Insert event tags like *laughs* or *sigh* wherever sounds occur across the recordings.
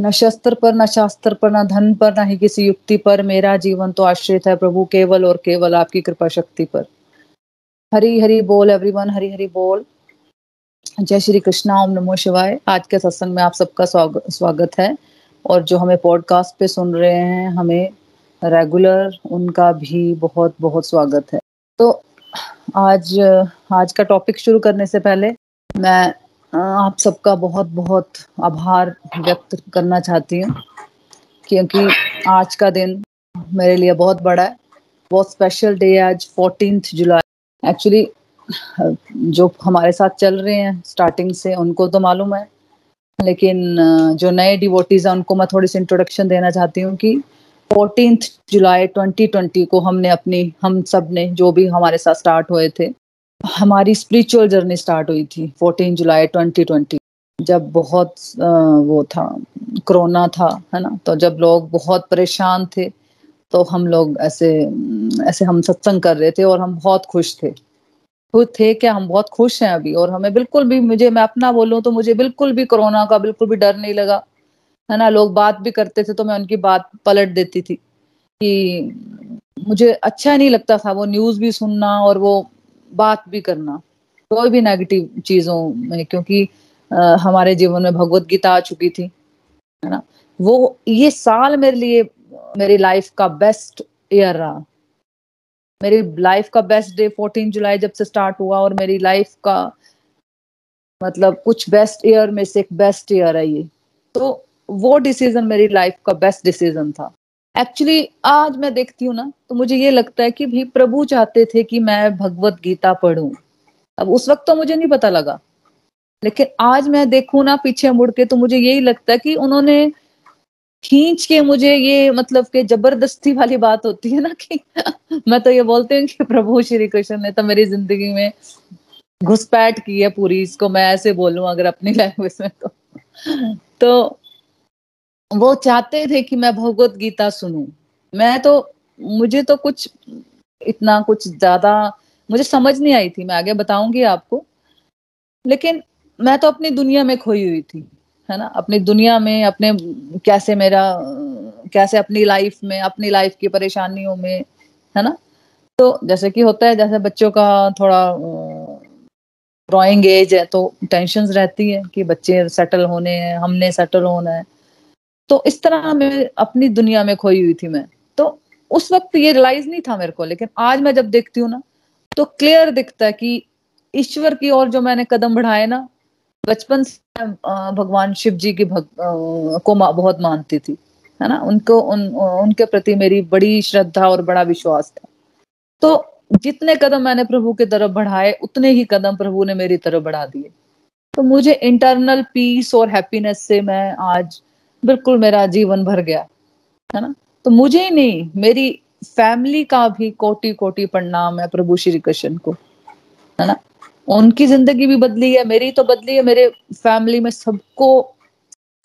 न शस्त्र पर, न शास्त्र पर, न धन पर, न ही किसी युक्ति पर मेरा जीवन तो आश्रित है प्रभु, केवल और केवल आपकी कृपा शक्ति पर। हरी हरी बोल एवरीवन हरी हरी बोल। जय श्री कृष्णा, ओम नमो शिवाय। आज के सत्संग में आप सबका स्वागत है। और जो हमें पॉडकास्ट पे सुन रहे हैं, हमें रेगुलर उनका भी बहुत बहुत स्वागत है। तो आज आज का टॉपिक शुरू करने से पहले मैं आप सबका बहुत बहुत आभार व्यक्त करना चाहती हूँ, क्योंकि आज का दिन मेरे लिए बहुत बड़ा है। बहुत स्पेशल डे है आज फोर्टीन जुलाई एक्चुअली जो हमारे साथ चल रहे हैं स्टार्टिंग से, उनको तो मालूम है। लेकिन, जो नए डिवोटीज हैं, उनको मैं थोड़ी सी इंट्रोडक्शन देना चाहती हूँ कि फोर्टीन जुलाई 2020 को हमने अपनी, हम सबने, जो भी हमारे साथ स्टार्ट हुए थे हमारी स्पिरिचुअल जर्नी स्टार्ट हुई थी 14 जुलाई 2020 जब बहुत वो था, कोरोना था, है ना? तो जब लोग बहुत परेशान थे तो हम लोग ऐसे ऐसे हम सत्संग कर रहे थे और हम बहुत खुश थे। खुद थे क्या? हम बहुत खुश हैं अभी और हमें बिल्कुल भी, मुझे, मैं अपना बोलूँ तो मुझे बिल्कुल भी कोरोना का बिल्कुल भी डर नहीं लगा, है ना? लोग बात भी करते थे तो मैं उनकी बात पलट देती थी कि मुझे अच्छा नहीं लगता था वो न्यूज़ भी सुनना और वो बात भी करना कोई भी नेगेटिव चीज़ों में क्योंकि आ, हमारे जीवन में भगवत गीता आ चुकी थी है ना? वो ये साल मेरे लिए मेरी लाइफ का बेस्ट ईयर रहा। मेरी लाइफ का बेस्ट डे 14 जुलाई जब से स्टार्ट हुआ और मेरी लाइफ का मतलब कुछ बेस्ट ईयर में से एक बेस्ट ईयर है ये। तो वो डिसीज़न मेरी लाइफ का बेस्ट डिसीज़न था। एक्चुअली आज मैं देखती हूँ ना तो मुझे ये लगता है कि भी प्रभु चाहते थे कि मैं भगवत गीता पढ़ूं। अब उस वक्त तो मुझे नहीं पता लगा। लेकिन आज मैं देखूँ ना, पीछे मुड़ के तो मुझे यही लगता है कि उन्होंने खींच के मुझे ये मतलब के ज़बरदस्ती वाली बात होती है ना कि *laughs* मैं तो ये बोलती हूँ कि प्रभु श्री कृष्ण ने तो मेरी ज़िंदगी में घुसपैठ की है पूरी, इसको मैं ऐसे बोलूँ अगर अपनी *laughs* लैंग्वेज में तो। तो वो चाहते थे कि मैं भगवत गीता सुनूं। मैं तो मुझे तो कुछ, इतना कुछ ज़्यादा, मुझे समझ नहीं आई थी, मैं आगे बताऊँगी आपको। लेकिन मैं तो अपनी दुनिया में खोई हुई थी, है ना? अपनी दुनिया में, अपने कैसे मेरा, कैसे अपनी लाइफ में, अपनी लाइफ की परेशानियों में, है ना? तो जैसे कि होता है, जैसे बच्चों का थोड़ा ड्राइंग एज है तो टेंशन रहती है कि बच्चे सेटल होने हैं, हमने सेटल होना है। तो इस तरह मैं अपनी दुनिया में खोई हुई थी मैं। तो उस वक्त ये रियलाइज़ नहीं था मेरे को लेकिन आज मैं जब देखती हूँ ना तो क्लियर दिखता है कि ईश्वर की ओर जो मैंने कदम बढ़ाए ना बचपन से भगवान शिव जी की भग, को बहुत मानती थी है ना? उनको उन उनके प्रति मेरी बड़ी श्रद्धा और बड़ा विश्वास था। तो जितने कदम मैंने प्रभु की तरफ़ बढ़ाए उतने ही कदम प्रभु ने मेरी तरफ़ बढ़ा दिए। तो मुझे इंटरनल पीस और हैप्पीनेस से मैं आज बिल्कुल मेरा जीवन भर गया, है ना? तो मुझे ही नहीं, मेरी फैमिली का भी कोटि कोटि प्रणाम है प्रभु श्री कृष्ण को, है ना? उनकी ज़िंदगी भी बदली है, मेरी तो बदली है, मेरे फैमिली में सबको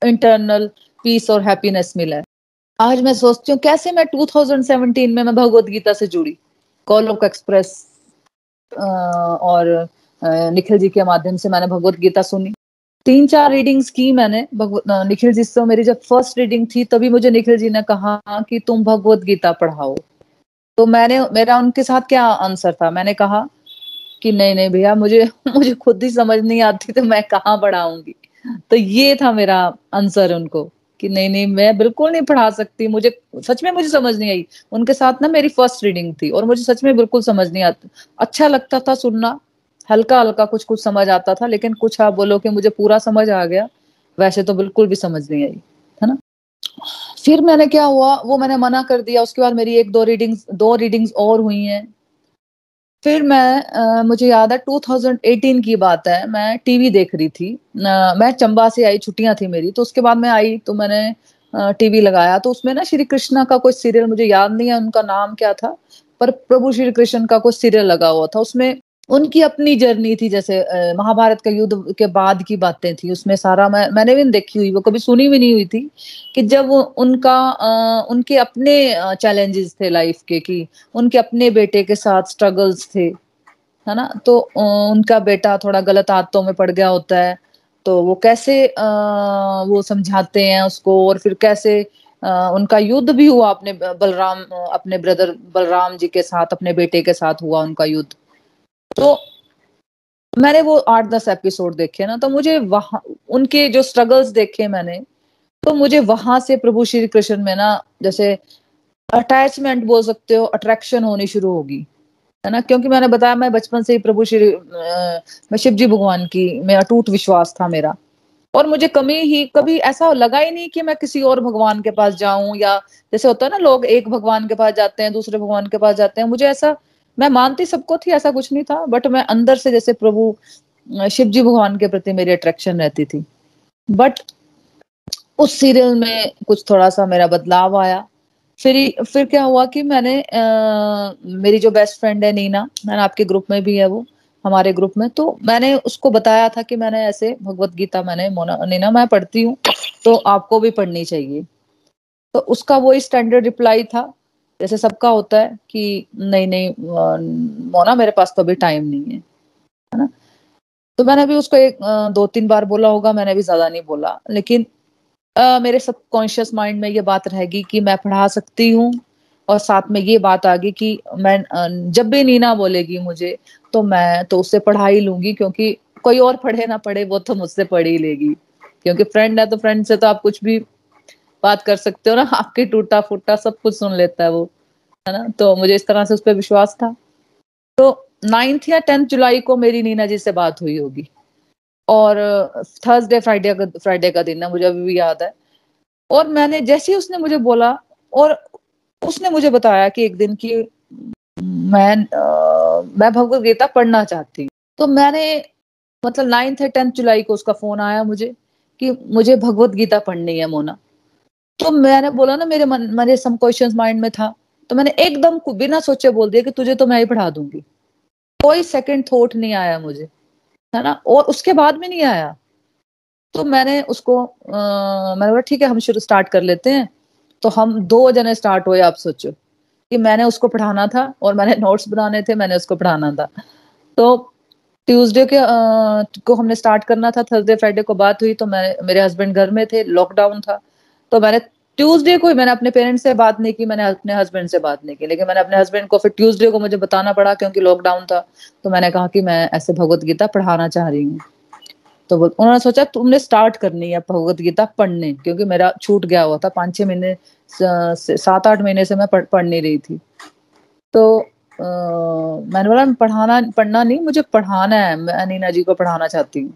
इंटरनल पीस और हैप्पीनेस मिला है। आज मैं सोचती हूँ, कैसे मैं 2017 में मैं भगवत गीता से जुड़ी? कॉलोक एक्सप्रेस और निखिल जी के माध्यम से मैंने भगवत गीता सुनी। तीन चार रीडिंग्स की मैंने निखिल जी से मेरी जब फ़र्स्ट रीडिंग थी, तभी मुझे निखिल जी ने कहा कि तुम भगवत गीता पढ़ाओ। तो मैंने, मेरा उनके साथ क्या आंसर था? मैंने कहा कि नहीं नहीं भैया, मुझे मुझे खुद ही समझ नहीं आती तो मैं कहाँ पढ़ाऊँगी? तो ये था मेरा आंसर उनको, कि नहीं नहीं, मैं बिल्कुल नहीं पढ़ा सकती, मुझे, सच में मुझे समझ नहीं आई। उनके साथ ना मेरी फ़र्स्ट रीडिंग थी, और मुझे सच में बिल्कुल समझ नहीं आती। अच्छा लगता था सुनना हल्का हल्का कुछ कुछ समझ आता था लेकिन कुछ आप बोलो कि मुझे पूरा समझ आ गया वैसे तो बिल्कुल भी समझ नहीं आई है ना? फिर मैंने क्या हुआ वो मैंने मना कर दिया उसके बाद मेरी एक दो रीडिंग्स दो रीडिंग्स और हुई हैं। फिर मैं आ, मुझे याद है 2018 की बात है मैं टीवी देख रही थी आ, मैं चंबा से आई छुट्टियाँ थी मेरी तो उसके बाद मैं आई तो मैंने टीवी लगाया तो उसमें ना श्री कृष्णा का कोई सीरियल मुझे याद नहीं है उनका नाम क्या था पर प्रभु श्री कृष्ण का कोई सीरियल लगा हुआ था उसमें उनकी अपनी जर्नी थी, जैसे महाभारत का युद्ध के बाद की बातें थी, उसमें सारा मैं, मैंने भी देखी हुई, वो कभी सुनी भी नहीं हुई थी कि जब उनका उनके अपने चैलेंजेस थे लाइफ के कि उनके अपने बेटे के साथ स्ट्रगल्स थे, है ना? तो उनका बेटा थोड़ा गलत आदतों में पड़ गया होता है तो वो कैसे वो समझाते हैं उसको और फिर कैसे उनका युद्ध भी हुआ अपने, बलराम, अपने ब्रदर बलराम जी के साथ, अपने बेटे के साथ हुआ उनका युद्ध। तो मैंने वो आठ दस एपिसोड देखे ना तो मुझे वहाँ, उनके जो स्ट्रगल्स देखे मैंने तो मुझे वहाँ से प्रभु श्री कृष्ण में ना, जैसे अटैचमेंट बोल सकते हो अट्रैक्शन होनी शुरू होगी, है ना? क्योंकि मैंने बताया, मैं बचपन से ही प्रभु श्री मैं शिव जी भगवान की मैं अटूट विश्वास था मेरा। और मुझे कमी ही, कभी ऐसा लगा ही नहीं कि मैं किसी और भगवान के पास जाऊँ, या जैसे होता है ना, लोग एक भगवान के पास जाते हैं, दूसरे भगवान के पास जाते हैं, मुझे ऐसा मैं मानती सबको थी ऐसा कुछ नहीं था बट मैं अंदर से जैसे प्रभु शिव जी भगवान के प्रति मेरी अट्रैक्शन रहती थी। बट उस सीरियल में कुछ थोड़ा सा मेरा बदलाव आया। फिर फिर क्या हुआ कि मैंने आ, मेरी जो बेस्ट फ्रेंड है नीना मैंने आपके ग्रुप में भी है वो हमारे ग्रुप में तो मैंने उसको बताया था कि मैंने ऐसे भगवत गीता मैंने मोना नीना मैं पढ़ती हूँ तो आपको भी पढ़नी चाहिए। तो उसका वो स्टैंडर्ड रिप्लाई था जैसे सबका होता है कि नहीं नहीं मोना मेरे पास तो अभी टाइम नहीं है है ना? तो मैंने भी उसको एक दो तीन बार बोला होगा मैंने भी ज़्यादा नहीं बोला। लेकिन आ, मेरे सबकॉन्शियस माइंड में ये बात रहेगी कि मैं पढ़ा सकती हूँ और साथ में ये बात आ गई कि मैं जब भी नीना बोलेगी मुझे तो मैं तो उससे पढ़ा ही लूँगी क्योंकि कोई और पढ़े ना पढ़े वो तो मुझसे पढ़ ही लेगी। क्योंकि फ्रेंड है तो फ्रेंड से तो आप कुछ भी बात कर सकते हो ना आपके टूटा फूटा सब कुछ सुन लेता है वो है ना? तो मुझे इस तरह से उस पर विश्वास था। तो नाइन्थ या टेंथ जुलाई को मेरी नीना जी से बात हुई होगी। और थर्सडे फ्राइडे का फ्राइडे का दिन है मुझे अभी भी याद है। और मैंने जैसे ही उसने मुझे बोला और उसने मुझे बताया कि एक दिन की मैं आ, मैं भगवत गीता पढ़ना चाहती हूँ। तो मैंने मतलब नाइन्थ या टेंथ जुलाई को उसका फ़ोन आया मुझे कि मुझे भगवत गीता पढ़नी है मोना। तो मैंने बोला ना मेरे मन मेरे सम क्वेश्चंस माइंड में था। तो मैंने एकदम बिना सोचे बोल दिया कि तुझे तो मैं ही पढ़ा दूँगी। कोई सेकंड थॉट नहीं आया मुझे है ना? और उसके बाद में नहीं आया। तो मैंने उसको आ, मैंने बोला ठीक है हम शुरू स्टार्ट कर लेते हैं। तो हम दो जने स्टार्ट हुए आप सोचो कि मैंने उसको पढ़ाना था और मैंने नोट्स बनाने थे मैंने उसको पढ़ाना था। तो ट्यूसडे के आ, को हमने स्टार्ट करना था थर्सडे फ्राइडे को बात हुई तो मैं मेरे हस्बैंड घर में थे लॉकडाउन था। तो मैंने ट्यूसडे को ही मैंने अपने पेरेंट्स से बात नहीं की मैंने अपने हस्बैंड से बात नहीं की। लेकिन मैंने अपने हस्बैंड को फिर ट्यूसडे को मुझे बताना पड़ा क्योंकि लॉकडाउन था तो मैंने कहा कि मैं ऐसे भगवत गीता पढ़ाना चाह रही हूँ। तो उन्होंने सोचा तुमने स्टार्ट करनी है भगवत गीता पढ़ने क्योंकि मेरा छूट गया हुआ था। पाँच छह महीने सात आठ महीने से मैं पढ़, पढ़ नहीं रही थी। तो आ, मैंने बोला पढ़ाना पढ़ना नहीं मुझे पढ़ाना है। मैं अनीना जी को पढ़ाना चाहती हूँ।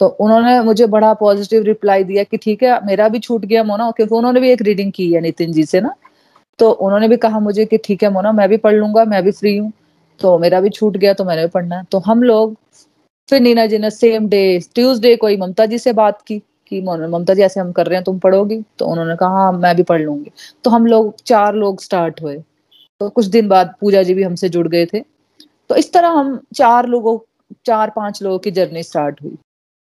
तो उन्होंने मुझे बड़ा पॉजिटिव रिप्लाई दिया कि ठीक है, मेरा भी छूट गया मोना क्योंकि उन्होंने भी एक रीडिंग की है नितिन जी से ना। तो उन्होंने भी कहा मुझे कि ठीक है मोना, मैं भी पढ़ लूँगा, मैं भी फ्री हूँ। तो मेरा भी छूट गया तो मैंने भी पढ़ना है। तो हम लोग फिर नीना जी ने सेम डे ट्यूसडे कोई ममता जी से बात की कि ममता जी ऐसे हम कर रहे हैं, तुम पढ़ोगी? तो उन्होंने कहा हाँ मैं भी पढ़ लूँगी। तो हम लोग, चार लोग स्टार्ट हुए। तो कुछ दिन बाद पूजा जी भी हमसे जुड़ गए थे। तो इस तरह हम चार लोगों, चार पाँच लोगों की जर्नी स्टार्ट हुई।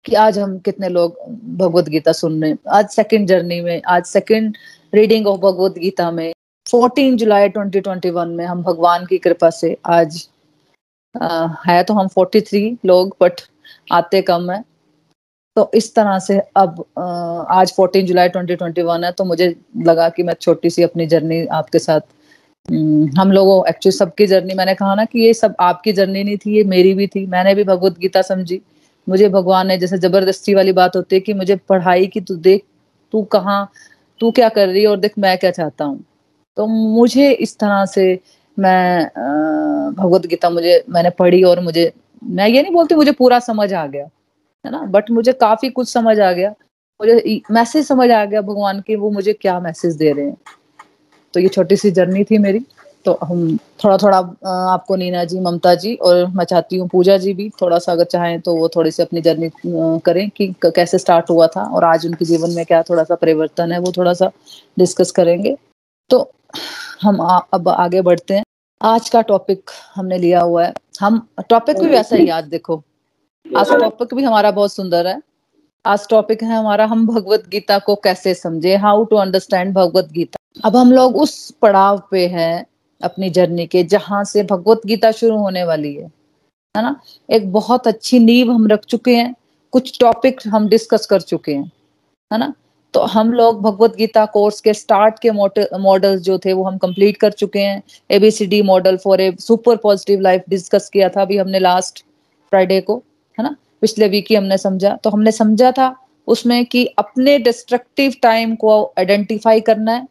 कि आज हम कितने लोग भगवत गीता सुन रहे हैं आज सेकंड जर्नी में आज second reading of Bhagavad Gita में। 14 जुलाई 2021 में हम भगवान की कृपा से आज आ, है तो हम 43 लोग बट आते कम है। तो इस तरह से अब आ, आज 14 जुलाई 2021 है तो मुझे लगा कि मैं छोटी सी अपनी जर्नी आपके साथ हम लोगों एक्चुअली सबकी जर्नी मैंने कहा ना कि ये सब आपकी जर्नी नहीं थी ये मेरी भी थी मैंने भी भगवत गीता समझी। मुझे भगवान ने जैसे ज़बरदस्ती वाली बात होती है कि मुझे पढ़ाई की तू देख, तू कहाँ, तू क्या कर रही है और देख मैं क्या चाहता हूँ। तो मुझे इस तरह से मैं भगवत गीता मुझे, मैंने पढ़ी और मुझे, मैं ये नहीं बोलती मुझे पूरा समझ आ गया, है ना? बट मुझे काफ़ी कुछ समझ आ गया। मुझे मैसेज समझ आ गया भगवान के वो मुझे क्या मैसेज दे रहे हैं। तो ये छोटी सी जर्नी थी मेरी। तो हम थोड़ा थोड़ा आपको नीना जी ममता जी और मैं चाहती हूँ पूजा जी भी थोड़ा सा अगर चाहें तो वो थोड़ी सी अपनी जर्नी करें कि कैसे स्टार्ट हुआ था और आज उनके जीवन में क्या थोड़ा सा परिवर्तन है वो थोड़ा सा डिस्कस करेंगे। तो हम आ, अब आगे बढ़ते हैं। आज का टॉपिक हमने लिया हुआ है। हम टॉपिक भी वैसा ही आज देखो। आज टॉपिक भी हमारा बहुत सुंदर है। आज टॉपिक है हमारा हम भगवत गीता को कैसे समझे how to understand Bhagavad Gita. अब हम लोग उस पड़ाव पे हैं अपनी जर्नी के, जहाँ से भगवत गीता शुरू होने वाली है है ना? एक बहुत अच्छी नींव हम रख चुके हैं, कुछ टॉपिक हम डिस्कस कर चुके हैं, है ना? तो हम लोग भगवत गीता कोर्स के स्टार्ट के मॉडल जो थे वो हम कंप्लीट कर चुके हैं। A B C D model for a super positive life discuss किया था अभी हमने लास्ट फ्राइडे को, है ना? पिछले वीक ही हमने समझा। तो हमने समझा था उसमें कि अपने डिस्ट्रक्टिव टाइम को आइडेंटिफाई करना है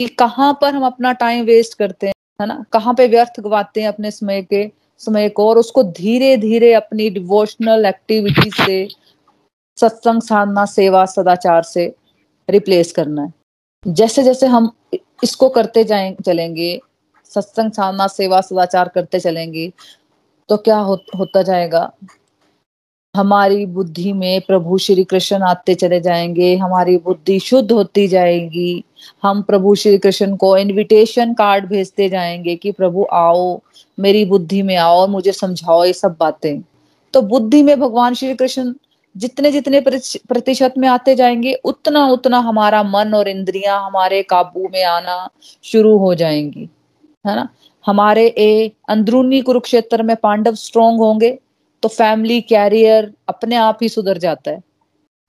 कि कहाँ पर हम अपना टाइम वेस्ट करते हैं है ना? कहाँ पे व्यर्थ गवाते हैं अपने समय के समय को और उसको धीरे धीरे अपनी डिवोशनल एक्टिविटी से सत्संग साधना सेवा सदाचार से रिप्लेस करना है। जैसे जैसे हम इसको करते जाए चलेंगे सत्संग साधना सेवा सदाचार करते चलेंगे तो क्या हो, होता जाएगा? हमारी बुद्धि में प्रभु श्री कृष्ण आते चले जाएँगे, हमारी बुद्धि शुद्ध होती जाएगी। हम प्रभु श्री कृष्ण को इनविटेशन कार्ड भेजते जाएँगे कि प्रभु आओ, मेरी बुद्धि में आओ और मुझे समझाओ ये सब बातें। तो बुद्धि में भगवान श्री कृष्ण जितने जितने प्रतिशत में आते जाएँगे, उतना उतना हमारा मन और इंद्रियाँ हमारे काबू में आना शुरू हो जाएँगी। है ना? हमारे ए अंदरूनी कुरुक्षेत्र में पांडव स्ट्रोंग होंगे तो फैमिली कैरियर अपने आप ही सुधर जाता है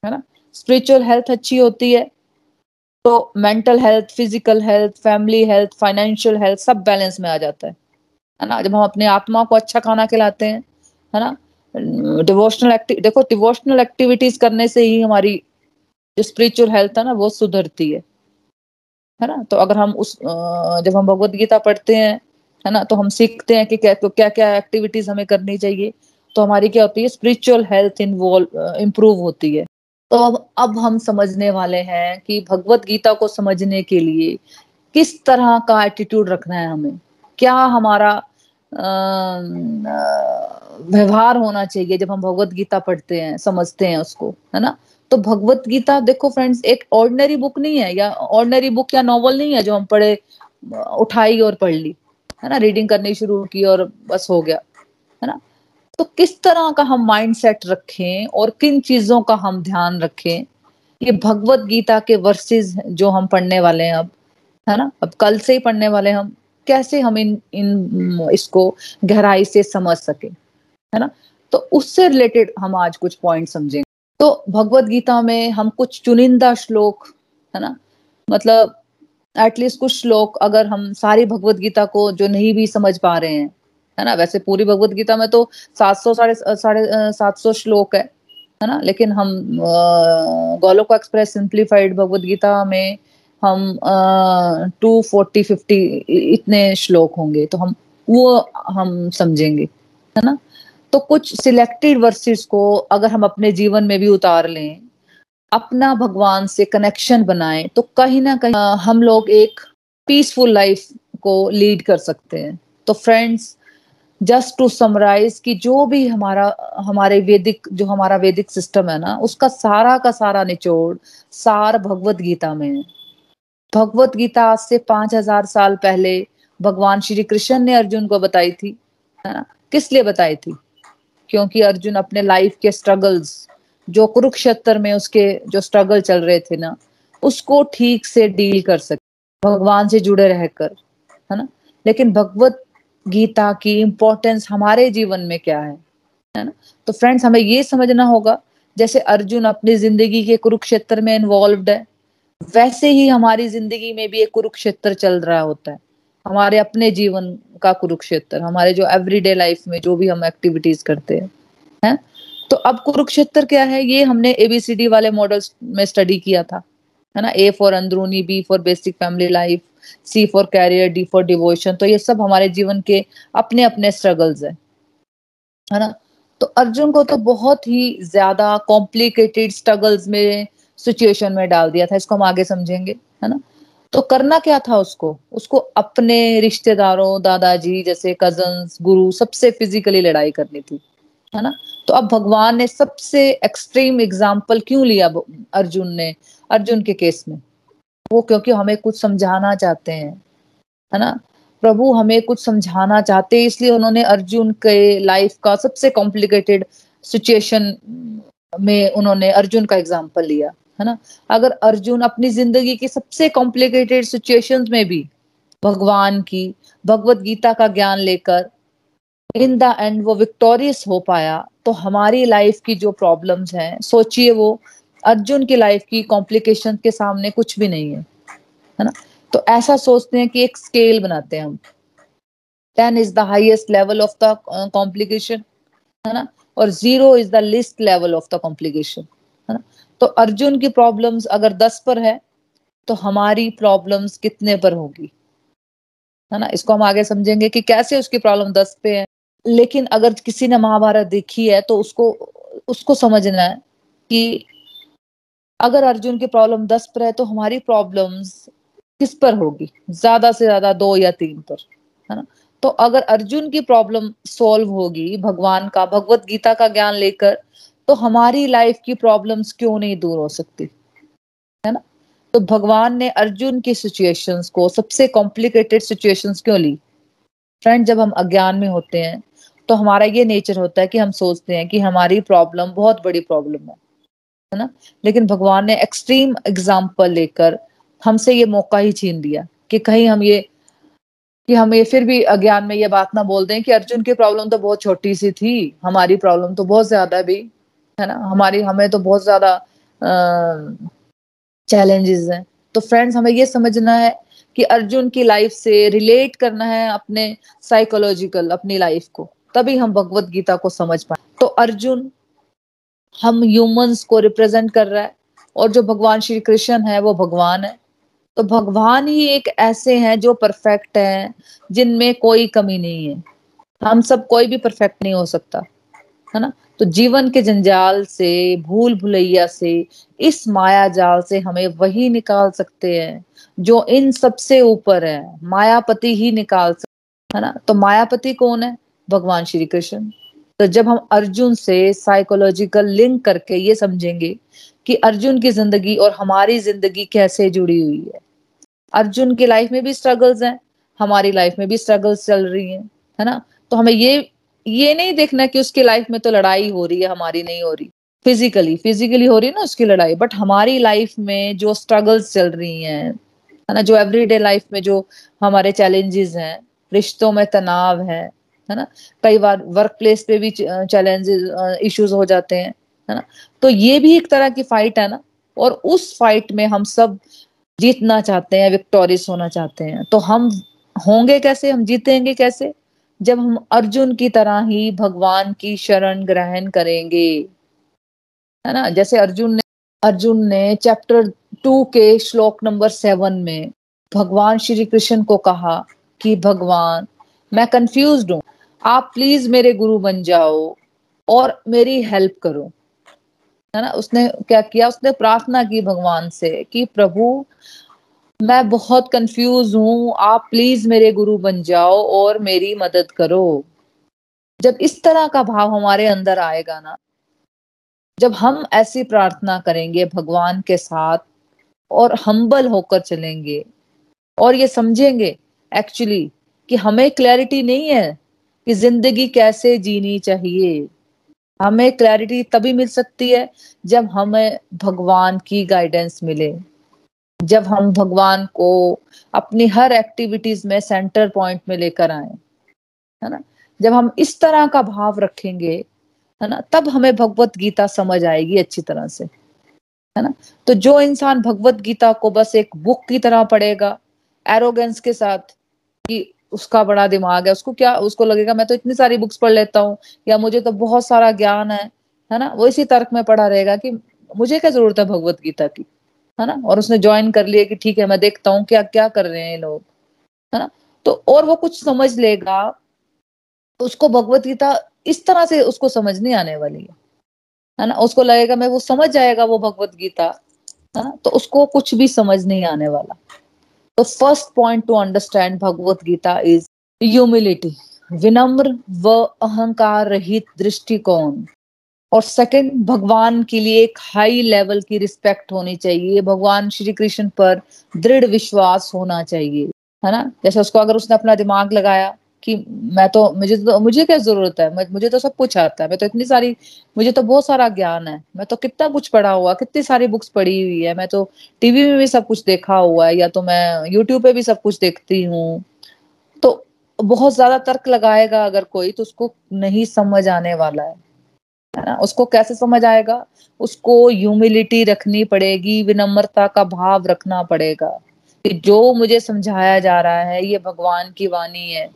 है ना? स्पिरिचुअल हेल्थ अच्छी होती है तो mental health physical health family health financial health सब बैलेंस में आ जाता है है ना? जब हम अपने आत्मा को अच्छा खाना खिलाते हैं, है ना? डिवोशनल एक्टिव देखो डिवोशनल एक्टिविटीज़ करने से ही हमारी जो स्पिरिचुअल हेल्थ है ना, वो सुधरती है है ना? तो अगर हम उस जब हम भगवत गीता पढ़ते हैं, है ना? तो हम सीखते हैं कि क्या क्या क्या एक्टिविटीज़ हमें करनी चाहिए। तो हमारी क्या होती है स्पिरिचुअल हेल्थ इन्वॉल्व इम्प्रूव होती है। तो अब अब हम समझने वाले हैं कि भगवत गीता को समझने के लिए किस तरह का एटीट्यूड रखना है हमें। क्या हमारा व्यवहार होना चाहिए जब हम भगवत गीता पढ़ते हैं, समझते हैं उसको, है ना? तो भगवत गीता, देखो फ्रेंड्स एक ऑर्डनरी बुक नहीं है या ऑर्डनरी बुक या नॉवल नहीं है जो हम पढ़े, उठाई और पढ़ ली, है ना? रीडिंग करनी शुरू की और बस हो गया। तो किस तरह का हम माइंड सेट रखें और किन चीज़ों का हम ध्यान रखें? ये भगवत गीता के वर्सेस जो हम पढ़ने वाले हैं अब, है ना? अब कल से ही पढ़ने वाले हम। कैसे हम इन इन, इसको गहराई से समझ सके, है ना? तो उससे रिलेटेड हम आज कुछ पॉइंट समझेंगे। तो भगवत गीता में हम कुछ चुनिंदा श्लोक, है ना? मतलब एटलीस्ट कुछ श्लोक अगर हम सारी भगवत गीता को जो नहीं भी समझ पा रहे हैं है ना? वैसे पूरी भगवत गीता में तो सात सौ, साढ़े साढ़े सात सौ श्लोक है है ना? लेकिन हम गोलोक एक्सप्रेस सिंप्लीफाइड भगवत गीता में हम टू फोर्टी, फिफ्टी इतने श्लोक होंगे तो हम, वो हम समझेंगे, है ना? तो कुछ सिलेक्टेड वर्सेस को अगर हम अपने जीवन में भी उतार लें, अपना भगवान से कनेक्शन बनाएँ तो कहीं ना कहीं हम लोग एक पीसफुल लाइफ को लीड कर सकते हैं। तो फ्रेंड्स जस्ट टू समराइज कि जो भी हमारा, हमारे वैदिक, जो हमारा वैदिक सिस्टम है ना, उसका सारा का सारा निचोड़ सार भगवत गीता में है। भगवत गीता आज से पाँच हज़ार साल पहले भगवान श्री कृष्ण ने अर्जुन को बताई थी, है ना? किस लिए बताई थी? क्योंकि अर्जुन अपने लाइफ के स्ट्रगल्स जो कुरुक्षेत्र में उसके, जो स्ट्रगल चल रहे थे ना, उसको ठीक से डील कर सके, भगवान से जुड़े रहकर, है ना? लेकिन भगवत गीता की इम्पोर्टेंस हमारे जीवन में क्या है है ना? तो फ्रेंड्स हमें ये समझना होगा, जैसे अर्जुन अपनी ज़िंदगी के कुरुक्षेत्र में इन्वॉल्व है, वैसे ही हमारी ज़िंदगी में भी एक कुरुक्षेत्र चल रहा होता है। हमारे अपने जीवन का कुरुक्षेत्र, हमारे जो एवरीडे लाइफ में जो भी हम एक्टिविटीज़ करते हैं, है? तो अब कुरुक्षेत्र क्या है, ये हमने एबीसीडी वाले मॉडल्स में स्टडी किया था, है ना? ए फॉर अंदरूनी B for basic family life C for career D for devotion तो ये सब हमारे जीवन के अपने अपने स्ट्रगल्स है है ना? तो अर्जुन को तो बहुत ही ज़्यादा कॉम्प्लिकेटेड स्ट्रगल्स में सिचुएशन में डाल दिया था, इसको हम आगे समझेंगे, है ना? तो करना क्या था उसको? उसको अपने रिश्तेदारों, दादाजी, जैसे कजन्स गुरु, सबसे फिजिकली लड़ाई करनी थी, है ना? तो अब भगवान ने सबसे एक्सट्रीम एग्ज़ाम्पल क्यों लिया अर्जुन ने, अर्जुन के केस में? वो क्योंकि हमें कुछ समझाना चाहते हैं, है ना? प्रभु हमें कुछ समझाना चाहते हैं, इसलिए उन्होंने अर्जुन के लाइफ का सबसे कॉम्प्लिकेटेड सिचुएशन में उन्होंने अर्जुन का एग्ज़ाम्पल लिया, है ना? अगर अर्जुन अपनी ज़िंदगी की सबसे कॉम्प्लिकेटेड सिचुएशन में भी भगवान की, भगवत गीता का ज्ञान लेकर इन द एंड वो विक्टोरियस हो पाया तो हमारी लाइफ की जो प्रॉब्लम्स हैं, सोचिए वो अर्जुन की लाइफ की कॉम्प्लिकेशन के सामने कुछ भी नहीं है है ना? तो ऐसा सोचते हैं कि एक स्केल बनाते हैं हम। Ten is the highest level of the complication है ना? और zero is the list level of the complication है ना? तो अर्जुन की प्रॉब्लम्स अगर दस पर है तो हमारी प्रॉब्लम्स कितने पर होगी, है ना? इसको हम आगे समझेंगे कि कैसे उसकी प्रॉब्लम दस पे है। लेकिन अगर किसी ने महाभारत देखी है तो उसको उसको समझना है कि अगर अर्जुन की प्रॉब्लम दस पर है तो हमारी प्रॉब्लम्स किस पर होगी? ज़्यादा से ज़्यादा दो या तीन पर, है ना? तो अगर अर्जुन की प्रॉब्लम सॉल्व होगी, भगवान का, भगवत गीता का ज्ञान लेकर तो हमारी लाइफ की प्रॉब्लम्स क्यों नहीं दूर हो सकती? है ना? तो भगवान ने अर्जुन की सिचुएशंस को, सबसे कॉम्प्लिकेटेड सिचुएशंस क्यों ली? फ्रेंड जब हम अज्ञान में होते हैं तो हमारा ये नेचर होता है कि हम सोचते हैं कि हमारी प्रॉब्लम बहुत बड़ी प्रॉब्लम है। है ना? लेकिन भगवान ने एक्सट्रीम एग्ज़ाम्पल लेकर हमसे ये मौका ही छीन लिया कि कहीं हम ये, कि हम ये फिर भी अज्ञान में ये बात ना बोल दें कि अर्जुन की प्रॉब्लम तो बहुत छोटी सी थी, हमारी प्रॉब्लम तो बहुत ज़्यादा भी, है ना? हमारी, हमें तो बहुत ज़्यादा चैलेंजेस हैं। तो फ्रेंड्स हमें ये समझना है कि अर्जुन की लाइफ से रिलेट करना है अपने साइकोलॉजिकल अपनी लाइफ को। तभी हम भगवत गीता को समझ पाए। तो अर्जुन हम ह्यूमंस को रिप्रेजेंट कर रहा है और जो भगवान श्री कृष्ण है, वो भगवान है। तो भगवान ही एक ऐसे हैं जो परफेक्ट हैं, जिनमें कोई कमी नहीं है। हम सब कोई भी परफेक्ट नहीं हो सकता, है ना? तो जीवन के जंजाल से, भूल भुलैया से, इस माया जाल से हमें वही निकाल सकते हैं, जो इन सबसे ऊपर है। मायापति ही निकाल सकते है ना? तो मायापति कौन है? भगवान श्री कृष्ण। तो जब हम अर्जुन से साइकोलॉजिकल लिंक करके ये समझेंगे कि अर्जुन की ज़िंदगी और हमारी ज़िंदगी कैसे जुड़ी हुई है। अर्जुन की लाइफ में भी स्ट्रगल्स हैं, हमारी लाइफ में भी स्ट्रगल्स चल रही हैं, है ना? तो हमें ये ये नहीं देखना कि उसकी लाइफ में तो लड़ाई हो रही है, हमारी नहीं हो रही। फिजिकली फिजिकली हो रही है ना उसकी लड़ाई बट हमारी लाइफ में जो स्ट्रगल्स चल रही हैं, है ना? जो एवरीडे लाइफ में जो हमारे चैलेंजेस हैं, रिश्तों में तनाव है है ना? कई बार वर्क प्लेस पे भी चैलेंजेस इश्यूज़ हो जाते हैं, है ना? तो ये भी एक तरह की फाइट है ना? और उस फाइट में हम सब जीतना चाहते हैं विक्टोरियस होना चाहते हैं। तो हम होंगे कैसे? हम जीतेंगे कैसे? जब हम अर्जुन की तरह ही भगवान की शरण ग्रहण करेंगे। है ना? जैसे अर्जुन ने अर्जुन ने चैप्टर टू के श्लोक नंबर सेवन में भगवान श्री कृष्ण को कहा कि, भगवान, मैं कंफ्यूज हूँ। आप प्लीज़ मेरे गुरु बन जाओ और मेरी हेल्प करो। है ना? उसने क्या किया? उसने प्रार्थना की भगवान से कि, प्रभु, मैं बहुत कंफ्यूज हूँ। आप प्लीज़ मेरे गुरु बन जाओ और मेरी मदद करो। जब इस तरह का भाव हमारे अंदर आएगा ना, जब हम ऐसी प्रार्थना करेंगे भगवान के साथ और हम्बल होकर चलेंगे और ये समझेंगे एक्चुअली कि हमें क्लैरिटी नहीं है। कि ज़िंदगी कैसे जीनी चाहिए? हमें क्लैरिटी तभी मिल सकती है जब हमें भगवान की गाइडेंस मिले। जब हम भगवान को अपनी हर एक्टिविटीज़ में सेंटर पॉइंट में लेकर आए, है ना? जब हम इस तरह का भाव रखेंगे, है ना, तब हमें भगवत गीता समझ आएगी अच्छी तरह से, है ना? तो जो इंसान भगवत गीता को बस एक बुक की तरह पढ़ेगा एरोगेंस के साथ कि उसका बड़ा दिमाग है, उसको क्या, उसको लगेगा, मैं तो इतनी सारी बुक्स पढ़ लेता हूँ, या मुझे तो बहुत सारा ज्ञान है। है ना? वो इसी तर्क में पढ़ा रहेगा कि मुझे क्या ज़रूरत है भगवत गीता की? है ना? और उसने ज्वाइन कर लिया कि ठीक है, मैं देखता हूँ क्या क्या कर रहे हैं लोग। है ना? तो और वो कुछ समझ लेगा, उसको भगवत गीता इस तरह से उसको समझ नहीं आने वाली है। है ना? उसको लगेगा, मैं वो समझ जाएगा वो भगवत गीता। है ना? तो उसको कुछ भी समझ नहीं आने वाला। तो first point to understand Bhagavad Gita is humility विनम्र व अहंकार रहित दृष्टिकोण और सेकंड भगवान के लिए एक हाई लेवल की रिस्पेक्ट होनी चाहिए भगवान श्री कृष्ण पर दृढ़ विश्वास होना चाहिए है ना जैसे उसको अगर उसने अपना दिमाग लगाया कि मैं तो मुझे तो मुझे क्या ज़रूरत है? मुझे तो सब कुछ आता है। मैं तो इतनी सारी, मुझे तो बहुत सारा ज्ञान है। मैं तो कितना कुछ पढ़ा हुआ, कितनी सारी बुक्स पढ़ी हुई है। मैं तो टीवी में भी सब कुछ देखा हुआ है, या तो मैं यूट्यूब पे भी सब कुछ देखती हूँ। तो बहुत ज़्यादा तर्क लगाएगा अगर कोई तो उसको नहीं समझ आने वाला है। ना? उसको कैसे समझ आएगा? उसको ह्यूमिलिटी रखनी पड़ेगी, विनम्रता का भाव रखना पड़ेगा कि जो मुझे समझाया जा रहा है, ये भगवान की वाणी है।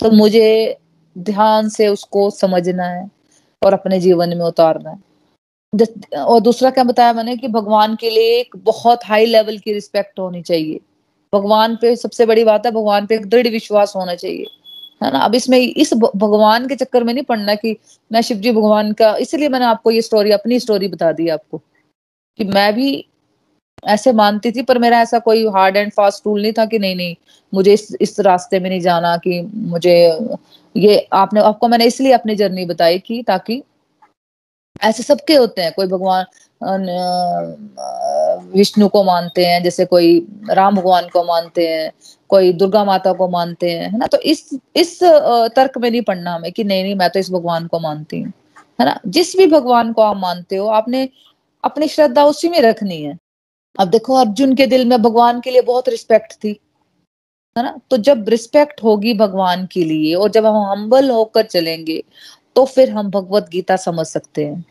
तो मुझे ध्यान से उसको समझना है और अपने जीवन में उतारना है। और दूसरा क्या बताया मैंने कि भगवान के लिए एक बहुत हाई लेवल की रिस्पेक्ट होनी चाहिए। भगवान पे सबसे बड़ी बात है, भगवान पे एक दृढ़ विश्वास होना चाहिए, है ना? अब इसमें इस भगवान के चक्कर में नहीं पड़ना कि मैं शिव जी भगवान का, इसलिए मैंने आपको ये स्टोरी अपनी स्टोरी बता दी आपको कि मैं भी ऐसे मानती थी, पर मेरा ऐसा कोई हार्ड एंड फास्ट रूल नहीं था कि नहीं नहीं, मुझे इस इस रास्ते में नहीं जाना कि मुझे, ये आपने, आपको मैंने इसलिए अपनी जर्नी बताई कि ताकि ऐसे सबके होते हैं, कोई भगवान विष्णु को मानते हैं, जैसे कोई राम भगवान को मानते हैं, कोई दुर्गा माता को मानते हैं, है ना? तो इस इस तर्क में नहीं पढ़ना हमें कि नहीं नहीं, मैं तो इस भगवान को मानती हूँ, है ना? जिस भी भगवान को आप मानते हो, आपने अपनी श्रद्धा उसी में रखनी है। अब देखो, अर्जुन के दिल में भगवान के लिए बहुत रिस्पेक्ट थी, है ना? तो जब रिस्पेक्ट होगी भगवान के लिए और जब हम हम्बल होकर चलेंगे तो फिर हम भगवत गीता समझ सकते हैं,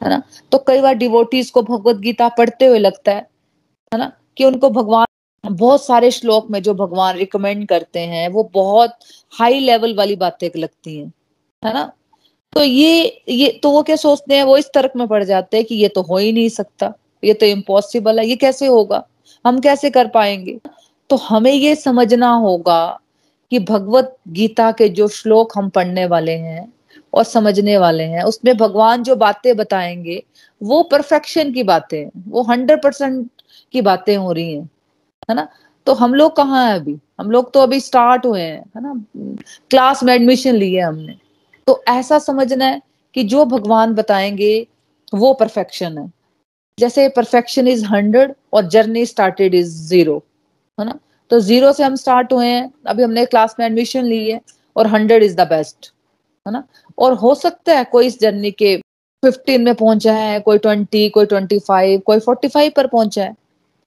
है ना? तो कई बार डिवोटीज को भगवत गीता पढ़ते हुए लगता है है ना? कि उनको भगवान, बहुत सारे श्लोक में जो भगवान रिकमेंड करते हैं, वो बहुत हाई लेवल वाली बातें लगती हैं, है ना? तो ये ये तो वो क्या सोचते हैं? वो इस तर्क में पड़ जाते हैं कि ये तो हो ही नहीं सकता। ये तो इम्पॉसिबल है, ये कैसे होगा? हम कैसे कर पाएँगे? तो हमें ये समझना होगा कि भगवत गीता के जो श्लोक हम पढ़ने वाले हैं और समझने वाले हैं, उसमें भगवान जो बातें बताएँगे, वो परफेक्शन की बातें वो हंड्रेड परसेंट की बातें हो रही हैं, है ना? तो हम लोग कहाँ है अभी? हम लोग तो अभी स्टार्ट हुए हैं, है ना? क्लास में एडमिशन लिए हमने। तो ऐसा समझना है कि जो भगवान बताएँगे, वो परफेक्शन है। जैसे परफेक्शन इज़ हंड्रेड और जर्नी स्टार्टेड इज़ ज़ीरो है ना? तो ज़ीरो से हम स्टार्ट हुए हैं, अभी हमने क्लास में एडमिशन ली है और हंड्रेड इज़ द बेस्ट है ना? और हो सकता है कोई इस जर्नी के फिफ्टीन में पहुँचा है, कोई ट्वेंटी कोई ट्वेंटी फाइव कोई फोर्टी फाइव पर पहुँचा है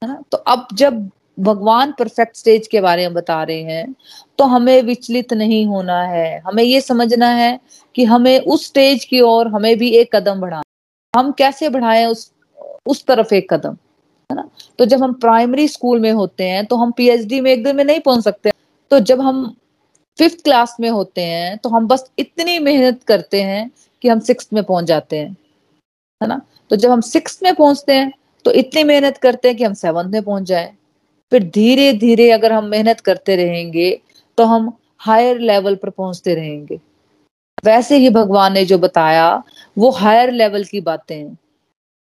है ना? तो अब जब भगवान परफेक्ट स्टेज के बारे में बता रहे हैं तो हमें विचलित नहीं होना है। हमें ये समझना है कि हमें उस स्टेज की ओर हमें भी एक कदम बढ़ाना हम कैसे बढ़ाएँ उस उस तरफ़ एक कदम, है ना? तो जब हम प्राइमरी स्कूल में होते हैं तो हम पीएचडी में एक दिन में नहीं पहुँच सकते। तो जब हम फिफ्थ क्लास में होते हैं तो हम बस इतनी मेहनत करते हैं कि हम सिक्स में पहुँच जाते हैं, है ना? तो जब हम सिक्स में पहुँचते हैं तो इतनी मेहनत करते हैं कि हम सेवंथ में पहुँच जाए। फिर धीरे धीरे अगर हम मेहनत करते रहेंगे तो हम हायर लेवल पर पहुँचते रहेंगे। वैसे ही भगवान ने जो बताया, वो हायर लेवल की बातें हैं।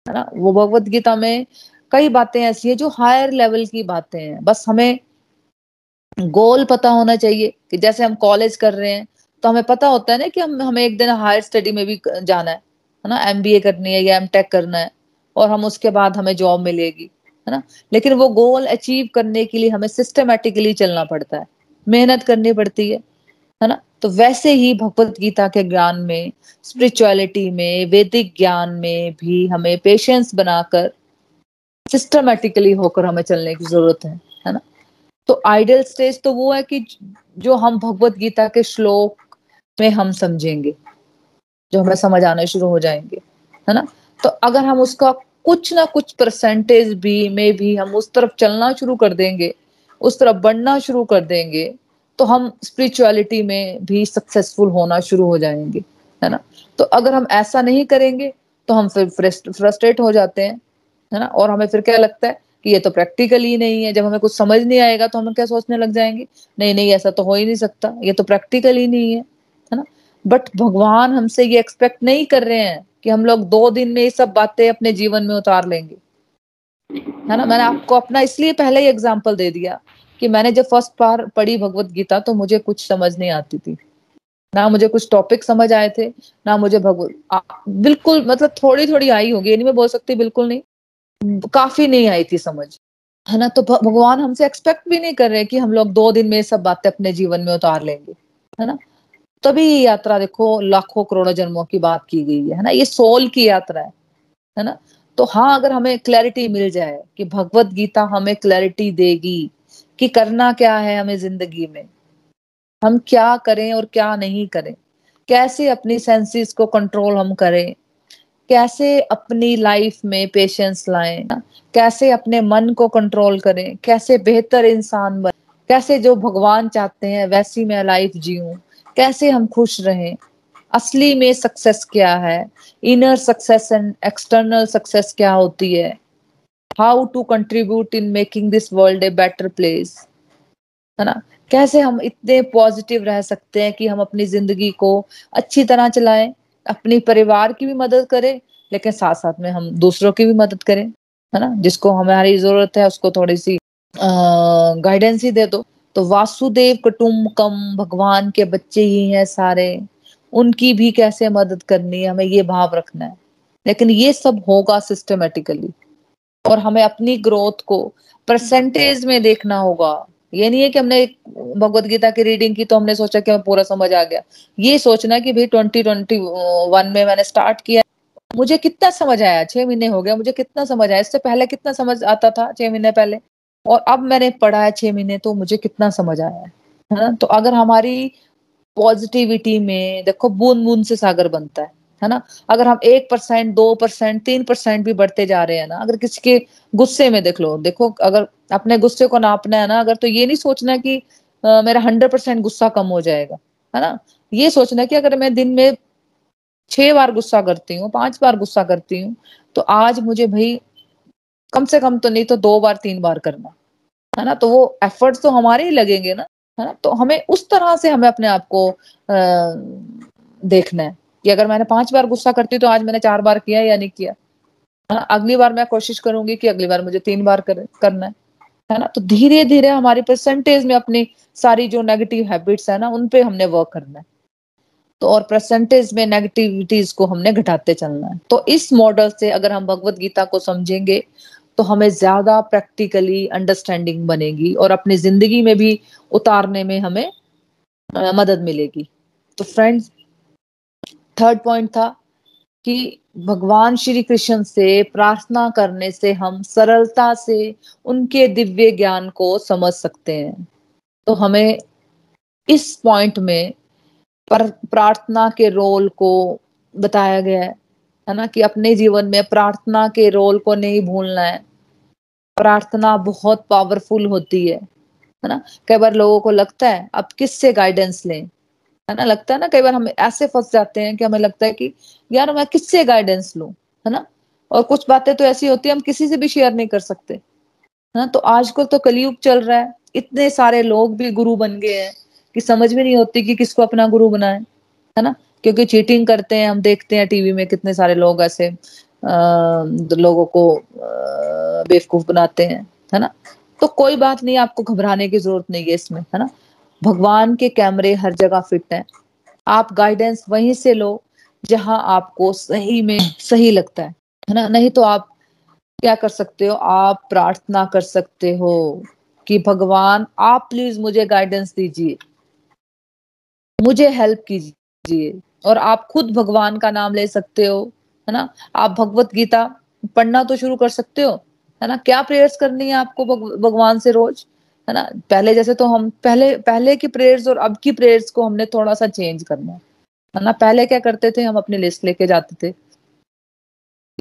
है ना? वो भगवत गीता में कई बातें ऐसी है जो हायर लेवल की बातें हैं। बस हमें गोल पता होना चाहिए कि जैसे हम कॉलेज कर रहे हैं तो हमें पता होता है ना कि हम, हमें एक दिन हायर स्टडी में भी जाना है है ना? एमबीए करनी है या एम करना है, और हम उसके बाद हमें जॉब मिलेगी, है ना? लेकिन वो गोल अचीव करने के लिए हमें सिस्टमेटिकली चलना पड़ता है। मेहनत करनी पड़ती है। है ना? तो वैसे ही भगवत गीता के ज्ञान में स्पिरिचुअलिटी में, वैदिक ज्ञान में भी हमें पेशेंस बनाकर सिस्टमेटिकली होकर हमें चलने की ज़रूरत है है ना? तो आइडियल स्टेज तो वो है कि जो हम भगवत गीता के श्लोक में हम समझेंगे, जो हमें समझ आने शुरू हो जाएँगे, है ना? तो अगर हम उसका कुछ ना कुछ परसेंटेज भी में भी हम उस तरफ़ चलना शुरू कर देंगे, उस तरफ़ बढ़ना शुरू कर देंगे तो हम स्पिरिचुअलिटी में भी सक्सेसफुल होना शुरू हो जाएँगे, है ना? तो अगर हम ऐसा नहीं करेंगे तो हम फिर फ्रस्ट्रेट हो जाते हैं, है ना? और हमें फिर क्या लगता है कि ये तो प्रैक्टिकल ही नहीं है। जब हमें कुछ समझ नहीं आएगा तो हम क्या सोचने लग जाएँगे, नहीं नहीं, ऐसा तो हो ही नहीं सकता, ये तो प्रैक्टिकल ही नहीं है है ना? बट भगवान हमसे ये एक्सपेक्ट नहीं कर रहे हैं कि हम लोग दो दिन में ये सब बातें अपने जीवन में उतार लेंगे, है ना? मैंने आपको अपना इसलिए पहले ही एग्ज़ाम्पल दे दिया कि मैंने जब फ़र्स्ट बार पढ़ी भगवत गीता तो मुझे कुछ समझ नहीं आती थी। ना मुझे कुछ टॉपिक समझ आए थे, ना मुझे भगवत बिल्कुल मतलब थोड़ी थोड़ी आई होगी, ये नहीं मैं बोल सकती बिल्कुल नहीं। काफ़ी नहीं आई थी समझ। है ना? तो भगवान हमसे एक्सपेक्ट भी नहीं कर रहे कि हम लोग दो दिन में सब बातें अपने जीवन में उतार लेंगे। है ना? तभी ये यात्रा देखो, लाखों करोड़ों जन्मों की बात की गई है। ना? ये सोल की यात्रा है। है ना? तो हाँ अगर हमें क्लैरिटी मिल जाए कि भगवत गीता हमें क्लैरिटी देगी कि करना क्या है हमें ज़िंदगी में? हम क्या करें और क्या नहीं करें? कैसे अपनी सेंसेस को कंट्रोल हम करें? कैसे अपनी लाइफ में पेशेंस लाएँ? कैसे अपने मन को कंट्रोल करें? कैसे बेहतर इंसान बने? कैसे जो भगवान चाहते हैं, वैसी मैं लाइफ जीऊं? कैसे हम खुश रहें? असली में सक्सेस क्या है? Inner success and external success क्या होती है? How to contribute in making this world a better place है ना? कैसे हम इतने पॉजिटिव रह सकते हैं कि हम अपनी ज़िंदगी को अच्छी तरह चलाएँ, अपनी परिवार की भी मदद करें, लेकिन साथ साथ में हम दूसरों की भी मदद करें, है ना? जिसको हमारी ज़रूरत है, उसको थोड़ी सी गाइडेंस ही दे दो। तो वासुदेव कुटुम्बकम भगवान के बच्चे ही हैं सारे। उनकी भी कैसे मदद करनी है? हमें ये भाव रखना है। लेकिन ये सब होगा सिस्टमेटिकली और हमें अपनी ग्रोथ को परसेंटेज में देखना होगा। ये नहीं है कि हमने भगवत गीता की रीडिंग की तो हमने सोचा कि हमें पूरा समझ आ गया। ये सोचना कि भाई ट्वेंटी ट्वेंटी वन में मैंने स्टार्ट किया। मुझे कितना समझ आया? छह महीने हो गया, मुझे कितना समझ आया? इससे पहले कितना समझ आता था छह महीने पहले? और अब मैंने पढ़ा है छह महीने तो मुझे कितना समझ आया है? ना? तो अगर हमारी पॉजिटिविटी में देखो बूंद बूंद से सागर बनता है। है ना? अगर हम एक परसेंट दो परसेंट तीन परसेंट भी बढ़ते जा रहे हैं ना अगर किसी के गुस्से में देख लो देखो अगर अपने गुस्से को नापना है ना अगर तो ये नहीं सोचना कि आ, मेरा हंड्रेड परसेंट गुस्सा कम हो जाएगा है ना? ये सोचना कि अगर मैं दिन में छह बार गुस्सा करती हूँ पाँच बार गुस्सा करती हूँ तो आज मुझे भाई कम से कम तो नहीं तो दो बार तीन बार करना है ना? तो वो एफर्ट्स तो हमारे ही लगेंगे ना है ना? तो हमें उस तरह से हमें अपने आप को देखना है। कि अगर मैंने पाँच बार गुस्सा करती तो आज मैंने चार बार किया या नहीं किया? है ना अगली बार मैं कोशिश करूँगी कि अगली बार मुझे तीन बार कर, करना है। है ना? तो धीरे धीरे हमारी परसेंटेज में अपनी सारी जो नेगेटिव हैबिट्स है ना उन पे हमने वर्क करना है। तो और परसेंटेज में नेगेटिविटीज को हमने घटाते चलना है। तो इस मॉडल से अगर हम भगवत गीता को समझेंगे तो हमें ज़्यादा प्रैक्टिकली अंडरस्टैंडिंग बनेगी और अपनी ज़िंदगी में भी उतारने में हमें मदद मिलेगी। तो फ्रेंड्स थर्ड पॉइंट था कि भगवान श्री कृष्ण से प्रार्थना करने से हम सरलता से उनके दिव्य ज्ञान को समझ सकते हैं। तो हमें इस पॉइंट में पर प्रार्थना के रोल को बताया गया है है ना, कि अपने जीवन में प्रार्थना के रोल को नहीं भूलना है। प्रार्थना बहुत पावरफुल होती है है ना। कई बार लोगों को लगता है, अब किससे गाइडेंस लें? है ना? लगता है ना कई बार हम ऐसे फंस जाते हैं कि हमें लगता है कि यार मैं किससे गाइडेंस लू? है ना? और कुछ बातें तो ऐसी होती है हम किसी से भी शेयर नहीं कर सकते। है ना? तो आजकल तो कलयुग चल रहा है। इतने सारे लोग भी गुरु बन गए हैं कि समझ में नहीं होती कि किसको अपना गुरु बनाए। है ना? क्योंकि चीटिंग करते हैं हम देखते हैं टीवी में कितने सारे लोग ऐसे आ, लोगों को बेवकूफ़ बनाते हैं। है ना? तो कोई बात नहीं आपको घबराने की ज़रूरत नहीं है इसमें। है ना? भगवान के कैमरे हर जगह फिट हैं। आप गाइडेंस वहीं से लो, जहाँ आपको सही में सही लगता है है ना? नहीं तो आप क्या कर सकते हो? आप प्रार्थना कर सकते हो कि भगवान, आप प्लीज़ मुझे गाइडेंस दीजिए। मुझे हेल्प कीजिए। और आप खुद भगवान का नाम ले सकते हो, है ना? आप भगवत गीता पढ़ना तो शुरू कर सकते हो, है ना? क्या प्रेयर्स करनी है आपको भगवान से रोज? है ना? पहले जैसे तो हम, पहले पहले की प्रेयर्स और अब की प्रेयर्स को हमने थोड़ा सा चेंज करना है। ना? पहले क्या करते थे? हम अपनी लिस्ट लेके जाते थे।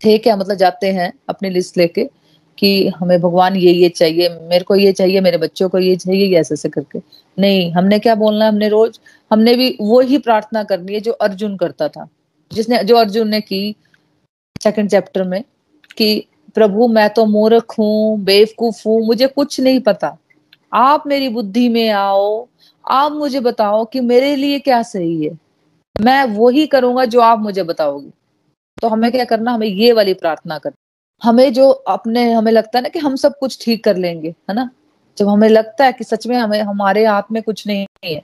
थे क्या? मतलब जाते हैं अपनी लिस्ट लेके कि हमें भगवान ये ये चाहिए, मेरे को ये चाहिए, मेरे बच्चों को ये चाहिए, ये ऐसे ऐसे करके। नहीं, हमने क्या बोलना है? हमने रोज, हमने भी वो ही प्रार्थना करनी है जो अर्जुन करता था। जिसने, जो अर्जुन ने की सेकंड चैप्टर में कि, प्रभु, मैं तो मूर्ख हूँ, बेवकूफ़ हूँ, मुझे कुछ नहीं पता। आप मेरी बुद्धि में आओ, आप मुझे बताओ कि मेरे लिए क्या सही है। मैं वही करूँगा जो आप मुझे बताओगे। तो हमें क्या करना? हमें ये वाली प्रार्थना करना। हमें जो अपने, हमें लगता है ना कि हम सब कुछ ठीक कर लेंगे, है ना? जब हमें लगता है कि सच में हमें, हमारे हाथ में कुछ नहीं है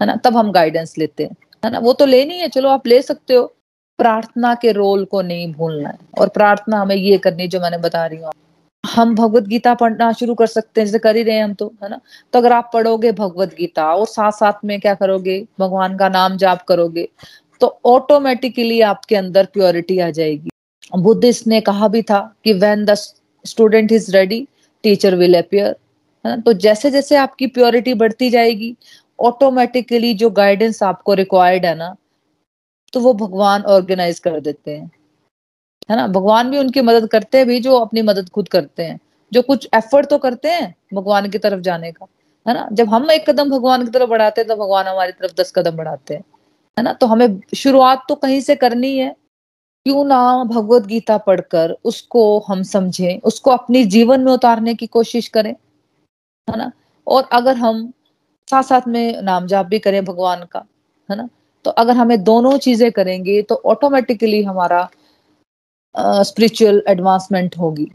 है ना? तब हम गाइडेंस लेते हैं, है ना? वो तो लेनी है, चलो आप ले सकते हो। प्रार्थना के रोल को नहीं भूलना है। और प्रार्थना हमें ये करनी जो मैंने बता रही हूँ हम भगवत गीता पढ़ना शुरू कर सकते हैं, जैसे कर ही रहे हैं हम तो है ना? तो अगर आप पढ़ोगे भगवत गीता और साथ साथ में क्या करोगे? भगवान का नाम जाप करोगे तो ऑटोमेटिकली आपके अंदर प्योरिटी आ जाएगी। बुद्धिस्ट ने कहा भी था कि when the student is ready teacher will appear है ना? तो जैसे जैसे आपकी प्योरिटी बढ़ती जाएगी ऑटोमेटिकली जो गाइडेंस आपको रिक्वायर्ड है ना तो वो भगवान ऑर्गेनाइज कर देते हैं। है ना? भगवान भी उनकी मदद करते हैं, भी जो अपनी मदद खुद करते हैं। जो कुछ एफर्ट तो करते हैं भगवान की तरफ़ जाने का, है ना? जब हम एक कदम भगवान की तरफ़ बढ़ाते हैं तो भगवान हमारी तरफ़ दस कदम बढ़ाते हैं, है ना? तो हमें शुरुआत तो कहीं से करनी है। क्यों ना भगवत गीता पढ़कर उसको हम समझें, उसको अपनी जीवन में उतारने की कोशिश करें, है ना? और अगर हम साथ साथ में नाम जाप भी करें भगवान का, है ना? तो अगर हमें दोनों चीज़ें करेंगे तो ऑटोमेटिकली हमारा स्पिरिचुअल एडवांसमेंट होगी,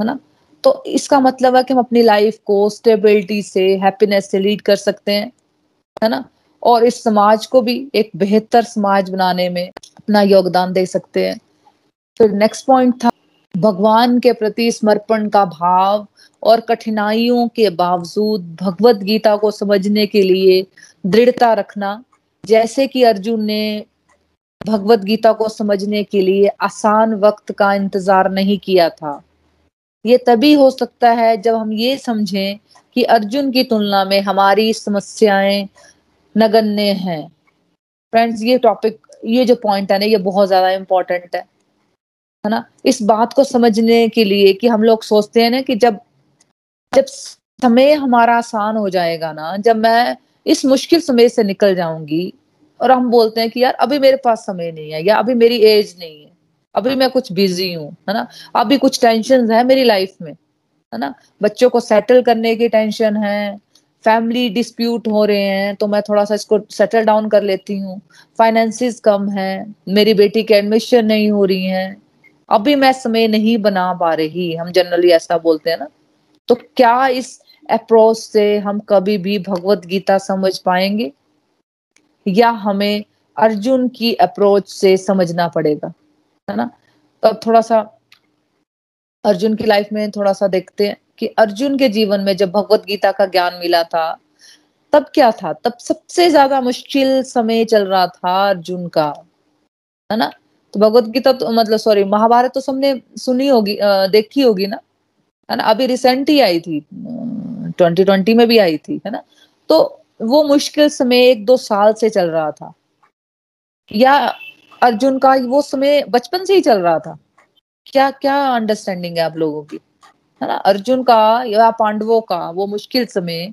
है ना? तो इसका मतलब है कि हम अपनी लाइफ को स्टेबिलिटी से हैप्पीनेस से लीड कर सकते हैं, है ना? और इस समाज को भी एक बेहतर समाज बनाने में अपना योगदान दे सकते हैं। फिर नेक्स्ट पॉइंट था, भगवान के प्रति समर्पण का भाव और कठिनाइयों के बावजूद भगवत गीता को समझने के लिए दृढ़ता रखना, जैसे कि अर्जुन ने भगवत गीता को समझने के लिए आसान वक्त का इंतज़ार नहीं किया था। ये तभी हो सकता है जब हम ये समझें कि अर्जुन की तुलना में हमारी समस्याएँ नगण्य हैं। फ्रेंड्स ये टॉपिक ये जो पॉइंट है ना, ये बहुत ज़्यादा इंपॉर्टेंट है। है ना? इस बात को समझने के लिए कि हम लोग सोचते हैं ना कि जब जब समय हमारा आसान हो जाएगा ना, जब मैं इस मुश्किल समय से निकल जाऊँगी और हम बोलते हैं कि यार, अभी मेरे पास समय नहीं है, या अभी मेरी एज नहीं है, अभी मैं कुछ बिज़ी हूँ, है ना? अभी कुछ टेंशन है मेरी लाइफ में, है ना? बच्चों को सेटल करने की टेंशन है फैमिली डिस्प्यूट हो रहे हैं तो मैं थोड़ा सा इसको सेटल डाउन कर लेती हूँ। फाइनेंसिस कम है, मेरी बेटी की एडमिशन नहीं हो रही है, अभी मैं समय नहीं बना पा रही, हम जनरली ऐसा बोलते हैं ना? तो क्या इस अप्रोच से हम कभी भी भगवत गीता समझ पाएँगे? या हमें अर्जुन की अप्रोच से समझना पड़ेगा, है ना? तो थोड़ा सा अर्जुन की लाइफ में थोड़ा सा देखते हैं कि अर्जुन के जीवन में जब भगवत गीता का ज्ञान मिला था, तब क्या था? तब सबसे ज़्यादा मुश्किल समय चल रहा था अर्जुन का, है ना? तो भगवत गीता तो मतलब सॉरी महाभारत तो सबने सुनी होगी देखी होगी ना? है ना? अभी रिसेंट ही आई थी ट्वेंटी ट्वेंटी में भी आई थी, है ना? तो वो मुश्किल समय एक दो साल से चल रहा था। या अर्जुन का वो समय बचपन से ही चल रहा था। क्या क्या अंडरस्टैंडिंग है आप लोगों की? है ना? अर्जुन का या पांडवों का वो मुश्किल समय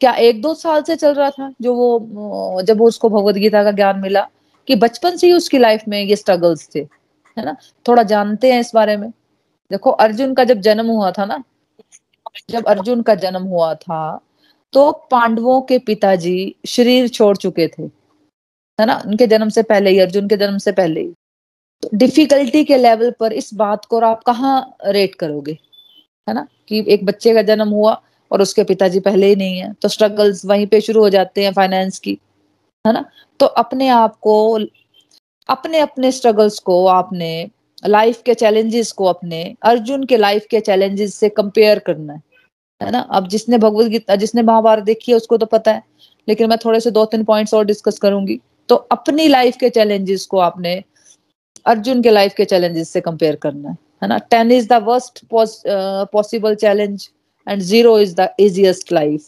क्या एक दो साल से चल रहा था जो वो, जब उसको भगवत गीता का ज्ञान मिला कि बचपन से ही उसकी लाइफ में ये स्ट्रगल्स थे। है ना? थोड़ा जानते हैं इस बारे में। देखो, अर्जुन का जब जन्म हुआ था ना, जब अर्जुन का जन्म हुआ था तो पांडवों के पिताजी शरीर छोड़ चुके थे, है ना? उनके जन्म से पहले ही, अर्जुन के जन्म से पहले ही। तो डिफिकल्टी के लेवल पर इस बात को आप कहाँ रेट करोगे, है ना? कि एक बच्चे का जन्म हुआ और उसके पिताजी पहले ही नहीं है तो स्ट्रगल्स वहीं पे शुरू हो जाते हैं फाइनेंस की, है ना? तो अपने आप को, अपने अपने स्ट्रगल्स को आपने लाइफ के चैलेंजेस को अपने, अर्जुन के लाइफ के चैलेंजेस से कंपेयर करना है। है ना? अब जिसने भगवत गीता, जिसने महाभारत देखी है, उसको तो पता है। लेकिन मैं थोड़े से दो तीन पॉइंट्स और डिस्कस करूँगी। तो अपनी लाइफ के चैलेंजेस को आपने अर्जुन के लाइफ के चैलेंजेस से कंपेयर करना है है ना? Ten is the worst possible challenge and zero is the easiest life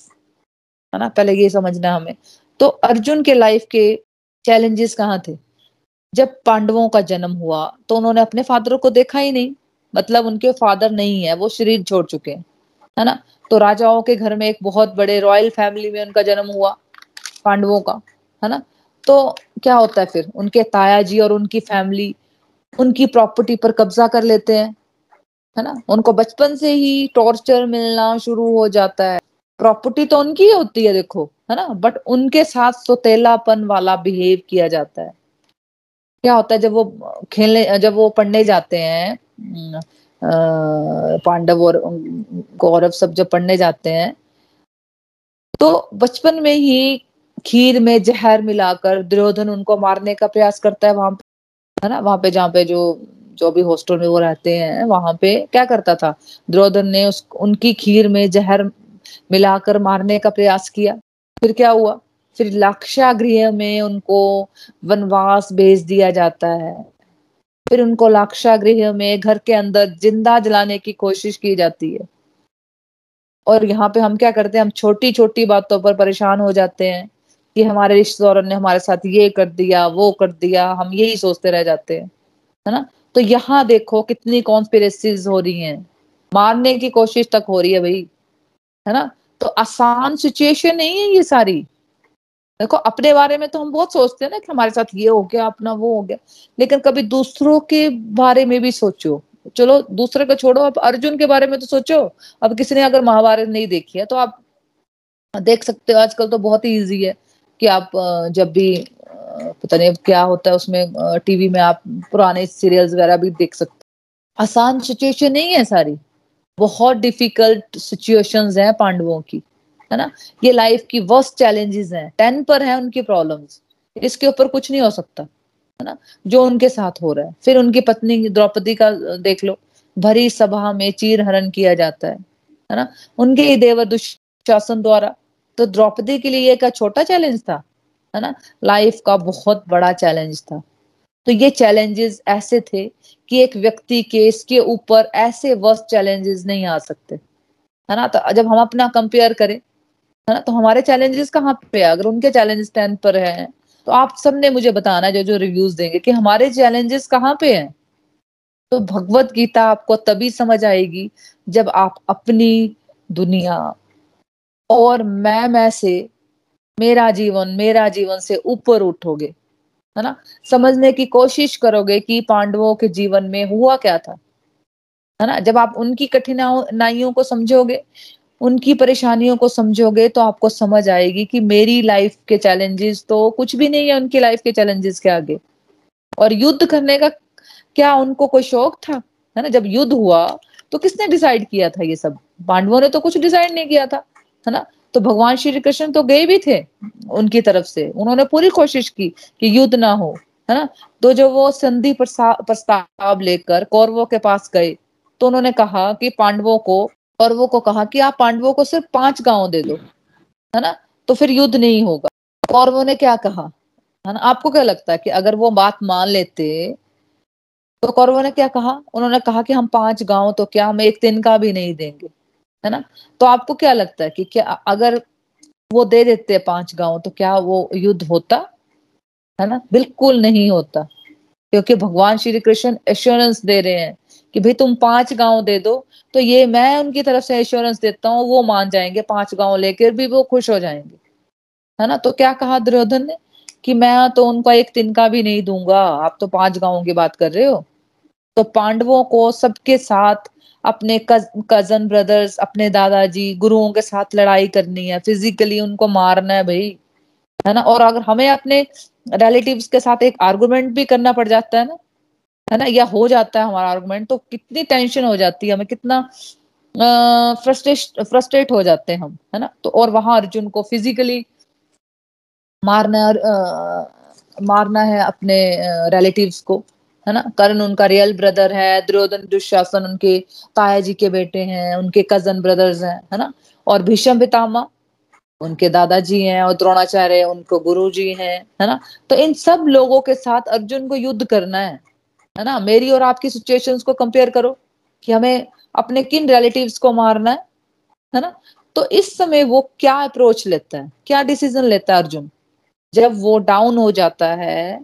है ना? पहले ये समझना हमें। तो अर्जुन के लाइफ के चैलेंजेस कहाँ थे? जब पांडवों का जन्म हुआ तो उन्होंने अपने फादर को देखा ही नहीं। मतलब उनके फादर नहीं है, वो शरीर छोड़ चुके हैं। है ना? तो राजाओं के घर में एक बहुत बड़े रॉयल फैमिली में उनका जन्म हुआ, पांडवों का, है ना? तो क्या होता है फिर? उनके ताया जी और उनकी फैमिली उनकी प्रॉपर्टी पर कब्जा कर लेते हैं, है ना? उनको बचपन से ही टॉर्चर मिलना शुरू हो जाता है। प्रॉपर्टी तो उनकी होती है, देखो, है ना? बट उनके साथ सोतेलापन वाला बिहेव किया जाता है। क्या होता है, जब वो खेलने, जब वो पढ़ने जाते हैं पांडव और गौरव सब जब पढ़ने जाते हैं तो बचपन में ही खीर में जहर मिलाकर दुर्योधन उनको मारने का प्रयास करता है वहाँ पे, है ना? वहाँ पे जहाँ पे जो जो भी हॉस्टल में वो रहते हैं, वहाँ पे क्या करता था? दुर्योधन ने उस, उनकी खीर में जहर मिलाकर मारने का प्रयास किया। फिर क्या हुआ? फिर लाक्षागृह में उनको वनवास भेज दिया जाता है। फिर उनको लाक्षागृह में घर के अंदर ज़िंदा जलाने की कोशिश की जाती है। और यहाँ पे हम क्या करते हैं, हम छोटी छोटी बातों पर परेशान हो जाते हैं कि हमारे रिश्तेदारों ने हमारे साथ ये कर दिया, वो कर दिया, हम यही सोचते रह जाते हैं, है ना? तो यहाँ देखो कितनी कॉन्स्पिरेसीज हो रही हैं। मारने की कोशिश तक हो रही है भाई, है ना? तो आसान सिचुएशन नहीं है ये सारी। देखो, अपने बारे में तो हम बहुत सोचते हैं ना कि हमारे साथ ये हो गया, अपना वो हो गया। लेकिन कभी दूसरों के बारे में भी सोचो। चलो, दूसरे को छोड़ो, अब अर्जुन के बारे में तो सोचो। अब किसी ने अगर महाभारत नहीं देखी है तो आप देख सकते हो, आजकल तो बहुत ही ईजी है कि आप जब भी पता नहीं क्या होता है उसमें टीवी में आप पुराने सीरियल्स वगैरह भी देख सकते आसान सिचुएशन नहीं है सारी। बहुत डिफ़िकल्ट सिचुएशंस हैं पांडवों की। है ना? ये लाइफ की वर्स्ट चैलेंजेस हैं। टेन पर है उनकी प्रॉब्लम्स इसके ऊपर कुछ नहीं हो सकता, है ना? जो उनके साथ हो रहा है। फिर उनकी पत्नी द्रौपदी का देख लो। भरी सभा में चीर हरण किया जाता है है ना? उनके ही देवर दुशासन द्वारा। तो द्रौपदी के लिए एक छोटा चैलेंज था, है ना? लाइफ का बहुत बड़ा चैलेंज था। तो ये चैलेंजेस ऐसे थे कि एक व्यक्ति के इसके ऊपर ऐसे वर्स्ट चैलेंजेस नहीं आ सकते, है ना? तो जब हम अपना कंपेयर करें है ना? तो हमारे चैलेंजेस कहाँ पे अगर उनके चैलेंजेस टेन पर है तो आप सबने मुझे बताना जो जो रिव्यूज़ देंगे कि हमारे चैलेंजेस कहाँ पे हैं? तो भगवत गीता आपको तभी समझ आएगी जब आप अपनी दुनिया और मैं मैं से, मेरा जीवन मेरा जीवन से ऊपर उठोगे, है ना? समझने की कोशिश करोगे कि पांडवों के जीवन में हुआ क्या था, है ना? जब आप उनकी कठिनाइयों को समझोगे उनकी परेशानियों को समझोगे तो आपको समझ आएगी कि मेरी लाइफ के चैलेंजेस तो कुछ भी नहीं है उनकी लाइफ के चैलेंजेस के आगे। और युद्ध करने का क्या उनको कोई शौक था? है ना, जब युद्ध हुआ तो किसने डिसाइड किया था ये सब? पांडवों ने तो कुछ डिसाइड नहीं किया था, है ना? तो भगवान श्री कृष्ण तो गए भी थे उनकी तरफ़ से। उन्होंने पूरी कोशिश की कि युद्ध ना हो, है ना? तो जब वो संधि प्रस्ताव लेकर कौरवों के पास गए तो उन्होंने कहा कि पांडवों को कौरवों को कहा कि आप पांडवों को सिर्फ़ पाँच गाँव दे दो, है ना? तो फिर युद्ध नहीं होगा। कौरवों ने क्या कहा? है ना? आपको क्या लगता है कि अगर वो बात मान लेते तो कौरवों ने क्या कहा? उन्होंने कहा कि हम पाँच गाँव तो क्या हम एक दिन का भी नहीं देंगे, है ना? तो आपको क्या लगता है कि क्या अगर वो दे देते पाँच गाँव तो क्या वो युद्ध होता? है ना? बिल्कुल नहीं होता, क्योंकि भगवान श्री कृष्ण एश्योरेंस दे रहे हैं कि भाई तुम पाँच गाँव दे दो तो ये मैं उनकी तरफ़ से एश्योरेंस देता हूँ, वो मान जाएँगे पाँच गाँव लेकर भी वो खुश हो जाएँगे। है ना? तो क्या कहा दुर्योधन ने? कि मैं तो उनका एक तिनका भी नहीं दूँगा, आप तो पाँच गाँवों की बात कर रहे हो। तो पांडवों को सबके साथ अपने कज़न ब्रदर्स अपने दादाजी, गुरुओं के साथ लड़ाई करनी है फिजिकली उनको मारना है भाई। है ना? और अगर हमें अपने रिलेटिव्स के साथ एक आर्गुमेंट भी करना पड़ जाता है ना है ना? या हो जाता है हमारा आर्गुमेंट तो कितनी टेंशन हो जाती है हमें कितना फ्रस्ट्रेट हो जाते हैं हम है ना? तो और वहाँ अर्जुन को फिजिकली मारना आ, मारना है अपने रिलेटिव्स को है ना? कर्ण उनका रियल ब्रदर है दुर्योधन दुशासन उनके ताया जी के बेटे हैं उनके कज़न ब्रदर्स हैं है ना? और भीष्म पितामा उनके दादाजी हैं और द्रोणाचार्य उनको गुरु जी हैं है ना? तो इन सब लोगों के साथ अर्जुन को युद्ध करना है। है ना? मेरी और आपकी सिचुएशंस को कंपेयर करो कि हमें अपने किन रिलेटिव्स को मारना है है ना? तो इस समय वो क्या अप्रोच लेता है? क्या डिसीज़न लेता है अर्जुन? जब वो डाउन हो जाता है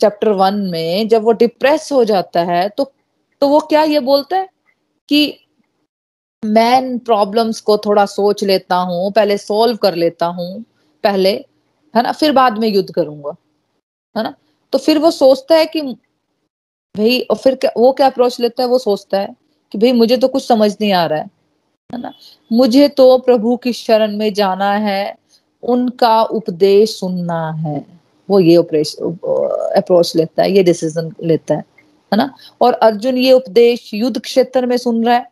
चैप्टर वन में जब वो डिप्रेस हो जाता है तो तो वो क्या ये बोलता है कि मैं प्रॉब्लम्स को थोड़ा सोच लेता हूँ, पहले सॉल्व कर लेता हूँ, पहले, है ना? फिर बाद में युद्ध करूँगा, है ना? तो फिर वो सोचता है कि भाई, और फिर क्या, वो क्या अप्रोच लेता है? वो सोचता है कि भाई, मुझे तो कुछ समझ नहीं आ रहा है है ना? मुझे तो प्रभु की शरण में जाना है, उनका उपदेश सुनना है। वो ये अप्रोच लेता है, ये डिसीज़न लेता है है ना? और अर्जुन ये उपदेश युद्ध क्षेत्र में सुन रहा है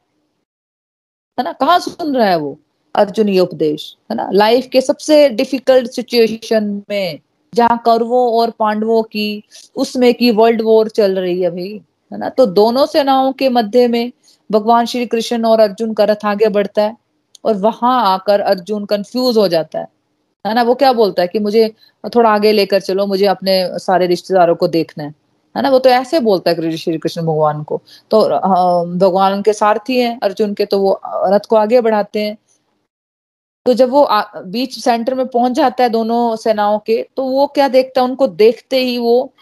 है ना? कहा सुन रहा है वो? अर्जुन ये उपदेश, है ना? लाइफ के सबसे डिफ़िकल्ट सिचुएशन में। जहाँ कौरवों और पांडवों की, उसमें की वर्ल्ड वॉर चल रही है भाई है ना? तो दोनों सेनाओं के मध्य में भगवान श्री कृष्ण और अर्जुन का रथ आगे बढ़ता है और वहाँ आकर अर्जुन कंफ्यूज हो जाता है। है ना? वो क्या बोलता है कि मुझे थोड़ा आगे लेकर चलो, मुझे अपने सारे रिश्तेदारों को देखना है। है ना? वो तो ऐसे बोलता है श्री कृष्ण भगवान को। तो भगवान उनके सारथी हैं अर्जुन के तो वो रथ को आगे बढ़ाते हैं। तो जब वो बीच सेंटर में पहुँच जाता है दोनों सेनाओं के तो वो क्या देखता है? उनको देखते ही वो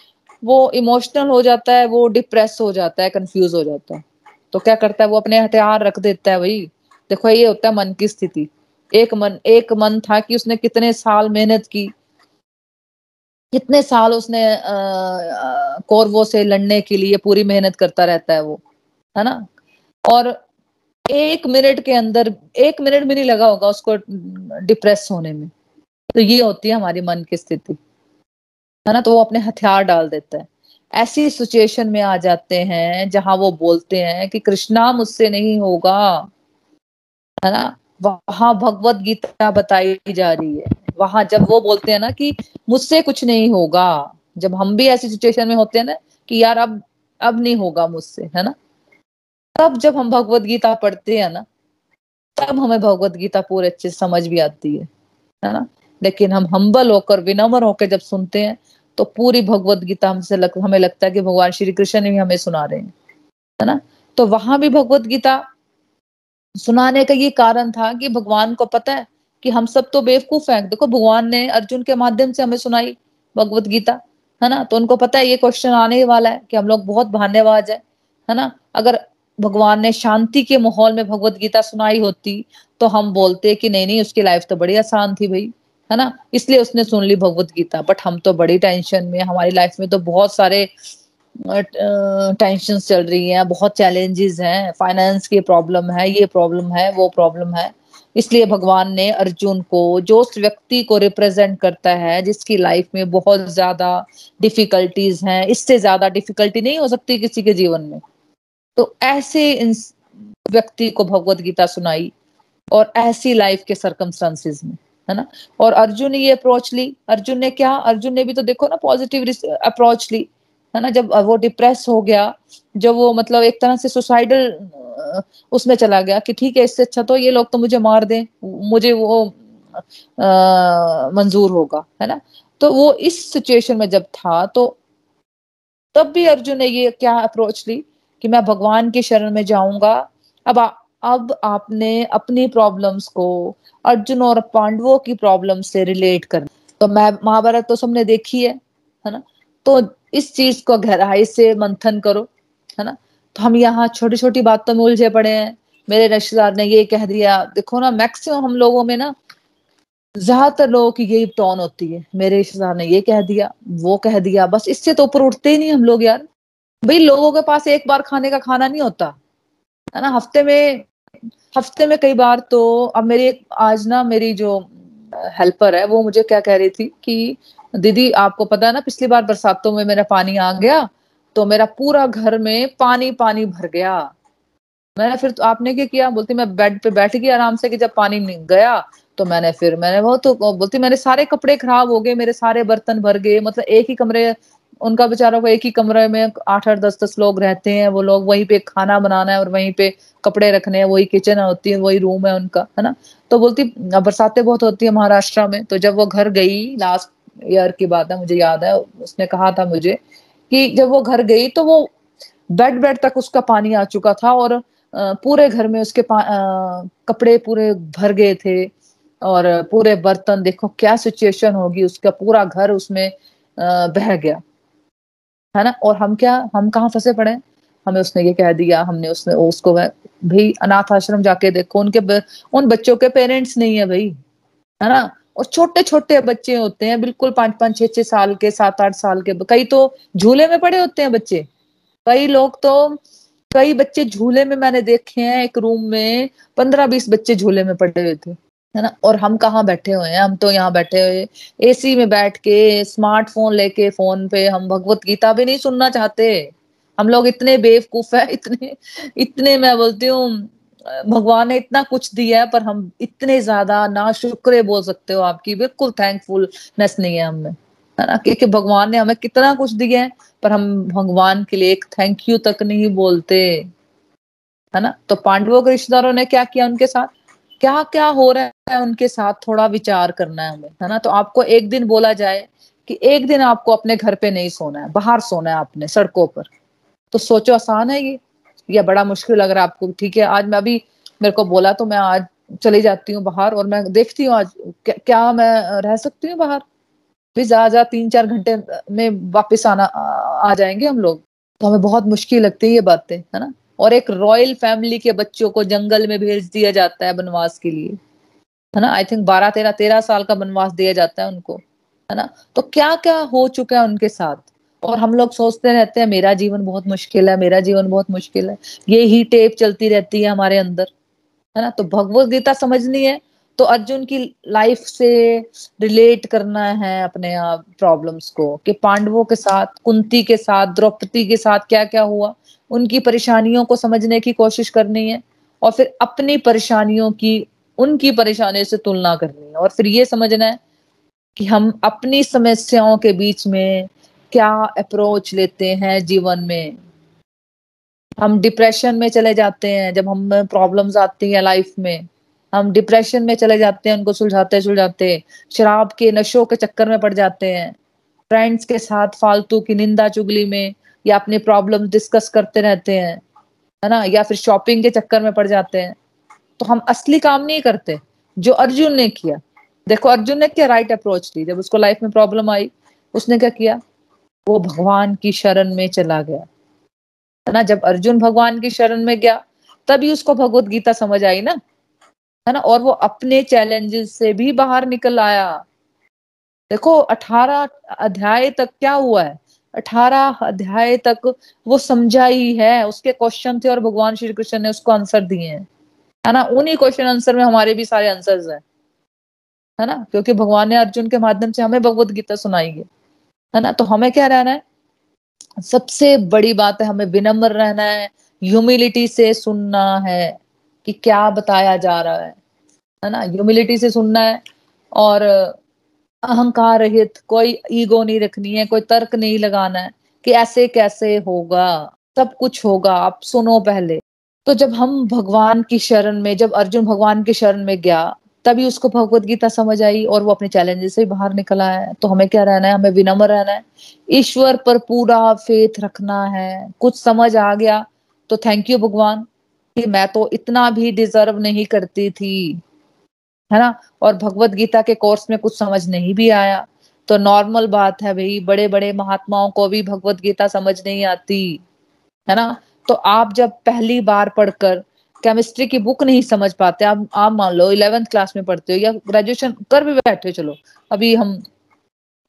वो इमोशनल हो जाता है, वो डिप्रेस हो जाता है कंफ्यूज हो जाता है। तो क्या करता है? वो अपने हथियार रख देता है वही देखो, ये होता है मन की स्थिति। एक मन एक मन था कि उसने कितने साल मेहनत की। कितने साल उसने कौरवों से लड़ने के लिए पूरी मेहनत करता रहता है वो, है ना? और एक मिनट के अंदर, एक मिनट भी नहीं लगा होगा उसको डिप्रेस होने में। तो ये होती है हमारी मन की स्थिति। है ना? तो वो अपने हथियार डाल देता है। ऐसी सिचुएशन में आ जाते हैं जहाँ वो बोलते हैं कि कृष्णा मुझसे नहीं होगा। है ना? वहाँ भगवत गीता बताई जा रही है। वहाँ जब वो बोलते हैं ना कि मुझसे कुछ नहीं होगा, जब हम भी ऐसी सिचुएशन में होते हैं ना कि यार अब अब नहीं होगा मुझसे, है ना? तब जब हम भगवत गीता पढ़ते हैं ना तब हमें भगवत गीता पूरे अच्छे से समझ भी आती है है ना? लेकिन हम हम्बल होकर विनम्र होकर जब सुनते हैं तो पूरी भगवत गीता हमसे लग, हमें लगता है कि भगवान श्री कृष्ण भी हमें सुना रहे हैं है ना? तो वहाँ भी भगवत गीता सुनाने का ये कारण था कि भगवान को पता है कि हम सब तो बेवकूफ़ हैं। देखो भगवान ने अर्जुन के माध्यम से हमें सुनाई भगवत गीता है ना? तो उनको पता है ये क्वेश्चन आने ही वाला है कि हम लोग बहुत भान्यवाज है है ना? अगर भगवान ने शांति के माहौल में भगवत गीता सुनाई होती तो हम बोलते कि नहीं नहीं, उसकी लाइफ तो बड़ी आसान थी भाई, है ना? इसलिए उसने सुन ली भगवत गीता। बट हम तो बड़ी टेंशन में, हमारी लाइफ में तो बहुत सारे टेंशन चल रही हैं, बहुत चैलेंजेस हैं फाइनेंस की प्रॉब्लम है, ये प्रॉब्लम है, वो प्रॉब्लम है। इसलिए भगवान ने अर्जुन को, जो उस व्यक्ति को रिप्रेजेंट करता है, जिसकी लाइफ में बहुत ज़्यादा डिफिकल्टीज हैं, इससे ज़्यादा डिफिकल्टी नहीं हो सकती किसी के जीवन में। तो ऐसे व्यक्ति को भगवत गीता सुनाई और ऐसी लाइफ के सरकमस्टांसिस में, है ना? और अर्जुन ने ये अप्रोच ली। अर्जुन ने क्या? अर्जुन ने भी तो देखो ना पॉजिटिव अप्रोच ली, है ना? जब वो डिप्रेस हो गया, जब वो मतलब एक तरह से सुसाइडल उसमें चला गया कि ठीक है, इससे अच्छा तो ये लोग तो मुझे मार दें, मुझे वो मंजूर होगा, है ना? तो वो इस सिचुएशन में जब था तो तब भी अर्जुन ने ये क्या अप्रोच ली? कि मैं भगवान की शरण में जाऊँगा। अब आ, अब आपने अपनी प्रॉब्लम्स को अर्जुन और पांडवों की प्रॉब्लम से रिलेट कर तो मैं महाभारत तो सबने देखी है है ना? तो इस चीज़ को गहराई से मंथन करो है ना? तो हम यहाँ छोटी छोटी बातों में उलझे पड़े हैं। मेरे रिश्तेदार ने ये कह दिया देखो ना मैक्सिमम हम लोगों में ना ज़्यादातर लोगों की यही टोन होती है। मेरे रिश्तेदार ने ये कह दिया वो कह दिया बस इससे तो ऊपर उठते ही नहीं हम लोग यार। भाई लोगों के पास एक बार खाने का खाना नहीं होता, है ना? हफ़्ते में हफ़्ते में कई बार तो अब मेरी आज ना मेरी जो हेल्पर है, वो मुझे क्या कह रही थी कि, दीदी, आपको पता है ना, पिछली बार बरसातों में मेरा पानी आ गया तो मेरा पूरा घर में पानी पानी भर गया। मैंने फिर तो आपने क्या किया? बोलती, मैं बेड पे बैठ गई आराम से कि जब पानी गया तो मैंने फिर, मैंने वो तो बोलती, मेरे सारे कपड़े खराब हो गए, मेरे सारे बर्तन भर गए मतलब एक ही कमरे उनका बेचारों को एक ही कमरे में आठ आठ दस दस लोग रहते हैं, वो लोग वहीं पे खाना बनाना है और वहीं पे कपड़े रखने हैं, वही किचन होती है, वही रूम है उनका, है ना? तो बोलती बरसातें बहुत होती है महाराष्ट्र में तो जब वो घर गई लास्ट ईयर की बात है, मुझे याद है, उसने कहा था मुझे कि जब वो घर गई तो वो बेड बेड तक उसका पानी आ चुका था और पूरे घर में उसके कपड़े पूरे भर गए थे और पूरे बर्तन, देखो क्या सिचुएशन होगी, उसका पूरा घर उसमें बह गया। है ना? और हम क्या हम कहाँ फंसे पड़े हमें उसने ये कह दिया हमने उसने उसको भाई अनाथ आश्रम जाके देखो उनके ब, उन बच्चों के पेरेंट्स नहीं है भाई है ना? और छोटे छोटे बच्चे होते हैं बिल्कुल पाँच पाँच छह छह साल के सात आठ साल के कई तो झूले में पड़े होते हैं बच्चे। कई लोग तो कई बच्चे झूले में मैंने देखे हैं एक रूम में पंद्रह बीस बच्चे झूले में पड़े हुए थे। है ना? और हम कहाँ बैठे हुए हैं? हम तो यहाँ बैठे हुए एसी में बैठ के स्मार्टफ़ोन लेके फ़ोन पे हम भगवत गीता भी नहीं सुनना चाहते। हम लोग इतने बेवकूफ़ है, इतने इतने मैं बोलती हूँ, भगवान ने इतना कुछ दिया है, पर हम इतने ज़्यादा ना शुक्र बोल सकते हो आपकी। बिल्कुल थैंकफुलनेस नहीं है हमें, है ना? क्योंकि भगवान ने हमें कितना कुछ दिया है, पर हम भगवान के लिए एक थैंक यू तक नहीं बोलते, है ना? तो पांडवों के रिश्तेदारों ने क्या किया उनके साथ? क्या क्या हो रहा है उनके साथ थोड़ा विचार करना है हमें है ना? तो आपको एक दिन बोला जाए कि एक दिन आपको अपने घर पे नहीं सोना है बाहर सोना है आपने सड़कों पर। तो सोचो आसान है ये या बड़ा मुश्किल लग रहा है आपको ठीक है? आज मैं अभी मेरे को बोला तो मैं आज चली जाती हूँ बाहर और मैं देखती हूँ आज क्या, मैं रह सकती हूँ बाहर? फिर ज़्यादा ज़्यादा तीन चार घंटे में वापस आना आ जाएँगे हम लोग। तो हमें बहुत मुश्किल लगती है ये बातें है ना? और एक रॉयल फैमिली के बच्चों को जंगल में भेज दिया जाता है वनवास के लिए। है ना? आई थिंक बारह, तेरह तेरह साल का वनवास दिया जाता है उनको, है ना? तो क्या क्या हो चुका है उनके साथ? और हम लोग सोचते रहते हैं, मेरा जीवन बहुत मुश्किल है, मेरा जीवन बहुत मुश्किल है। ये ही टेप चलती रहती है हमारे अंदर, है ना? तो भगवत गीता समझनी है तो अर्जुन की लाइफ से रिलेट करना है अपने आप प्रॉब्लम्स को, कि पांडवों के साथ, कुंती के साथ, द्रौपदी के साथ क्या क्या हुआ? उनकी परेशानियों को समझने की कोशिश करनी है, और फिर अपनी परेशानियों की उनकी परेशानियों से तुलना करनी है। और फिर ये समझना है कि हम अपनी समस्याओं के बीच में क्या अप्रोच लेते हैं जीवन में। हम डिप्रेशन में चले जाते हैं, जब हम प्रॉब्लम्स आती हैं लाइफ में। हम डिप्रेशन में चले जाते हैं, उनको सुलझाते सुलझाते। शराब के नशों के चक्कर में पड़ जाते हैं। फ्रेंड्स के साथ फालतू की निंदा चुगली में या अपने प्रॉब्लम डिस्कस करते रहते हैं, है ना? या फिर शॉपिंग के चक्कर में पड़ जाते हैं। तो हम असली काम नहीं करते, जो अर्जुन ने किया। देखो, अर्जुन ने क्या राइट अप्रोच ली? जब उसको लाइफ में प्रॉब्लम आई, उसने क्या किया? वो भगवान की शरण में चला गया। है ना? जब अर्जुन भगवान की शरण में गया, तभी उसको भगवत गीता समझ आई ना? है ना? और वो अपने चैलेंजेस से भी बाहर निकल आया। देखो, अठारह अध्याय तक क्या हुआ है? अठारह अध्याय तक वो समझा ही। है उसके क्वेश्चन थे और भगवान श्री कृष्ण ने उसको आंसर दिए हैं। है ना? उन्हीं क्वेश्चन आंसर में हमारे भी सारे आंसर्स हैं। है ना? क्योंकि भगवान ने अर्जुन के माध्यम से हमें भगवत गीता सुनाई है। है ना? तो हमें क्या रहना है? सबसे बड़ी बात है हमें विनम्र रहना है ह्यूमिलिटी से सुनना है कि क्या बताया जा रहा है। है ना? ह्यूमिलिटी से सुनना है और अहंकार रहित कोई ईगो नहीं रखनी है, कोई तर्क नहीं लगाना है कि ऐसे कैसे होगा, सब कुछ होगा, आप सुनो पहले। तो जब हम भगवान की शरण में, जब अर्जुन भगवान की शरण में गया, तभी उसको भगवत गीता समझ आई और वो अपने चैलेंजेस से बाहर निकला है। तो हमें क्या रहना है? हमें विनम्र रहना है। ईश्वर पर पूरा फेथ रखना है। कुछ समझ आ गया तो थैंक यू भगवान कि मैं तो इतना भी डिजर्व नहीं करती थी, है ना? और भगवत गीता के कोर्स में कुछ समझ नहीं भी आया। तो नॉर्मल बात है भाई बड़े बड़े महात्माओं को भी भगवत गीता समझ नहीं आती, है ना? तो आप जब पहली बार पढ़कर केमिस्ट्री की बुक नहीं समझ पाते, आप आप मान लो इलेवेंथ क्लास में पढ़ते हो या ग्रेजुएशन कर भी बैठे हो, चलो, अभी हम,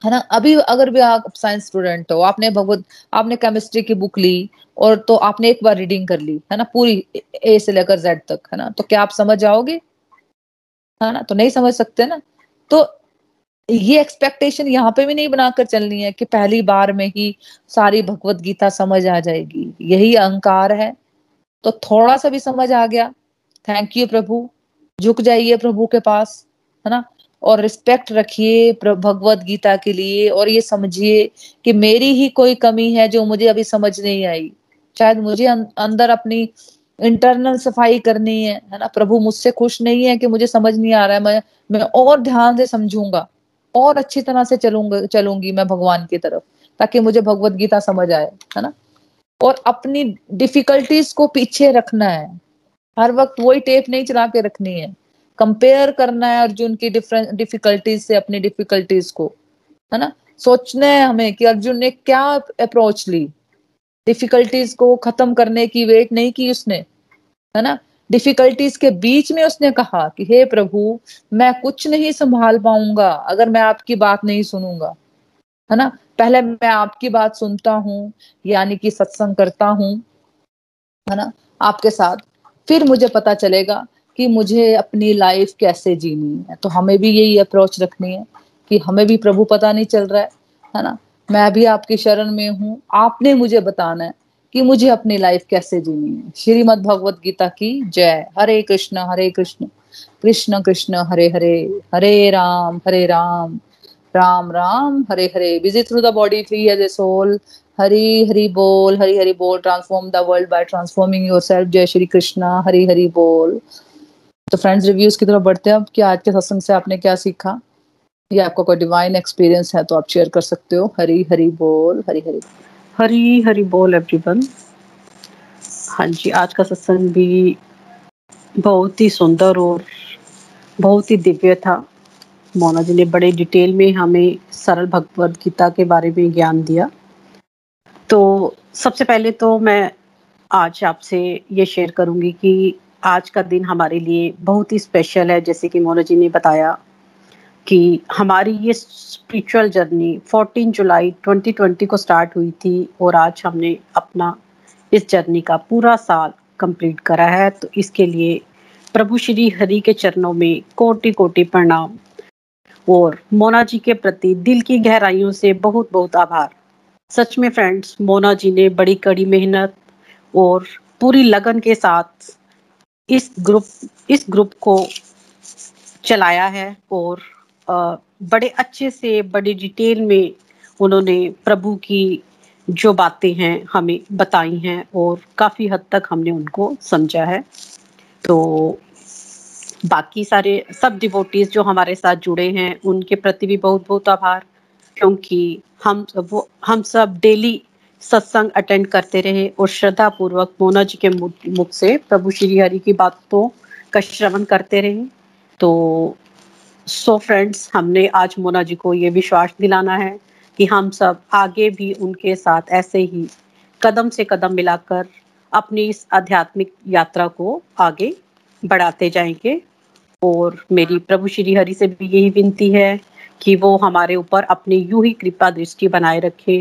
है ना, अभी अगर भी आप साइंस स्टूडेंट हो, आपने भगवत, आपने केमिस्ट्री की बुक ली और तो आपने एक बार रीडिंग कर ली, है ना, पूरी ए से लेकर जेड तक, है ना तो क्या आप समझ जाओगे? है ना तो नहीं समझ सकते ना? तो ये एक्सपेक्टेशन यहाँ पे भी नहीं बनाकर चलनी है कि पहली बार में ही सारी भगवत गीता समझ आ जाएगी। यही अहंकार है। तो थोड़ा सा भी समझ आ गया। थैंक यू प्रभु। झुक जाइए प्रभु के पास है ना? और रिस्पेक्ट रखिए भगवत गीता के लिए और ये समझिए कि मेरी ही कोई कमी है जो मुझे अभी समझ नहीं आई। शायद मुझे अं-, अंदर अपनी इंटरनल सफ़ाई करनी है है ना? प्रभु मुझसे खुश नहीं है कि मुझे समझ नहीं आ रहा है। मैं मैं और ध्यान से समझूँगा। और अच्छी तरह से चलूँगा, चलूँगी मैं भगवान की तरफ़, ताकि मुझे भगवत गीता समझ आए, है ना? और अपनी डिफिकल्टीज को पीछे रखना है। हर वक्त वही टेप नहीं चला के रखनी है। कंपेयर करना है अर्जुन की डिफरेंट डिफिकल्टीज से अपनी डिफिकल्टीज को, है ना? सोचना है हमें कि अर्जुन ने क्या अप्रोच ली। डिफिकल्टीज को खत्म करने की वेट नहीं की उसने, है ना? डिफिकल्टीज के बीच में उसने कहा कि, हे प्रभु, मैं कुछ नहीं संभाल पाऊँगा, अगर मैं आपकी बात नहीं सुनूँगा। है ना? पहले मैं आपकी बात सुनता हूँ, यानी कि सत्संग करता हूँ, है ना, आपके साथ। फिर मुझे पता चलेगा कि मुझे अपनी लाइफ कैसे जीनी है। तो हमें भी यही अप्रोच रखनी है कि हमें भी प्रभु पता नहीं चल रहा है है ना? मैं भी आपकी शरण में हूँ, आपने मुझे बताना है। कि मुझे अपनी लाइफ कैसे जीनी है? श्रीमद भगवत गीता की जय। Hare Krishna Hare Krishna. Krishna Krishna, Hare Hare. Hare Ram Hare Ram. Ram Ram, Hare Hare. Visit through the body free as a soul Hari Hari बोल, हरी हरी बोल। Transform the world by transforming yourself जय श्री कृष्णा, हरी हरी बोल। तो friends reviews की तरफ़ बढ़ते हैं। अब कि आज के सत्संग से आपने क्या सीखा? या आपका कोई डिवाइन एक्सपीरियंस है तो आप शेयर कर सकते हो। हरी हरी बोल, हरी हरी हरी हरी बोल एवरीवन हाँ जी, आज का सत्संग भी बहुत ही सुंदर और बहुत ही दिव्य था। मोना जी ने बड़े डिटेल में हमें सरल भगवद गीता के बारे में ज्ञान दिया। तो सबसे पहले तो मैं आज आपसे ये शेयर करूँगी कि आज का दिन हमारे लिए बहुत ही स्पेशल है, जैसे कि मोना जी ने बताया। कि हमारी ये स्पिरिचुअल जर्नी 14 जुलाई 2020 को स्टार्ट हुई थी और आज हमने अपना इस जर्नी का पूरा साल कंप्लीट करा है। तो इसके लिए प्रभु श्री हरि के चरणों में कोटि कोटि प्रणाम। और मोना जी के प्रति दिल की गहराइयों से बहुत बहुत आभार। सच में फ्रेंड्स मोना जी ने बड़ी कड़ी मेहनत और पूरी लगन के साथ इस ग्रुप इस ग्रुप को चलाया है और बड़े अच्छे से, बड़ी डिटेल में उन्होंने प्रभु की जो बातें हैं हमें बताई हैं और काफ़ी हद तक हमने उनको समझा है। तो बाकी सारे सब डिवोटीज जो हमारे साथ जुड़े हैं, उनके प्रति भी बहुत बहुत आभार, क्योंकि हम वो, हम सब डेली सत्संग अटेंड करते रहे और श्रद्धा पूर्वक मोना जी के मुख से प्रभु श्री हरि की बातों का श्रवण करते रहे। तो सो फ्रेंड्स हमने आज मोना जी को ये विश्वास दिलाना है कि हम सब आगे भी उनके साथ ऐसे ही कदम से कदम मिलाकर अपनी इस आध्यात्मिक यात्रा को आगे बढ़ाते जाएँगे। और मेरी प्रभु श्री हरि से भी यही विनती है कि वो हमारे ऊपर अपनी यूँ ही कृपा दृष्टि बनाए रखे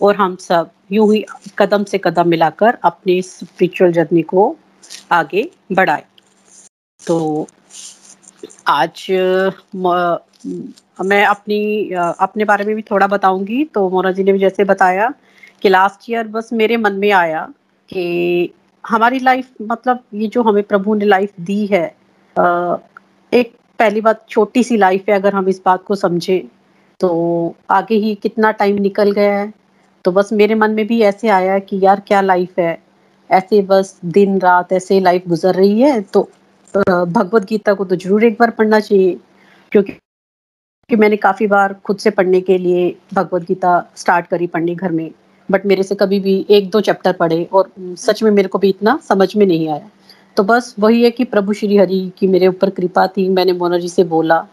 और हम सब यूँ ही कदम से कदम मिलाकर अपनी स्पिरिचुअल जर्नी को आगे बढ़ाए। तो आज, मैं अपनी अपने बारे में भी थोड़ा बताऊँगी। तो मोना जी ने भी जैसे बताया कि लास्ट ईयर बस मेरे मन में आया कि हमारी लाइफ मतलब ये जो हमें प्रभु ने लाइफ दी है एक पहली बात छोटी सी लाइफ है अगर हम इस बात को समझे। तो आगे ही कितना टाइम निकल गया है। तो बस मेरे मन में भी ऐसे आया कि यार क्या लाइफ है। ऐसे बस दिन, रात ऐसे लाइफ गुजर रही है। तो भगवत गीता को तो ज़रूर एक बार पढ़ना चाहिए, क्योंकि कि मैंने काफ़ी बार खुद से पढ़ने के लिए भगवत गीता स्टार्ट करी पढ़ने घर में, बट मेरे से कभी भी एक दो चैप्टर पढ़े और सच में मेरे को भी इतना समझ में नहीं आया। तो बस वही है कि प्रभु श्री हरि की मेरे ऊपर कृपा थी, मैंने मोना जी से बोला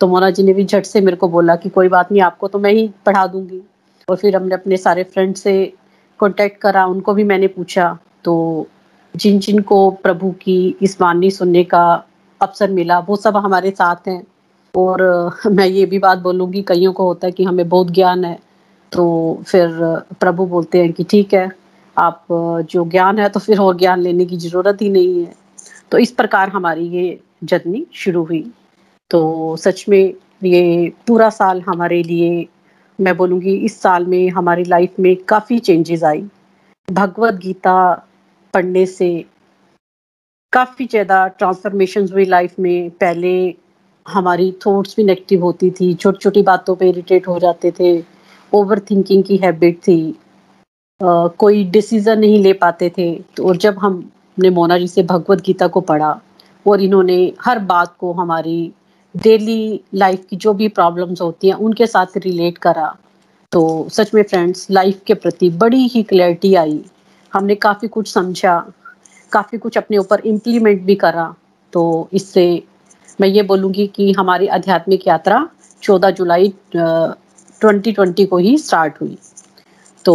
तो मोना जी ने भी झट से मेरे को बोला कि कोई बात नहीं, आपको तो मैं ही पढ़ा दूँगी। और फिर हमने अपने सारे फ्रेंड से कॉन्टेक्ट करा, उनको भी मैंने पूछा तो जिन जिन को प्रभु की इस वाणी सुनने का अवसर मिला, वो सब हमारे साथ हैं। और मैं ये भी बात बोलूँगी, कईयों को होता है कि हमें बहुत ज्ञान है तो फिर प्रभु बोलते हैं कि ठीक है, आप जो ज्ञान है तो फिर और ज्ञान लेने की ज़रूरत ही नहीं है। तो इस प्रकार हमारी ये जर्नी शुरू हुई। तो सच में ये पूरा साल हमारे लिए, मैं बोलूँगी इस साल में हमारी लाइफ में काफ़ी चेंजेस आई। भगवत गीता पढ़ने से काफ़ी ज़्यादा ट्रांसफॉर्मेशन हुई लाइफ में। पहले हमारी थॉट्स भी नेगेटिव होती थी छोटी छोटी बातों पे इरिटेट हो जाते थे ओवर थिंकिंग की हैबिट थी आ, कोई डिसीज़न नहीं ले पाते थे। तो और जब हमने मोना जी से भगवत गीता को पढ़ा और इन्होंने हर बात को हमारी डेली लाइफ की जो भी प्रॉब्लम्स होती हैं उनके साथ रिलेट करा तो सच में फ्रेंड्स लाइफ के प्रति बड़ी ही क्लैरिटी आई। हमने काफ़ी कुछ समझा, काफ़ी कुछ अपने ऊपर इम्प्लीमेंट भी करा। तो इससे मैं ये बोलूँगी कि हमारी आध्यात्मिक यात्रा 14 जुलाई 2020 को ही स्टार्ट हुई। तो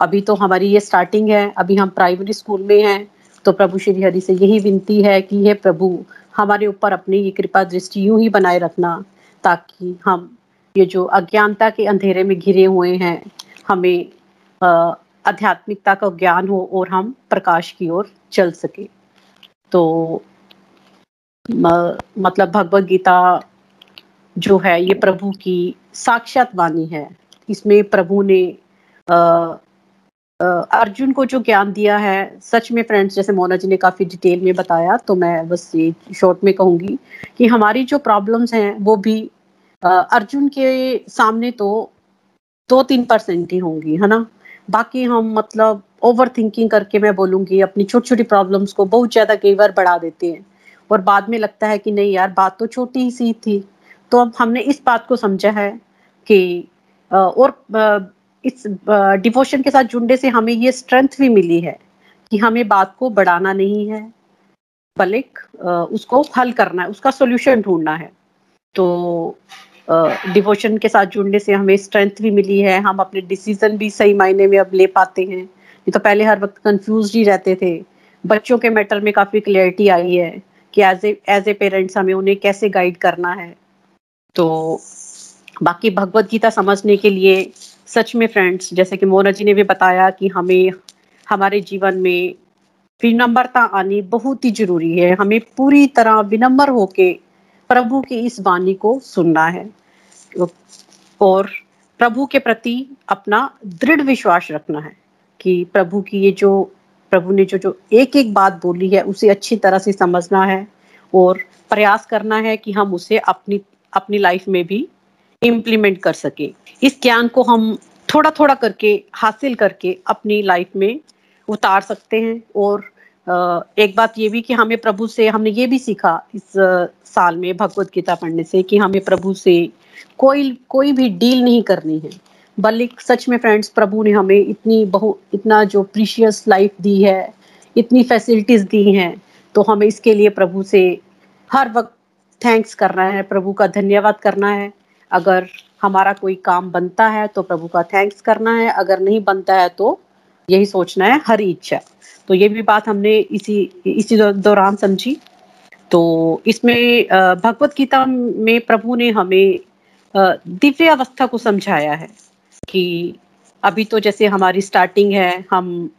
अभी तो हमारी ये स्टार्टिंग है, अभी हम प्राइमरी स्कूल में हैं तो प्रभु श्री हरि से यही विनती है कि हे प्रभु, हमारे ऊपर अपनी ये कृपा दृष्टि यूँ ही बनाए रखना, ताकि हम ये जो अज्ञानता के अंधेरे में घिरे हुए हैं, हमें आध्यात्मिकता का ज्ञान हो और हम प्रकाश की ओर चल सके। तो मतलब भगवत गीता जो है ये प्रभु की साक्षात वाणी है। इसमें प्रभु ने आ, आ, अर्जुन को जो ज्ञान दिया है सच में फ्रेंड्स जैसे मोना जी ने काफ़ी डिटेल में बताया तो मैं बस ये शॉर्ट में कहूँगी कि हमारी जो प्रॉब्लम्स हैं वो भी आ, अर्जुन के सामने तो दो तीन परसेंट ही होंगी है ना? बाकी हम मतलब ओवर थिंकिंग करके मैं बोलूँगी, अपनी छोटी छोटी प्रॉब्लम्स को बहुत ज़्यादा कई बार बढ़ा देते हैं। और बाद में लगता है कि नहीं यार, बात तो छोटी ही सी थी। तो अब हमने इस बात को समझा है कि और इस डिवोशन के साथ जुड़ने से हमें ये स्ट्रेंथ भी मिली है कि हमें बात को बढ़ाना नहीं है, बल्कि उसको हल करना है, उसका सोल्यूशन ढूंढना है। तो डिवोशन के साथ जुड़ने से हमें स्ट्रेंथ भी मिली है, हम अपने डिसीज़न भी सही मायने में अब ले पाते हैं। ये तो पहले हर वक्त कंफ्यूज ही रहते थे। बच्चों के मैटर में काफ़ी क्लियरिटी आई है कि as a as a parents हमें उन्हें कैसे गाइड करना है। तो बाकी भगवत गीता समझने के लिए सच में फ्रेंड्स जैसे कि मोना जी ने भी बताया कि हमें, हमारे जीवन में विनम्रता आनी बहुत ही ज़रूरी है। हमें पूरी तरह विनम्र होके प्रभु की इस वाणी को सुनना है। और प्रभु के प्रति अपना दृढ़ विश्वास रखना है कि प्रभु की ये जो, प्रभु ने जो जो एक एक बात बोली है, उसे अच्छी तरह से समझना है और प्रयास करना है कि हम उसे अपनी अपनी लाइफ में भी इम्प्लीमेंट कर सके। इस ज्ञान को हम थोड़ा थोड़ा करके, हासिल करके अपनी लाइफ में उतार सकते हैं और एक बात ये भी कि हमें प्रभु से, हमने ये भी सीखा इस साल में भगवत गीता पढ़ने से कि हमें प्रभु से कोई कोई भी डील नहीं करनी है। बल्कि सच में फ्रेंड्स, प्रभु ने हमें इतनी बहु, इतना जो प्रीशियस लाइफ दी है, इतनी फैसिलिटीज़ दी हैं तो हमें इसके लिए प्रभु से हर वक्त थैंक्स करना है, प्रभु का धन्यवाद करना है। अगर हमारा कोई काम बनता है तो प्रभु का थैंक्स करना है। अगर नहीं बनता है तो यही सोचना है, हर इच्छा। तो ये भी बात हमने इसी इसी दौरान समझी। तो इसमें भगवत गीता में प्रभु ने हमें दिव्य अवस्था को समझाया है कि अभी तो जैसे हमारी स्टार्टिंग है, हम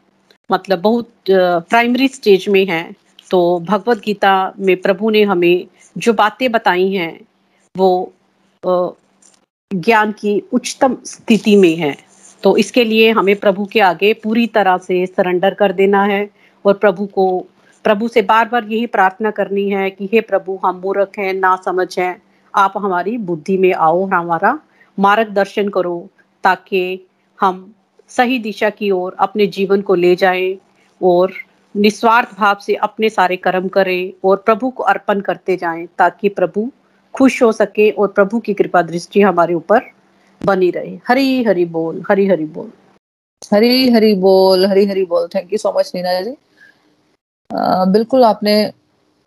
मतलब बहुत प्राइमरी स्टेज में हैं तो भगवत गीता में प्रभु ने हमें जो बातें बताई हैं, वो ज्ञान की उच्चतम स्थिति में है। तो इसके लिए हमें प्रभु के आगे पूरी तरह से सरेंडर कर देना है और प्रभु को, प्रभु से बार बार यही प्रार्थना करनी है कि हे प्रभु, हम मूर्ख हैं ना समझ हैं। आप हमारी बुद्धि में आओ, हमारा मार्गदर्शन करो ताकि हम सही दिशा की ओर अपने जीवन को ले जाएँ और निस्वार्थ भाव से अपने सारे कर्म करें और प्रभु को अर्पण करते जाएँ ताकि प्रभु खुश हो सके और प्रभु की कृपा दृष्टि हमारे ऊपर बनी रहे। हरी हरी बोल, हरी हरी बोल। हरी हरी बोल, हरी हरी बोल। Thank you so much Neena ji बिल्कुल आपने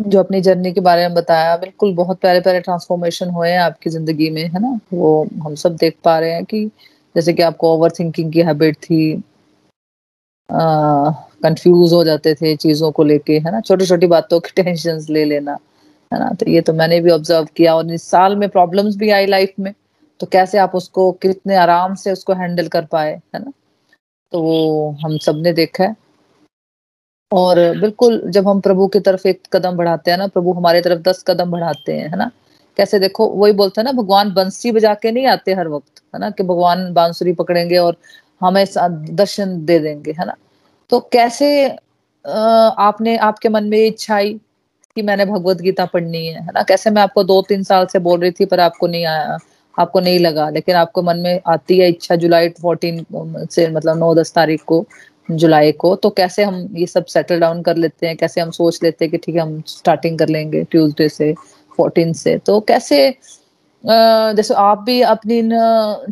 जो अपनी जर्नी के बारे में बताया, बिल्कुल बहुत प्यारे प्यारे ट्रांसफॉर्मेशन हुए हैं आपकी ज़िंदगी में, है ना? वो हम सब देख पा रहे हैं कि जैसे कि आपको ओवर थिंकिंग की हैबिट थी कंफ्यूज हो जाते थे चीज़ों को लेके, है ना? छोटी छोटी बातों की टेंशन ले लेना, है ना? तो ये तो मैंने भी ऑब्ज़र्व किया और इस साल में प्रॉब्लम्स भी आई लाइफ में। तो कैसे आप उसको कितने आराम से उसको हैंडल कर पाए, है ना? तो वो हम सबने देखा है। और बिल्कुल जब हम प्रभु की तरफ़ एक कदम बढ़ाते हैं ना, प्रभु हमारे तरफ़ दस कदम बढ़ाते हैं, है ना? कैसे देखो, वही बोलते हैं ना, भगवान बंसी बजा के नहीं आते हर वक्त, है ना? कि भगवान बांसुरी पकड़ेंगे और हमें दर्शन दे देंगे, है ना? तो कैसे आपने, आपके मन में इच्छा आई कि मैंने भगवत गीता पढ़नी है है ना? कैसे मैं आपको दो तीन साल से बोल रही थी पर आपको नहीं आया आपको नहीं लगा, लेकिन आपको मन में आती है इच्छा जुलाई फोर्टीन से मतलब नौ दस तारीख को, जुलाई को तो कैसे हम ये सब सेटल डाउन कर लेते हैं? कैसे हम सोच लेते हैं कि ठीक है, हम स्टार्टिंग कर लेंगे ट्यूसडे से फोर्टीन से? तो कैसे जैसे आप भी अपनी इन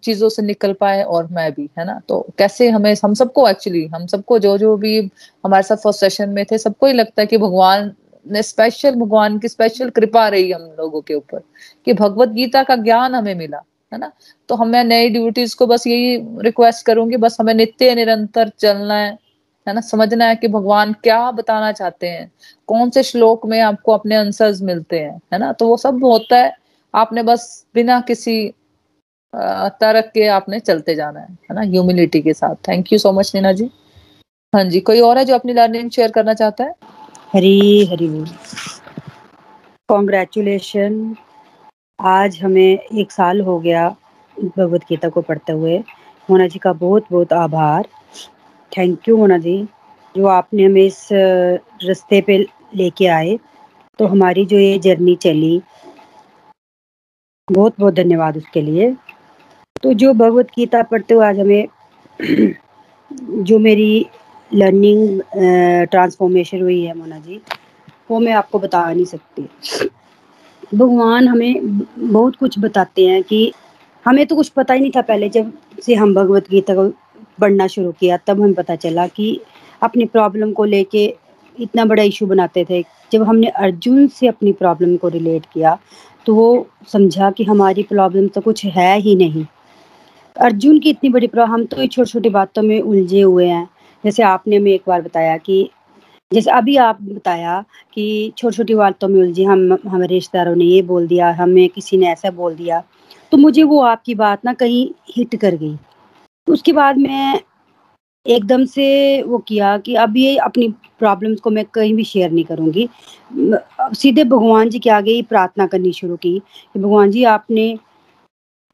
चीज़ों से निकल पाए और मैं भी, है ना? तो कैसे हमें, हम सबको एक्चुअली हम सबको जो जो भी हमारे साथ फ़र्स्ट सेशन में थे, सबको ही लगता है कि भगवान ने स्पेशल भगवान की स्पेशल कृपा रही हम लोगों के ऊपर, कि भगवत गीता का ज्ञान हमें मिला, है ना? तो हमें नई ड्यूटीज़ को बस यही रिक्वेस्ट करूँगी, बस हमें नित्य निरंतर चलना है है ना? समझना है कि भगवान क्या बताना चाहते हैं, कौन से श्लोक में आपको अपने आंसर्स मिलते हैं, है ना? तो वो सब होता है, आपने बस बिना किसी तरक के आपने चलते जाना है है ना? ह्यूमिलिटी के साथ। Thank you so much Neena ji. हाँ जी, कोई और है जो अपनी लर्निंग शेयर करना चाहता है? हरी हरी बोल। कॉन्ग्रेचुलेशन आज हमें एक साल हो गया भगवत गीता को पढ़ते हुए। मोना जी का बहुत बहुत आभार। थैंक यू मोना जी, जो आपने हमें इस रास्ते पे लेके आए। तो हमारी जो ये जर्नी चली बहुत बहुत धन्यवाद उसके लिए। तो जो भगवत गीता पढ़ते हुए आज हमें, *clears throat* जो मेरी लर्निंग ट्रांसफॉर्मेशन हुई है मोना जी। वो मैं आपको बता नहीं सकती। भगवान हमें बहुत कुछ बताते हैं कि हमें तो कुछ पता ही नहीं था पहले जब से हम भगवत गीता को पढ़ना शुरू किया, तब हमें पता चला कि अपनी प्रॉब्लम को लेके इतना बड़ा इशू बनाते थे। जब हमने अर्जुन से अपनी प्रॉब्लम को रिलेट किया तो वो समझा कि हमारी प्रॉब्लम तो कुछ है ही नहीं। अर्जुन की इतनी बड़ी प्रॉब्लम हम तो छोटी छोटी बातों में उलझे हुए हैं। जैसे आपने हमें एक बार बताया कि, जैसे अभी आप बताया कि छोटी छोटी बातों में उलझे, हम, हमारे रिश्तेदारों ने ये बोल दिया, हमें किसी ने ऐसा बोल दिया तो मुझे वो आपकी बात ना कहीं हिट कर गई। उसके बाद मैं एकदम से वो किया कि अब ये अपनी प्रॉब्लम्स को मैं कहीं भी शेयर नहीं करूँगी। सीधे भगवान जी के आगे ही प्रार्थना करनी शुरू की कि, भगवान जी आपने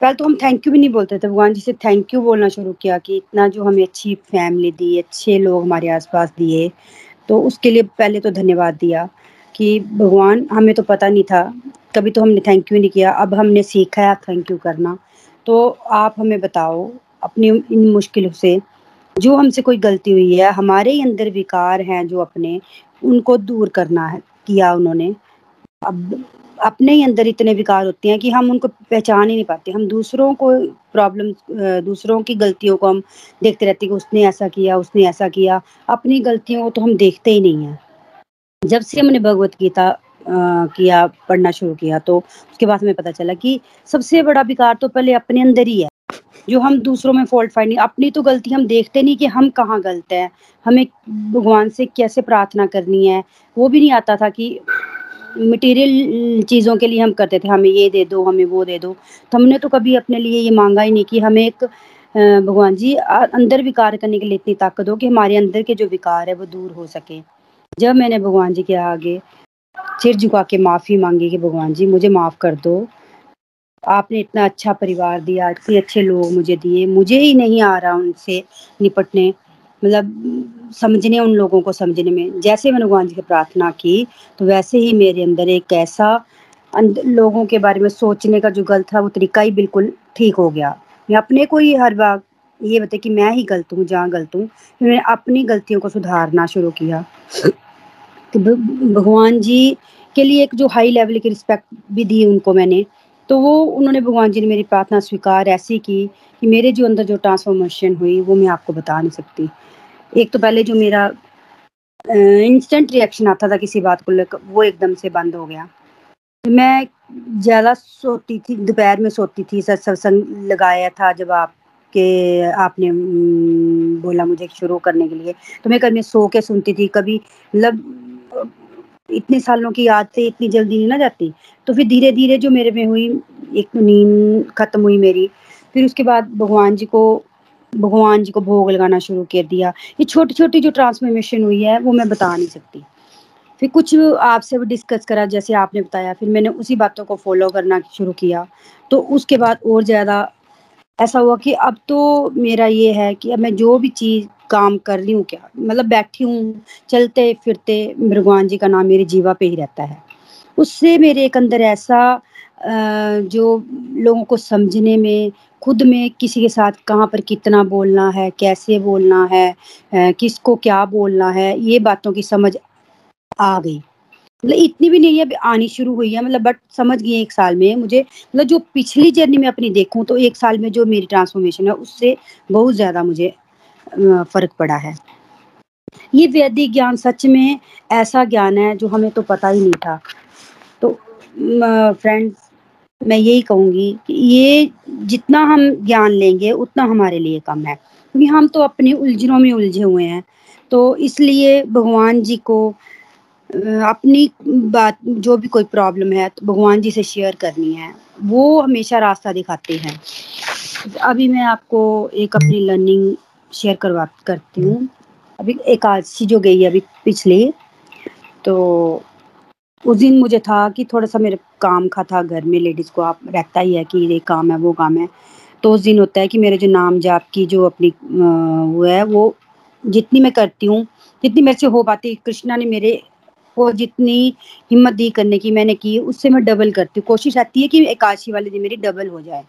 पहले तो हम थैंक यू भी नहीं बोलते थे, भगवान जी से थैंक यू बोलना शुरू किया कि इतना जो हमें अच्छी फैमिली दी, अच्छे लोग हमारे आसपास दिए तो उसके लिए पहले तो धन्यवाद दिया कि भगवान, हमें तो पता नहीं था, कभी तो हमने थैंक यू नहीं किया, अब हमने सीखा है थैंक यू करना। तो आप हमें बताओ, अपनी, इन मुश्किलों से, जो हमसे कोई गलती हुई है, हमारे ही अंदर विकार हैं जो अपने, उनको दूर करना है, किया उन्होंने, अब अपने ही अंदर इतने विकार होते हैं कि हम उनको पहचान ही नहीं पाते। हम दूसरों को प्रॉब्लम दूसरों की गलतियों को हम देखते रहते कि उसने ऐसा किया, उसने ऐसा किया। अपनी गलतियों को तो हम देखते ही नहीं हैं। जब से हमने भगवत गीता किया पढ़ना शुरू किया तो उसके बाद हमें पता चला कि सबसे बड़ा विकार तो पहले अपने अंदर ही है। जो हम दूसरों में फॉल्ट फाइंडिंग अपनी तो गलती हम देखते नहीं कि हम कहाँ गलत हैं। हमें भगवान से कैसे प्रार्थना करनी है, वो भी नहीं आता था कि मटेरियल चीज़ों के लिए हम करते थे, हमें ये दे दो, हमें वो दे दो। तो हमने तो कभी अपने लिए ये मांगा ही नहीं कि हमें एक भगवान जी अंदर विकार करने के लिए इतनी ताकत हो कि हमारे अंदर के जो विकार है वो दूर हो सके। जब मैंने भगवान जी के आगे सिर झुका के माफ़ी मांगी कि भगवान जी, मुझे माफ़ कर दो। आपने इतना अच्छा परिवार दिया, इतने अच्छे लोग मुझे दिए, मुझे ही नहीं आ रहा उनसे निपटने। मतलब समझने उन लोगों को समझने में। जैसे मैंने भगवान जी की प्रार्थना की तो वैसे ही मेरे अंदर एक ऐसा लोगों के बारे में सोचने का जो गलत था, वो तरीका ही बिल्कुल ठीक हो गया। मैं अपने को ही हर बार ये बता कि मैं ही गलत हूँ, जहाँ गलत हूँ फिर मैंने अपनी गलतियों को सुधारना शुरू किया। तो भगवान जी के लिए एक जो हाई लेवल की रिस्पेक्ट भी दी उनको मैंने तो वो, उन्होंने भगवान जी ने मेरी प्रार्थना स्वीकार ऐसी की कि मेरे जो अंदर जो ट्रांसफॉर्मेशन हुई, वो मैं आपको बता नहीं सकती। एक तो पहले जो मेरा इंस्टेंट रिएक्शन आता था किसी बात को लेकर, वो एकदम से बंद हो गया। मैं ज़्यादा सोती थी, दोपहर में सोती थी, सर सत्संग लगाया था जब आप के आपने बोला मुझे शुरू करने के लिए। तो मैं कभी सो के सुनती थी, कभी मतलब इतने सालों की याद से इतनी जल्दी नहीं ना जाती। तो फिर धीरे धीरे जो मेरे में हुई, एक नींद खत्म हुई मेरी, फिर उसके बाद भगवान जी को भगवान जी को भोग लगाना शुरू कर दिया। ये छोटी छोटी जो ट्रांसफॉर्मेशन हुई है, वो मैं बता नहीं सकती। फिर कुछ आपसे डिस्कस करा, जैसे आपने बताया, फिर मैंने उसी बातों को फॉलो करना शुरू किया। तो उसके बाद और ज़्यादा ऐसा हुआ कि अब तो मेरा ये है कि अब मैं जो भी चीज़ काम कर रही हूँ क्या मतलब बैठी हूँ, चलते, फिरते, भगवान जी का नाम मेरे जीवा पे ही रहता है। उससे मेरे एक अंदर ऐसा जो लोगों को समझने में खुद में किसी के साथ कहाँ पर कितना बोलना है, कैसे बोलना है किसको क्या बोलना है, ये बातों की समझ आ गई। मतलब इतनी भी नहीं है आनी शुरू हुई है मतलब बट समझ गई एक साल में। मुझे मतलब जो पिछली जर्नी में अपनी देखूँ तो एक साल में जो मेरी ट्रांसफॉर्मेशन है, उससे बहुत ज़्यादा मुझे फ़र्क पड़ा है। ये वैदिक ज्ञान सच में ऐसा ज्ञान है जो हमें तो पता ही नहीं था। तो फ्रेंड्स मैं यही कहूँगी कि ये जितना हम ज्ञान लेंगे, उतना हमारे लिए कम है। क्योंकि हम तो अपनी उलझनों में उलझे हुए हैं। तो इसलिए भगवान जी को अपनी बात, जो भी कोई प्रॉब्लम है तो भगवान जी से शेयर करनी है। वो हमेशा रास्ता दिखाते हैं। अभी मैं आपको एक अपनी लर्निंग शेयर करवा, करती हूँ। अभी एकादशी जो गई है, अभी पिछली तो उस दिन मुझे था कि थोड़ा सा मेरे काम का था, घर में लेडीज़ को आप, रहता ही है कि ये काम है, वो काम है। तो उस दिन होता है कि मेरे जो नाम जाप की जो अपनी वो है, वो जितनी मैं करती हूँ, जितनी मेरे से हो पाती कृष्णा ने मेरे को जितनी हिम्मत दी करने की, मैंने की, उससे मैं डबल करती हूँ। कोशिश आती है कि एकादशी वाले दिन मेरी डबल हो जाए।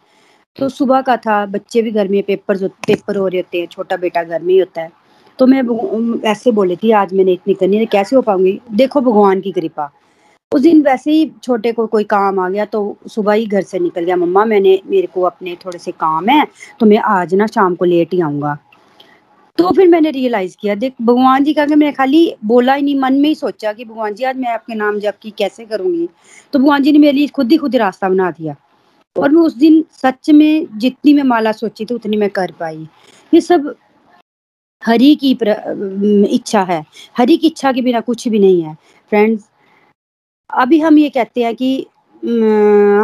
तो सुबह का था, बच्चे भी घर में पेपर पेपर हो रहे होते हैं, छोटा बेटा घर में ही होता है। तो मैं ऐसे बोली थी आज मैंने इतनी करनी है, कैसे हो पाऊँगी? देखो भगवान की कृपा। उस दिन वैसे ही छोटे को कोई काम आ गया तो सुबह ही घर से निकल गया, मम्मा, मैंने, मेरे को अपने थोड़े से काम है तो मैं आज ना शाम को लेट ही आऊँगा। तो फिर मैंने रियलाइज़ किया, देख, भगवान जी का मैं खाली बोला ही नहीं, मन में ही सोचा कि भगवान जी, आज मैं आपके नाम जब की कैसे करूँगी? तो भगवान जी ने मेरे लिए खुद ही खुद रास्ता बना दिया और मैं उस दिन सच में जितनी मैं माला सोची थी, उतनी मैं कर पाई। ये सब हरी की इच्छा है, हरी की इच्छा के बिना कुछ भी नहीं है। फ्रेंड्स अभी हम ये कहते हैं कि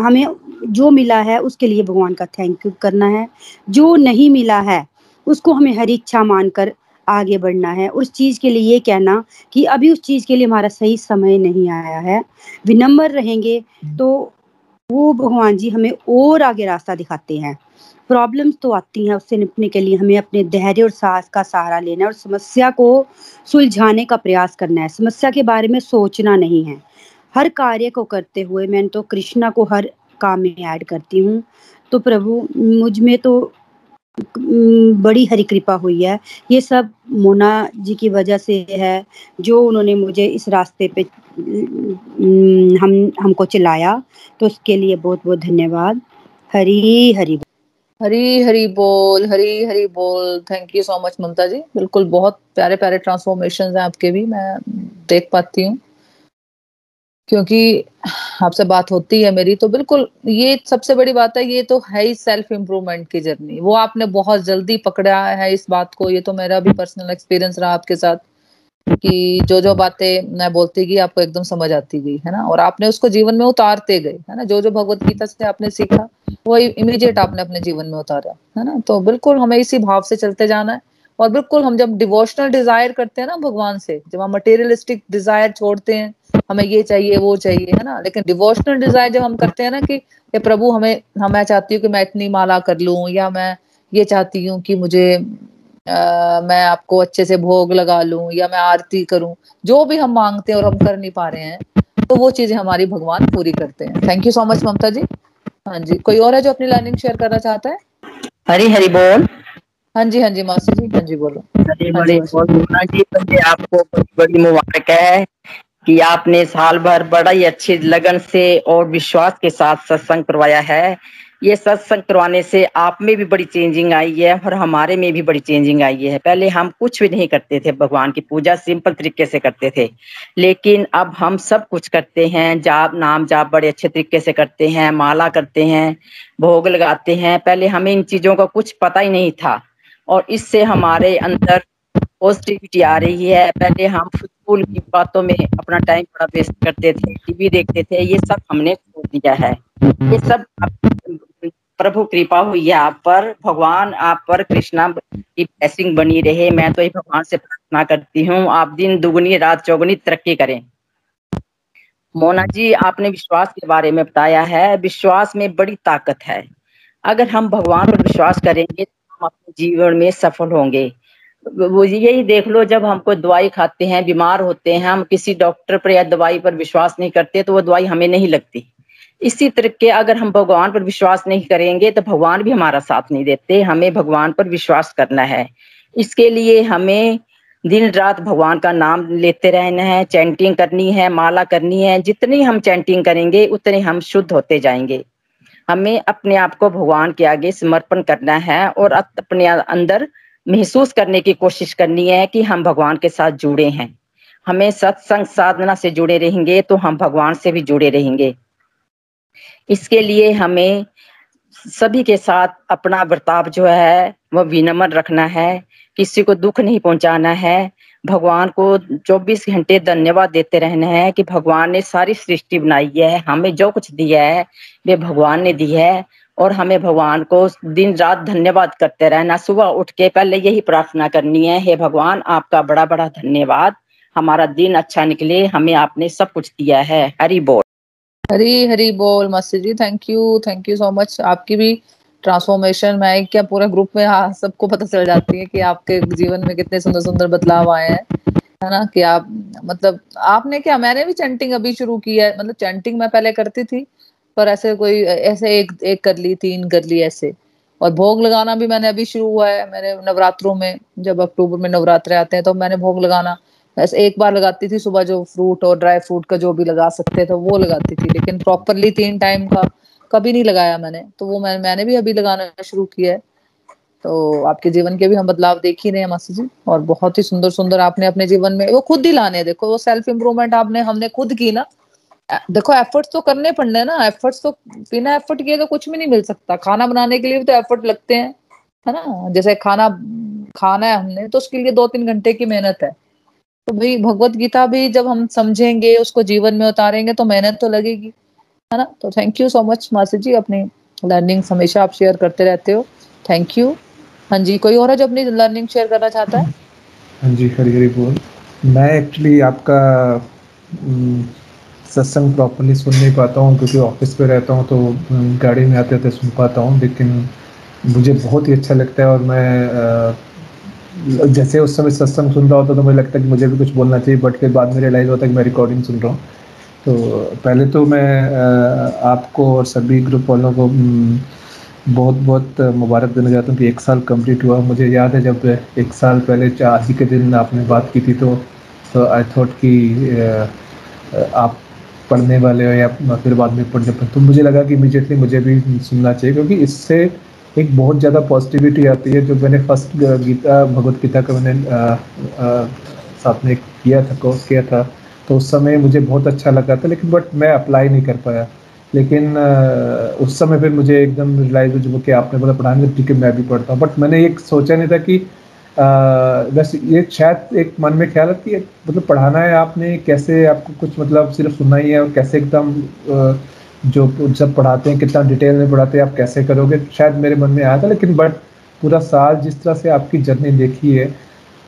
हमें जो मिला है उसके लिए भगवान का थैंक यू करना है। जो नहीं मिला है उसको हमें हरी इच्छा मानकर आगे बढ़ना है। उस चीज़ के लिए ये कहना कि अभी उस चीज़ के लिए हमारा सही समय नहीं आया है। विनम्र रहेंगे तो वो भगवान जी हमें और आगे रास्ता दिखाते हैं। प्रॉब्लम्स तो आती हैं उससे निपटने के लिए हमें अपने धैर्य और साहस का सहारा लेना है और समस्या को सुलझाने का प्रयास करना है। समस्या के बारे में सोचना नहीं है। हर कार्य को करते हुए मैं तो कृष्णा को हर काम में ऐड करती हूँ। तो प्रभु, मुझमें तो बड़ी हरी कृपा हुई है। ये सब मोना जी की वजह से है, जो उन्होंने मुझे इस रास्ते पे हम, हमको चलाया तो उसके लिए बहुत बहुत धन्यवाद। हरी हरी बोल। हरी हरी बोल, हरी हरी बोल। Thank you so much Mamta ji. बिल्कुल बहुत प्यारे प्यारे ट्रांसफॉर्मेशन हैं आपके भी। मैं देख पाती हूँ। क्योंकि आपसे बात होती है मेरी तो बिल्कुल ये सबसे बड़ी बात है, ये तो है ही सेल्फ इम्प्रूवमेंट की जर्नी वो आपने बहुत जल्दी पकड़ा है इस बात को, ये तो मेरा भी पर्सनल एक्सपीरियंस रहा आपके साथ, कि जो जो बातें मैं बोलती गई, आपको एकदम समझ आती गई, है ना? और आपने उसको जीवन में उतारते गए, है ना? जो जो भगवत गीता से आपने सीखा, वो इमीडिएट आपने अपने जीवन में उतारा, है ना? तो बिल्कुल हमें इसी भाव से चलते जाना है, और बिल्कुल हम जब डिवोशनल डिज़ायर करते हैं ना भगवान से, जब हम मटेरियलिस्टिक डिज़ायर छोड़ते हैं हमें ये चाहिए वो चाहिए है ना? लेकिन डिवोशनल डिज़ायर जब हम करते हैं ना कि ये प्रभु हमें हम मैं चाहती हूँ कि मैं इतनी माला कर लूँ या मैं ये चाहती हूँ कि मुझे आ, मैं आपको अच्छे से भोग लगा लूँ या मैं आरती करूँ। जो भी हम मांगते हैं और हम कर नहीं पा रहे हैं तो वो चीज़ें हमारी भगवान पूरी करते हैं। Thank you so much Mamta ji. हाँ जी। कोई और है जो अपनी लर्निंग शेयर करना चाहता है? हरी हरी बोल। हाँ जी हाँ जी मासी जी। हाँ जी बोलो। हरी हाँ बड़ी जी। आपको बड़ी मुबारक है। कि आपने साल भर बड़ा ही अच्छे लगन से और विश्वास के साथ सत्संग करवाया है। ये सत्संग करवाने से आप में भी बड़ी चेंजिंग आई है और हमारे में भी बड़ी चेंजिंग आई है। पहले हम कुछ भी नहीं करते थे, भगवान की पूजा सिंपल तरीके से करते थे। लेकिन अब हम सब कुछ करते हैं, जाप, नाम जाप बड़े अच्छे तरीके से करते हैं, माला करते हैं, भोग लगाते हैं। पहले हमें इन चीज़ों का कुछ पता ही नहीं था और इससे हमारे अंदर पॉजिटिविटी आ रही है। पहले हम फुटबॉल की बातों में अपना टाइम बड़ा वेस्ट करते थे टीवी देखते थे, ये सब हमने छोड़ दिया है। ये सब प्रभु कृपा हुई है आप पर, भगवान आप पर कृष्णा की ब्लेसिंग बनी रहे। मैं तो ये भगवान से प्रार्थना करती हूँ, आप दिन दुगनी, रात चौगुनी तरक्की करें। मोना जी, आपने विश्वास के बारे में बताया है, विश्वास में बड़ी ताकत है। अगर हम भगवान पर विश्वास करेंगे तो हम अपने जीवन में सफल होंगे। वो यही देख लो, जब हमको दवाई खाते हैं, बीमार होते हैं, हम किसी डॉक्टर पर या दवाई पर विश्वास नहीं करते तो वो दवाई हमें नहीं लगती। इसी तरीके अगर हम भगवान पर विश्वास नहीं करेंगे तो भगवान भी हमारा साथ नहीं देते। हमें भगवान पर विश्वास करना है। इसके लिए हमें दिन रात भगवान का नाम लेते रहना है चैंटिंग करनी है, माला करनी है। जितनी हम चैंटिंग करेंगे, उतने हम शुद्ध होते जाएँगे। हमें अपने आप को भगवान के आगे समर्पण करना है और अपने अंदर महसूस करने की कोशिश करनी है कि हम भगवान के साथ जुड़े हैं। हमें सत्संग साधना से जुड़े रहेंगे तो हम भगवान से भी जुड़े रहेंगे। इसके लिए हमें सभी के साथ अपना बर्ताव जो है, वह विनम्र रखना है, किसी को दुख नहीं पहुंचाना है। भगवान को 24 घंटे धन्यवाद देते रहना है कि भगवान ने सारी सृष्टि बनाई है, हमें जो कुछ दिया है, वे भगवान ने दी है। और हमें भगवान को दिन रात धन्यवाद करते रहना, सुबह उठ के पहले यही प्रार्थना करनी है, हे भगवान, आपका बड़ा बड़ा धन्यवाद। हमारा दिन अच्छा निकले, हमें आपने सब कुछ दिया है। हरी बोल। हरी हरी बोल Masti ji thank you thank you so much आपकी भी ट्रांसफॉर्मेशन में क्या पूरे ग्रुप में हाँ सबको पता चल जाती है कि आपके जीवन में कितने सुंदर सुंदर बदलाव आए हैं, है ना? कि आप मतलब आपने क्या, मैंने भी चैंटिंग अभी शुरू की है मतलब चैंटिंग मैं पहले करती थी पर ऐसे कोई ऐसे एक एक कर ली तीन कर ली ऐसे। और भोग लगाना भी मैंने अभी शुरू हुआ है मैंने नवरात्रों में जब अक्टूबर में नवरात्र आते हैं तो मैंने भोग लगाना। ऐसे एक बार लगाती थी सुबह जो फ्रूट और ड्राई फ्रूट का जो भी लगा सकते थे वो लगाती थी लेकिन प्रॉपरली तीन टाइम का कभी नहीं लगाया मैंने। तो वो मैं, मैंने भी अभी लगाना शुरू किया है। तो आपके जीवन के भी हम बदलाव देख ही रहे हैं मासी जी और बहुत ही सुंदर सुंदर आपने अपने जीवन में वो खुद ही लाने देखो वो सेल्फ इम्प्रूवमेंट आपने हमने खुद की ना देखो एफर्ट्स तो करने पड़ने ना। एफर्ट्स तो बिना एफर्ट किए तो कुछ भी नहीं मिल सकता। खाना बनाने के लिए भी तो एफर्ट लगते हैं, है ना? जैसे खाना खाना है हमने तो उसके लिए दो तीन घंटे की मेहनत है। तो भाई, भगवत गीता भी जब हम समझेंगे, उसको जीवन में उतारेंगे तो मेहनत तो लगेगी, है ना? तो थैंक यू सो मच मासी जी, अपनी लर्निंग हमेशा आप शेयर करते रहते हो। थैंक यू हाँ जी, कोई और है जो अपनी लर्निंग शेयर करना चाहता है? हाँ जी हरी हरी बोल। मैं एक्चुअली आपका सत्संग प्रॉपरली सुन नहीं पाता हूँ, क्योंकि ऑफ़िस पे रहता हूँ तो गाड़ी में आते आते सुन पाता हूँ, लेकिन मुझे बहुत ही अच्छा लगता है और मैं जैसे उस समय सत्संग सुन रहा होता तो मुझे लगता है कि मुझे भी कुछ बोलना चाहिए बट फिर बाद में रियलाइज़ होता है कि मैं रिकॉर्डिंग सुन रहा हूँ। तो पहले तो मैं आपको और सभी ग्रुप वालों को बहुत बहुत मुबारक देना चाहता हूँ कि एक साल कंप्लीट हुआ। मुझे याद है जब एक साल पहले आज ही के दिन आपने बात की थी तो तो आई थॉट कि आप पढ़ने वाले हो या फिर बाद में पढ़ने पर तो मुझे लगा कि इमीडिएटली मुझे भी सुनना चाहिए क्योंकि इससे एक बहुत ज़्यादा पॉजिटिविटी आती है। जो मैंने फ़र्स्ट गीता भगवत गीता का मैंने आ, आ, साथ में किया था कोर्स किया था तो उस समय मुझे बहुत अच्छा लगा था लेकिन बट मैं अप्लाई नहीं कर पाया। लेकिन उस समय फिर मुझे एकदम रिलाइज हो कि आपने बोला पढ़ाने ठीक है मैं भी पढ़ता हूँ। बट मैंने ये सोचा नहीं था कि बस ये शायद एक मन में ख्याल है? कि मतलब पढ़ाना है आपने? कैसे आपको कुछ मतलब सिर्फ़ सुनना ही है और कैसे एकदम जो जब पढ़ाते हैं कितना डिटेल में पढ़ाते हैं आप कैसे करोगे? शायद मेरे मन में आया था लेकिन बट पूरा साल जिस तरह से आपकी जर्नी देखी है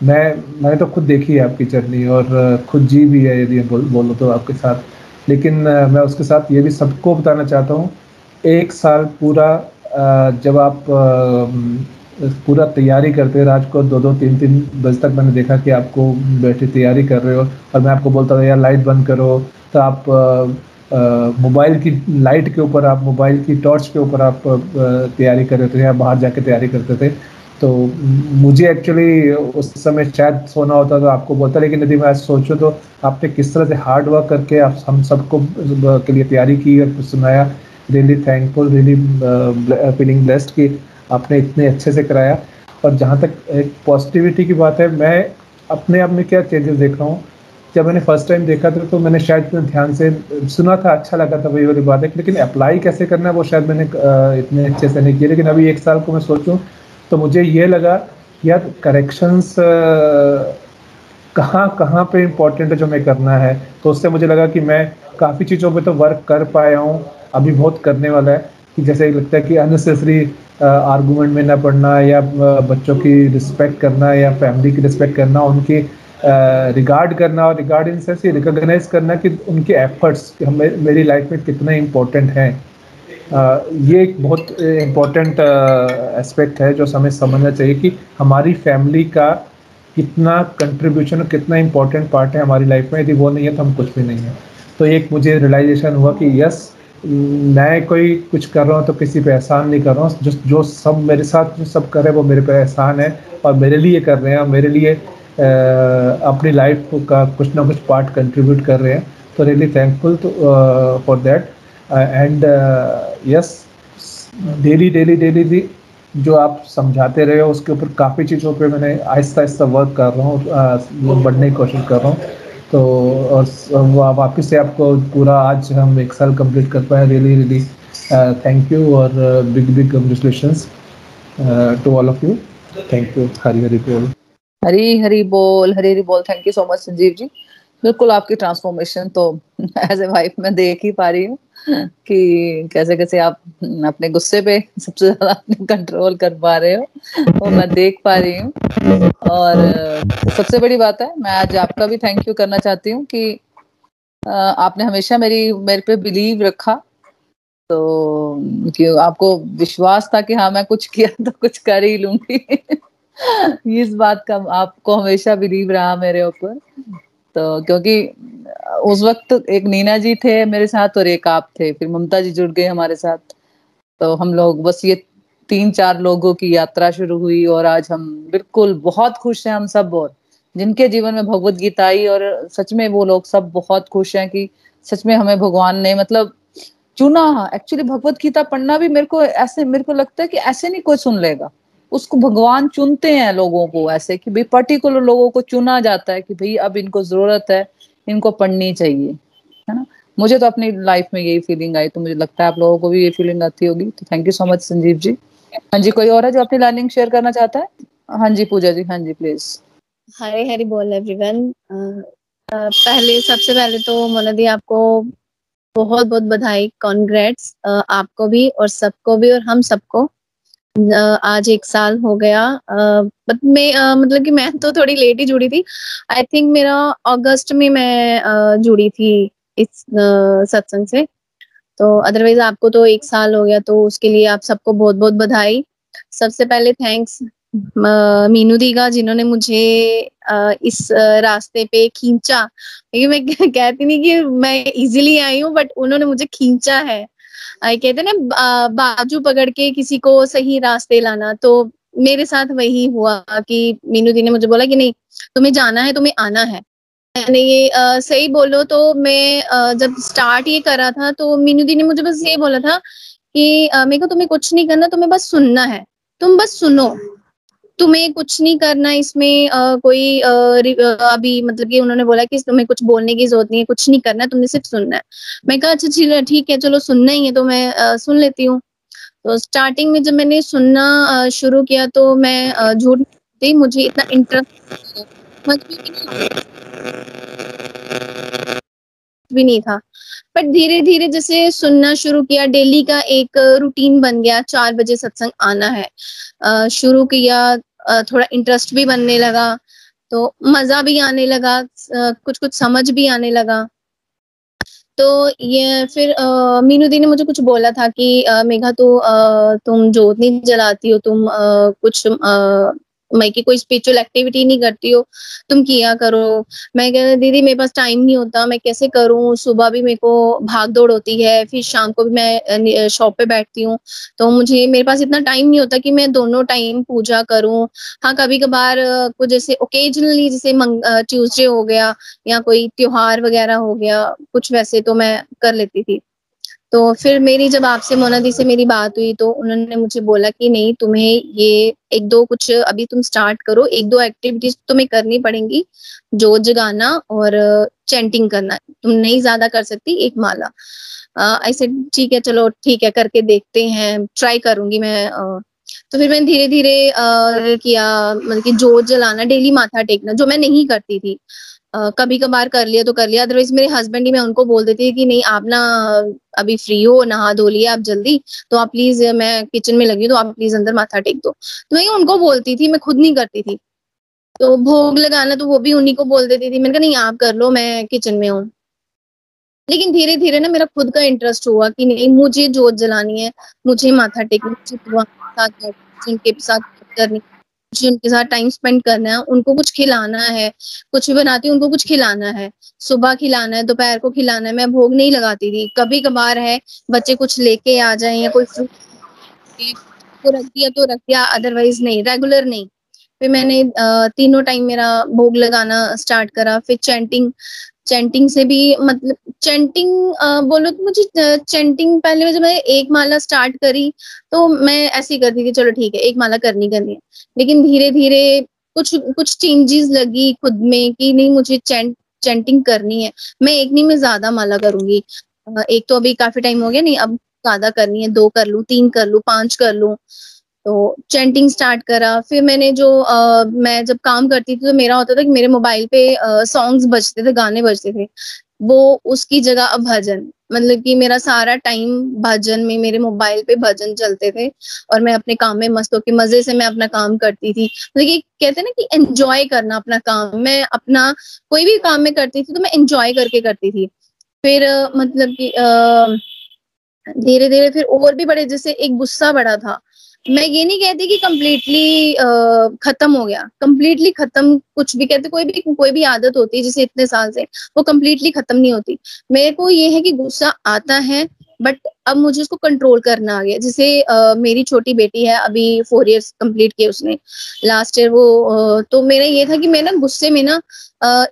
मैं मैंने तो खुद देखी है आपकी जर्नी और खुद जी भी है यदि बोल, बोलो तो आपके साथ। लेकिन मैं उसके साथ ये भी सबको बताना चाहता हूँ एक साल पूरा जब आप पूरा तैयारी करते हैं रात को दो दो, तीन तीन बजे तक मैंने देखा कि आपको बैठे तैयारी कर रहे हो और मैं आपको बोलता था, यार, लाइट बंद करो। तो आप मोबाइल की लाइट के ऊपर आप, मोबाइल की टॉर्च के ऊपर आप तैयारी कर रहे थे या बाहर जाके तैयारी करते थे। तो मुझे एक्चुअली उस समय शायद सोना होता तो आपको बोलता, लेकिन यदि मैं सोचूं तो आपने किस तरह से हार्ड वर्क करके आप, हम सबको के लिए तैयारी की और सुनाया। Really thankful really feeling blessed कि आपने इतने अच्छे से कराया। और जहाँ तक एक पॉजिटिविटी की बात है, मैं अपने आप में क्या चेंजेस देख रहा हूँ? जब मैंने फ़र्स्ट टाइम देखा था तो मैंने शायद ध्यान से सुना था अच्छा लगा था वही वाली बात है। लेकिन अप्लाई कैसे करना है, वो शायद मैंने इतने अच्छे से नहीं किया। लेकिन अभी एक साल को मैं सोचूं तो मुझे ये लगा, यार करेक्शंस कहाँ कहाँ पे इम्पोर्टेंट है जो मैं करना है? तो उससे मुझे लगा कि मैं काफ़ी चीज़ों पे तो वर्क कर पाया हूँ, अभी बहुत करने वाला है। कि जैसे लगता है कि अननेसेसरी आर्गूमेंट में ना पढ़ना या बच्चों की रिस्पेक्ट करना या फैमिली की रिस्पेक्ट करना, उनकी रिगार्ड करना और रिगार्ड इन सेंस रिकोगनाइज करना कि उनके एफर्ट्स हमें, मेरी लाइफ में कितने इम्पोर्टेंट हैं। ये एक बहुत इम्पोर्टेंट एस्पेक्ट है जो हमें समझना चाहिए कि हमारी फैमिली का कितना कंट्रीब्यूशन और कितना इम्पोर्टेंट पार्ट है हमारी लाइफ में। यदि वो नहीं है तो हम कुछ भी नहीं है। तो एक मुझे रियलाइजेशन हुआ कि यस मैं कोई कुछ कर रहा हूँ तो किसी पे एहसान नहीं कर रहा हूँ। जो जो सब मेरे साथ जो सब कर रहे हैं वो मेरे पे एहसान है और मेरे लिए कर रहे हैं और मेरे लिए आ, अपनी लाइफ का कुछ ना कुछ पार्ट कंट्रीब्यूट कर रहे हैं। तो really thankful for that and yes daily daily daily भी जो आप समझाते रहे हो उसके ऊपर काफ़ी चीज़ों पे मैंने आहिस्ता आहिस्ता वर्क कर रहा हूँ। बढ़ने की कोशिश कर रहा हूँ। तो और वापस से आपको पूरा आज हम एक साल कंप्लीट कर पाए रियली रियली थैंक यू और big big congratulation to all of you thank you Hari Hari बोल हरी हरी बोल, हरी हरी बोल. Thank you so much Sanjeev ji. बिल्कुल आपकी ट्रांसफॉर्मेशन तो एज ए वाइफ मैं देख ही पा रही हूँ. *laughs* कि कैसे कैसे आप अपने गुस्से पे सबसे ज़्यादा अपने कंट्रोल कर पा रहे हो और मैं देख पा रही हूँ। और सबसे बड़ी बात है, मैं आज आपका भी थैंक यू करना चाहती हूँ कि आपने हमेशा मेरी, मेरे पे बिलीव रखा। तो क्यों आपको विश्वास था कि हाँ मैं कुछ किया तो कुछ कर ही लूँगी। *laughs* इस बात का आपको हमेशा बिलीव रहा मेरे ऊपर। तो क्योंकि उस वक्त एक नीना जी थे मेरे साथ और एक आप थे, फिर ममता जी जुड़ गए हमारे साथ। तो हम लोग, बस ये तीन चार लोगों की यात्रा शुरू हुई और आज हम बिल्कुल बहुत खुश हैं हम सब और, जिनके जीवन में भगवत गीता आई और सच में वो लोग सब बहुत खुश हैं कि सच में हमें भगवान ने मतलब चुना। एक्चुअली भगवत गीता पढ़ना भी मेरे को ऐसे, मेरे को लगता है कि ऐसे नहीं कोई सुन लेगा। उसको भगवान चुनते हैं लोगों को ऐसे कि भाई पर्टिकुलर लोगों को चुना जाता है कि भाई अब इनको ज़रूरत है, इनको पढ़नी चाहिए, है ना? मुझे तो अपनी लाइफ में यही फीलिंग आई तो मुझे लगता है आप लोगों को भी ये फीलिंग आती होगी। तो thank you so much Sanjeev ji. हाँ जी, कोई और है जो अपनी लर्निंग शेयर करना चाहता है? हाँ जी, पूजा जी हाँ जी प्लीज़ हरे हरे बोल एवरीवन पहले, सबसे पहले तो मोना दी आपको बहुत बहुत बधाई कॉन्ग्रेट्स आपको भी और सबको भी और हम सबको। आज एक साल हो गया। बट मैं मतलब कि मैं तो थोड़ी लेट ही जुड़ी थी। आई थिंक मेरा अगस्त में मैं जुड़ी थी इस सत्संग से। तो अदरवाइज़ आपको तो एक साल हो गया तो उसके लिए आप सबको बहुत बहुत बधाई। सबसे पहले थैंक्स मीनू दीगा जिन्होंने मुझे इस रास्ते पे खींचा। क्योंकि मैं कहती नहीं कि मैं इजीली आई हूँ बट उन्होंने मुझे खींचा है। कहते ना बाजू पकड़ के किसी को सही रास्ते लाना तो मेरे साथ वही हुआ कि मीनू दी ने मुझे बोला कि नहीं तुम्हें जाना है तुम्हें आना है। मैंने ये आ, सही बोलो तो मैं आ, जब स्टार्ट ये करा था तो मीनू दी ने मुझे बस ये बोला था कि मेरे को तुम्हें कुछ नहीं करना तुम्हें बस सुनना है। तुम बस सुनो। तुम्हें कुछ नहीं करना इसमें आ, कोई आ, अभी मतलब कि उन्होंने बोला कि तुम्हें कुछ बोलने की ज़रूरत नहीं है कुछ नहीं करना है तुमने सिर्फ़ सुनना है। मैं कहा अच्छा ठीक है चलो सुनना ही है तो मैं आ, सुन लेती हूँ। तो स्टार्टिंग में जब मैंने सुनना शुरू किया तो मैं झूठ मुझे इतना इंटरेस्ट भी नहीं था। बट धीरे धीरे जैसे सुनना शुरू किया डेली का एक रूटीन बन गया चार बजे सत्संग आना है। शुरू किया थोड़ा इंटरेस्ट भी बनने लगा तो मज़ा भी आने लगा कुछ कुछ समझ भी आने लगा। तो ये फिर मीनू दी ने मुझे कुछ बोला था कि मेघा तो तुम जोत नहीं जलाती हो तुम आ, कुछ आ, मैं की कोई स्पिरिचुअल एक्टिविटी नहीं करती हो, तुम किया करो। मैं कह दीदी, मेरे पास टाइम नहीं होता, मैं कैसे करूँ? सुबह भी मेरे को भाग दौड़ होती है, फिर शाम को भी मैं शॉप पे बैठती हूँ। तो मुझे, मेरे पास इतना टाइम नहीं होता कि मैं दोनों टाइम पूजा करूँ। हाँ कभी कभार कुछ जैसे ओकेजनली जैसे ट्यूसडे हो गया या कोई त्योहार वगैरह हो गया, कुछ वैसे तो मैं कर लेती थी। तो फिर मेरी जब आपसे मोनादी से मेरी बात हुई तो उन्होंने मुझे बोला कि नहीं, तुम्हें ये एक दो कुछ अभी तुम स्टार्ट करो, एक दो एक्टिविटीज़ तुम्हें करनी पड़ेंगी, जोत जगाना और चैंटिंग करना। तुम नहीं ज़्यादा कर सकती, एक माला। ऐसे ठीक है, चलो, ठीक है, करके देखते हैं ट्राई करूँगी मैं। तो फिर मैंने धीरे धीरे किया मतलब कि जोत जलाना डेली माथा टेकना, जो मैं नहीं करती थी। कभी कभार कर लिया तो कर लिया। अदरवाइज़ मेरे हस्बैंड ही मैं उनको बोल देती थी कि नहीं, आप ना अभी फ्री हो, नहा धो लिए आप जल्दी तो आप प्लीज़ मैं किचन में लगी तो आप प्लीज़ अंदर माथा टेक दो। तो मैं उनको बोलती थी, मैं खुद नहीं करती थी। तो भोग लगाना तो वो भी उन्हीं को बोल देती थी। मैंने कहा, नहीं, आप कर लो, मैं किचन में हूँ। लेकिन धीरे धीरे ना मेरा खुद का इंटरेस्ट हुआ कि नहीं, मुझे जोत जलानी है, मुझे माथा टेकनी, मुझे साथ करनी मुझे उनके साथ टाइम स्पेंड करना है, उनको कुछ खिलाना है, कुछ भी बनाती हूँ, उनको कुछ खिलाना है। सुबह खिलाना है, दोपहर को खिलाना है, मैं भोग नहीं लगाती थी। कभी कभार है, बच्चे कुछ लेके आ जाए या कोई फ्रूट तो रख दिया तो रख दिया अदरवाइज़ नहीं रेगुलर नहीं। फिर मैंने तीनों टाइम मेरा भोग लगाना स्टार्ट करा, फिर चैंटिंग चैंटिंग से भी मतलब चैंटिंग बोलो तो मुझे चैंटिंग पहले जब मैं एक माला स्टार्ट करी तो मैं ऐसे ही करती थी, चलो ठीक है, एक माला करनी करनी है। लेकिन धीरे धीरे कुछ कुछ चेंजेस लगी खुद में कि नहीं, मुझे चैंट चैंटिंग करनी है। मैं एक नहीं, मैं ज़्यादा माला करूँगी। एक तो अभी काफ़ी टाइम हो गया, नहीं, अब ज़्यादा करनी है, दो कर लू, तीन कर लू, पाँच कर लू। तो चैंटिंग स्टार्ट करा। फिर मैंने जो आ, मैं जब काम करती थी तो मेरा होता था कि मेरे मोबाइल पे सॉन्ग्स बजते थे गाने बजते थे। वो उसकी जगह अब भजन मतलब कि मेरा सारा टाइम भजन में मेरे मोबाइल पे भजन चलते थे और मैं अपने काम में मस्त होकर मज़े से मैं अपना काम करती थी। मतलब कि कहते हैं ना कि एंजॉय करना अपना काम। मैं अपना कोई भी काम में करती थी तो मैं एंजॉय करके करती थी। फिर मतलब कि धीरे धीरे फिर और भी बड़े जैसे एक गुस्सा बड़ा था। मैं ये नहीं कहती कि कम्प्लीटली खत्म हो गया। कम्प्लीटली खत्म कुछ भी कहते, कोई भी कोई भी आदत होती है जैसे इतने साल से, वो कम्प्लीटली खत्म नहीं होती। मेरे को ये है कि गुस्सा आता है बट अब मुझे उसको कंट्रोल करना आ गया। जैसे मेरी छोटी बेटी है अभी फोर इयर्स कंप्लीट किए उसने। लास्ट ईयर वो uh, तो मेरा ये था कि मैं ना गुस्से में ना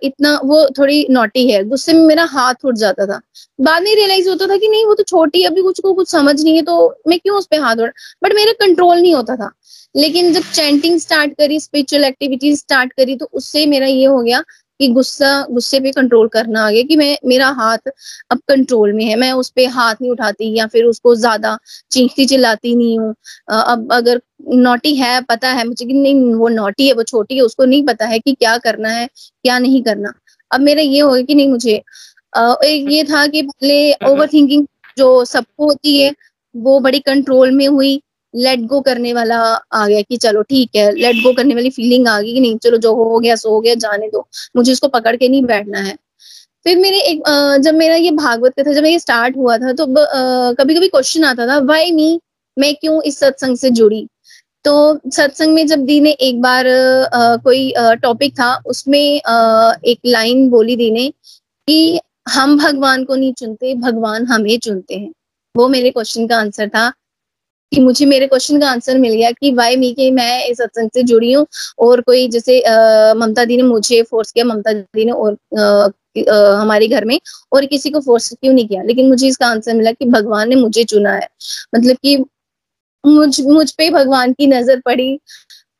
इतना वो थोड़ी नोटी है। गुस्से में मेरा हाथ उठ जाता था। बाद में रियलाइज़ होता था कि नहीं वो तो छोटी अभी कुछ को कुछ समझ नहीं है तो मैं क्यों उस पर हाथ उड़ बट मेरा कंट्रोल नहीं होता था। लेकिन जब चैंटिंग स्टार्ट करी स्पिरिचुअल एक्टिविटीज़ स्टार्ट करी तो उससे मेरा ये हो गया कि गुस्सा गुस्से पे कंट्रोल करना आ गया कि मैं मेरा हाथ अब कंट्रोल में है। मैं उस पर हाथ नहीं उठाती या फिर उसको ज़्यादा चीखती चिल्लाती नहीं हूँ। अब अगर नोटी है पता है मुझे कि नहीं वो नोटी है वो छोटी है उसको नहीं पता है कि क्या करना है क्या नहीं करना। अब मेरा ये हो गया कि नहीं मुझे एक ये था कि पहले ओवर थिंकिंग जो सबको होती है वो बड़ी कंट्रोल में हुई। लेट गो करने वाला आ गया कि चलो ठीक है लेट गो करने वाली फीलिंग आ गई कि नहीं चलो जो हो गया सो हो गया जाने दो। मुझे इसको पकड़ के नहीं बैठना है। फिर मेरे एक जब मेरा ये भागवत कथा जब ये स्टार्ट हुआ था तो कभी कभी क्वेश्चन आता था वाई मी मैं क्यों इस सत्संग से जुड़ी? तो सत्संग में जब दी ने एक बार आ, कोई टॉपिक था उसमें आ, एक लाइन बोली दी ने कि हम भगवान को नहीं चुनते भगवान हमें चुनते हैं। वो मेरे क्वेश्चन का आंसर था। कि मुझे मेरे क्वेश्चन का आंसर मिल गया कि वाई मी के मैं इस सत्संग से जुड़ी हूँ और कोई जैसे ममता दी ने मुझे फोर्स किया, ममता दी ने और हमारे घर में और किसी को फोर्स क्यों नहीं किया? लेकिन मुझे इसका आंसर मिला कि भगवान ने मुझे चुना है। मतलब कि मुझ मुझ पे भगवान की नज़र पड़ी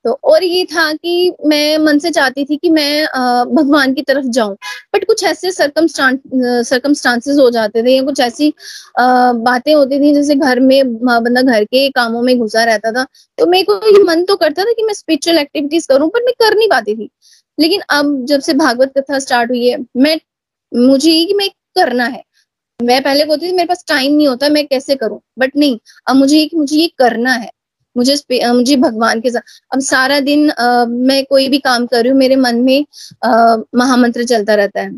तो और ये था कि मैं मन से चाहती थी कि मैं भगवान की तरफ़ जाऊँ। बट कुछ ऐसे सरकमस्टांसेस हो जाते थे या कुछ ऐसी बातें होती थी जैसे घर में बंदा घर के कामों में घुसा रहता था। तो मेरे को ये मन तो करता था कि मैं स्पिरिचुअल एक्टिविटीज़ करूँ पर मैं कर नहीं पाती थी। लेकिन अब जब से भागवत कथा स्टार्ट हुई है, मैं, मुझे ये कि मैं करना है। मैं पहले बोलती थी, मेरे पास टाइम नहीं होता, मैं कैसे करूँ? बट नहीं, अब मुझे ये कि मुझे ये करना है। मुझे मुझे भगवान के साथ अब सारा दिन आ, मैं कोई भी काम कर रही हूँ मेरे मन में महामंत्र चलता रहता है।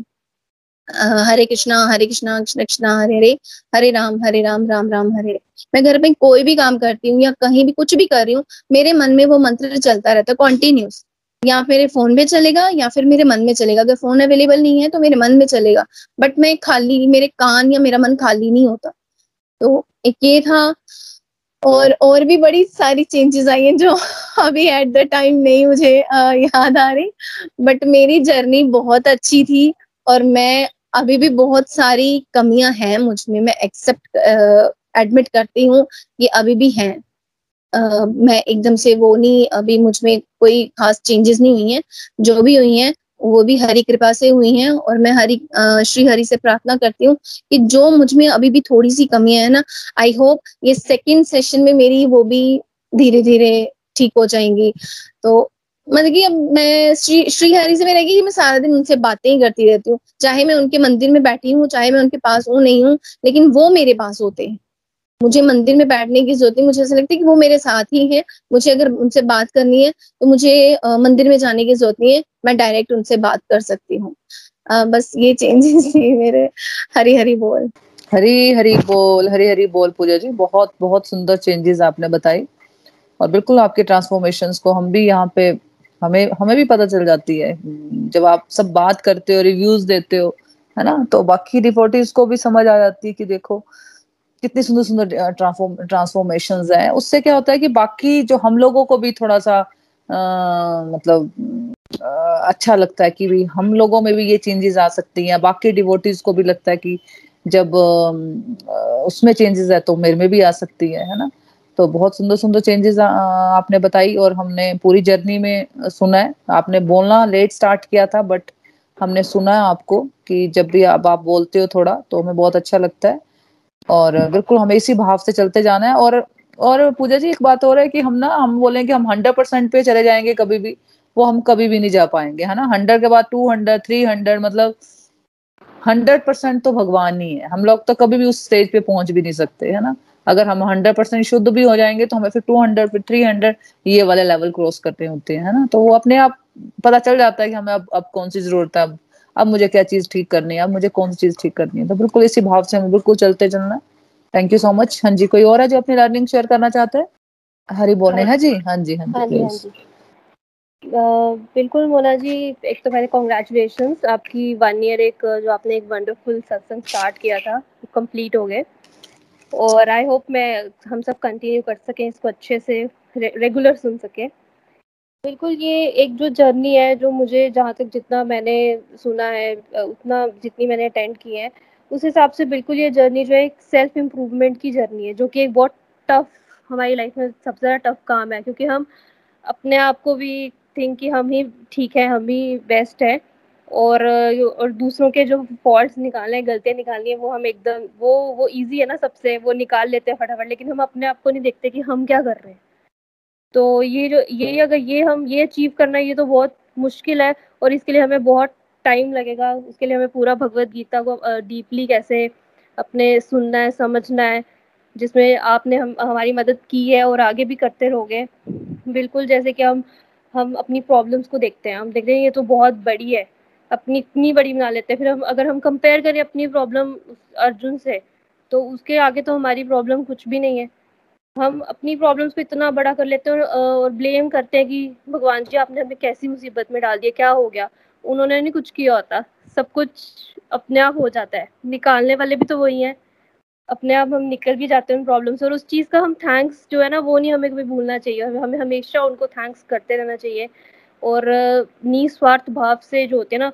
हरे कृष्णा हरे कृष्णा कृष्ण कृष्णा हरे हरे हरे राम हरे राम राम राम हरे मैं घर में कोई भी काम करती हूँ या कहीं भी कुछ भी कर रही हूँ मेरे मन में वो मंत्र चलता रहता है कॉन्टिन्यूस या मेरे फ़ोन में चलेगा या फिर मेरे मन में चलेगा। अगर फ़ोन अवेलेबल नहीं है तो मेरे मन में चलेगा। बट मैं खाली मेरे कान या मेरा मन खाली नहीं होता। तो एक ये था और और भी बड़ी सारी चेंजेस आई हैं जो अभी एट द टाइम नहीं मुझे याद आ रही। बट मेरी जर्नी बहुत अच्छी थी और मैं अभी भी बहुत सारी कमियाँ हैं मुझमें। मैं एक्सेप्ट एडमिट करती हूँ कि अभी भी हैं। uh, मैं एकदम से वो नहीं अभी मुझमें कोई खास चेंजेस नहीं हुई हैं। जो भी हुई हैं वो भी हरी कृपा से हुई हैं और मैं हरी श्री हरि से प्रार्थना करती हूँ कि जो मुझमें अभी भी थोड़ी सी कमियाँ है ना आई होप ये सेकेंड सेशन में मेरी वो भी धीरे धीरे ठीक हो जाएँगी। तो मतलब कि अब मैं श्री श्री हरि से मैं रहेगी कि मैं सारा दिन उनसे बातें ही करती रहती हूँ, चाहे मैं उनके मंदिर में बैठी हूँ, चाहे मैं उनके पास हूँ, नहीं हूँ, लेकिन वो मेरे पास होते हैं। मुझे मंदिर में बैठने की ज़रूरत नहीं, मुझे ऐसा लगता है कि वो मेरे साथ ही है। मुझे अगर उनसे बात करनी है तो मुझे मंदिर में जाने की ज़रूरत नहीं है। मैं डायरेक्ट उनसे बात कर सकती हूँ। बस ये चेंजेस *laughs* थी मेरे हरी हरी बोल। हरी हरी बोल हरी हरी बोल, पूजा जी। बहुत बहुत सुंदर चेंजेस आपने बताई। और बिल्कुल आपके ट्रांसफॉर्मेशन को हम भी यहाँ पे, हमें हमें भी पता चल जाती है। जब आप सब बात करते हो रिव्यूज़ देते हो, है ना? तो बाकी डिपोटीज को भी समझ आ जाती है कि देखो कितनी सुंदर सुंदर ट्रांसफॉर्म ट्रांसफॉर्मेशन है। उससे क्या होता है कि बाकी जो हम लोगों को भी थोड़ा सा आ, मतलब आ, अच्छा लगता है कि भी हम लोगों में भी ये चेंजेस आ सकती हैं। बाकी डिवोटीज को भी लगता है कि जब आ, उसमें चेंजेस है तो मेरे में भी आ सकती है है ना? तो बहुत सुंदर सुंदर चेंजेस आपने बताई और हमने पूरी जर्नी में सुना है। आपने बोलना लेट स्टार्ट किया था बट हमने सुना है आपको कि जब भी आप आप बोलते हो थोड़ा तो हमें बहुत अच्छा लगता है। और बिल्कुल हमें इसी भाव से चलते जाना है। और और पूजा जी, एक बात हो रहा है कि हम ना, हम बोले कि हम हंड्रेड परसेंट पे चले जाएँगे कभी भी, वो हम कभी भी नहीं जा पाएँगे, है ना? हंड्रेड के बाद टू हंड्रेड थ्री हंड्रेड मतलब हंड्रेड परसेंट तो भगवान ही है। हम लोग तो कभी भी उस स्टेज पे पहुँच भी नहीं सकते, है ना? अगर हम हंड्रेड परसेंट शुद्ध भी हो जाएँगे तो हमें फिर टू हंड्रेड फिर थ्री हंड्रेड ये वाले लेवल क्रॉस करते होते है ना? तो वो अपने आप पता चल जाता है कि हमें अब अब कौन सी ज़रूरत है, अब अब मुझे क्या चीज़ ठीक करनी है? अब मुझे कौन सी चीज़ ठीक करनी है? तो बिल्कुल इसी भाव से हमें बिल्कुल चलते चलना। थैंक यू सो मच हाँ जी कोई और है जो अपनी लर्निंग शेयर करना चाहते हैं? हरी बोलने हाँ जी? हाँ जी हाँ हाँ जी हाँ अ, बिल्कुल मोना जी एक तो पहले कॉन्ग्रेचुलेशन आपकी वन ईयर एक जो आपने एक वंडरफुल सत्संग स्टार्ट किया था कंप्लीट हो गए। और आई होप मैं हम सब कंटिन्यू कर सकें इसको अच्छे से रेगुलर सुन सकें। बिल्कुल, ये एक जो जर्नी है, जो मुझे जहाँ तक जितना मैंने सुना है उतना जितनी मैंने अटेंड की है, उस हिसाब से बिल्कुल ये जर्नी जो है एक सेल्फ इम्प्रूवमेंट की जर्नी है, जो कि एक बहुत टफ हमारी लाइफ में सबसे ज़्यादा टफ काम है, क्योंकि हम अपने आप को भी थिंक कि हम ही ठीक है, हम ही बेस्ट है, और और दूसरों के जो फॉल्ट्स निकालने हैं, गलतियाँ निकालनी है, वो हम एकदम, वो वो ईज़ी है ना सबसे, वो निकाल लेते हैं फटाफट, लेकिन हम अपने आप को नहीं देखते कि हम क्या कर रहे हैं। तो ये जो, ये अगर ये हम, ये अचीव करना ये तो बहुत मुश्किल है और इसके लिए हमें बहुत टाइम लगेगा। उसके लिए हमें पूरा भगवत गीता को डीपली कैसे अपने सुनना है, समझना है, जिसमें आपने हम, हमारी मदद की है और आगे भी करते रहोगे। बिल्कुल जैसे कि हम हम अपनी प्रॉब्लम्स को देखते हैं। हम देखते हैं ये तो बहुत बड़ी है। अपनी इतनी बड़ी बना लेते हैं। फिर हम, अगर हम कंपेयर करें अपनी प्रॉब्लम अर्जुन से तो उसके आगे तो हमारी प्रॉब्लम कुछ भी नहीं है। हम अपनी प्रॉब्लम्स को इतना बड़ा कर लेते हैं और, ब्लेम करते हैं कि भगवान जी आपने हमें कैसी मुसीबत में डाल दिया क्या हो गया? उन्होंने नहीं कुछ किया होता। सब कुछ अपने आप हो जाता है। निकालने वाले भी तो वही हैं। अपने आप हम निकल भी जाते हैं उन प्रॉब्लम से और उस चीज़ का हम थैंक्स जो है ना वो नहीं हमें कभी भूलना चाहिए। हमें हमें हमेशा उनको थैंक्स करते रहना चाहिए। और निस्वार्थ भाव से जो होते हैं ना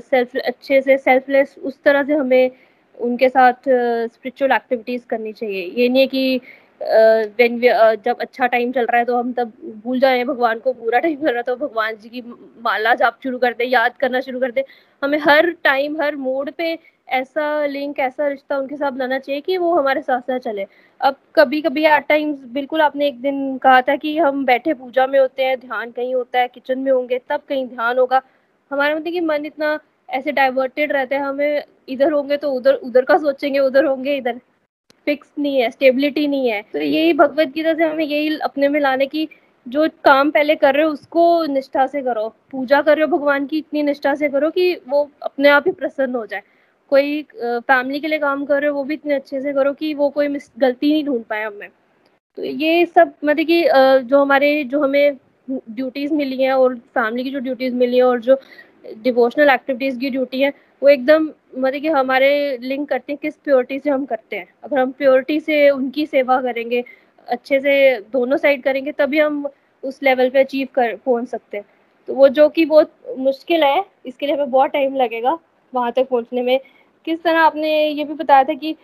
सेल्फ अच्छे से सेल्फलेस उस तरह से हमें उनके साथ स्पिरिचुअल एक्टिविटीज़ करनी चाहिए। ये नहीं है कि व्हेन जब अच्छा टाइम चल रहा है तो हम तब भूल जाए, भगवान को बुरा टाइम चल रहा है तो भगवान जी की माला जाप शुरू कर दे, याद करना शुरू कर दे। हमें हर टाइम हर मोड पे ऐसा लिंक ऐसा रिश्ता उनके साथ बनाना चाहिए कि वो हमारे साथ साथ चले। अब कभी कभी एट टाइम्स बिल्कुल आपने एक दिन कहा था कि हम बैठे पूजा में होते हैं, ध्यान कहीं होता है किचन में होंगे, तब कहीं ध्यान होगा। हमारे मतलब कि मन इतना ऐसे डाइवर्टेड रहता है, हमें इधर होंगे तो उधर उधर का सोचेंगे, उधर होंगे, इधर। फिक्स नहीं है स्टेबिलिटी नहीं है। तो यही भगवत गीता से हमें यही अपने में लाने की जो काम पहले कर रहे हो, उसको निष्ठा से करो। पूजा कर रहे हो, भगवान की इतनी निष्ठा से करो कि वो अपने आप ही प्रसन्न हो जाए। कोई फैमिली के लिए काम कर रहे हो, वो भी इतने अच्छे से करो कि वो कोई गलती नहीं ढूंढ पाए हमें तो ये सब मतलब कि जो हमारे, जो हमें ड्यूटीज़ मिली हैं और फैमिली की जो ड्यूटीज़ मिली हैं और जो डिवोशनल एक्टिविटीज़ की ड्यूटी है, वो एकदम मतलब कि हमारे लिंक करते हैं किस प्योरिटी से हम करते हैं। अगर हम प्योरिटी से उनकी सेवा करेंगे, अच्छे से दोनों साइड करेंगे, तभी हम उस लेवल पे अचीव कर, पहुँच सकते हैं। तो वो जो कि बहुत मुश्किल है, इसके लिए हमें बहुत टाइम लगेगा वहाँ तक पहुँचने में। किस तरह आपने ये भी बताया था कि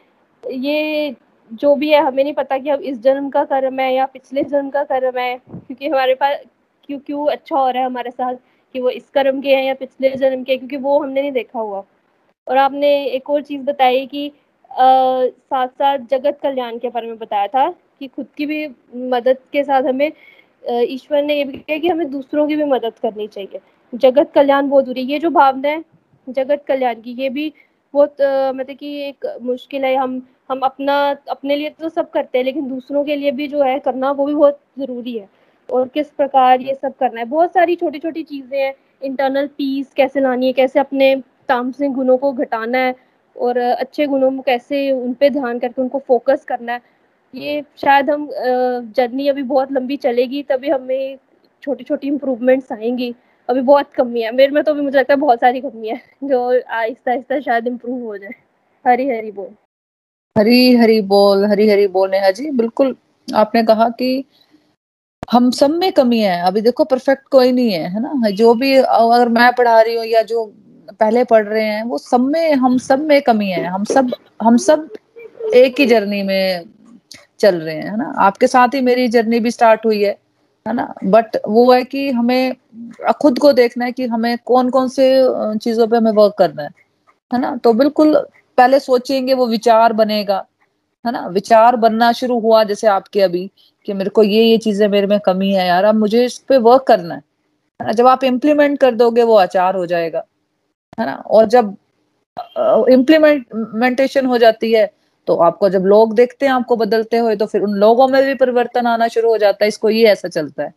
ये जो भी है, हमें नहीं पता कि अब इस जन्म का कर्म है या पिछले जन्म का कर्म है, क्योंकि हमारे पास क्यों क्यों अच्छा हो रहा है हमारे साथ कि वो इस कर्म के हैं या पिछले जन्म के क्योंकि वो हमने नहीं देखा हुआ। और आपने एक और चीज़ बताई कि साथ साथ जगत कल्याण के बारे में बताया था कि खुद की भी मदद के साथ हमें ईश्वर ने ये भी किया कि हमें दूसरों की भी मदद करनी चाहिए। जगत कल्याण बहुत दूरी ये जो भावना है जगत कल्याण की, ये भी बहुत मतलब कि एक मुश्किल है। हम हम अपना, अपने लिए तो सब करते हैं, लेकिन दूसरों के लिए भी जो है करना वो भी बहुत ज़रूरी है। और किस प्रकार ये सब करना है? बहुत सारी छोटी छोटी चीज़ें हैं। इंटरनल पीस कैसे लानी है? कैसे अपने तामसिक गुणों को घटाना है और अच्छे गुणों में कैसे उन पे ध्यान करके उनको फोकस करना है। ये शायद हम जर्नी अभी बहुत लंबी चलेगी, तभी हमें छोटी छोटी इम्प्रूवमेंट्स आएँगी। अभी बहुत कमी है, मेरे में तो अभी मुझे लगता है बहुत सारी कमी है, जो आहिस्ता आहिस्ता शायद इम्प्रूव हो जाए। हरी हरी बोल। हरी हरी बोल, हरी हरी बोल नेहा जी, बिल्कुल आपने कहा कि हम सब में कमी है। अभी देखो परफेक्ट कोई नहीं है है ना? जो भी, अगर मैं पढ़ा रही हूँ या जो पहले पढ़ रहे हैं, वो सब में, हम सब में कमी है, हम सब हम सब एक ही जर्नी में चल रहे हैं, है ना? आपके साथ ही मेरी जर्नी भी स्टार्ट हुई है है ना? बट वो है कि हमें, खुद को देखना है कि हमें कौन कौन से चीज़ों पे हमें वर्क करना है है ना? तो बिल्कुल पहले सोचेंगे वो विचार बनेगा, है ना? विचार बनना शुरू हुआ जैसे आपके अभी, कि मेरे को ये ये चीज़ें मेरे में कमी है यार, अब मुझे इस पे वर्क करना है जब आप इम्प्लीमेंट कर दोगे वो आचार हो जाएगा। है ना? और जब इम्प्लीमेंटेशन हो जाती है तो आपको जब लोग देखते हैं, आपको बदलते हुए तो फिर उन लोगों में भी परिवर्तन आना शुरू हो जाता है, इसको ये ऐसा चलता है।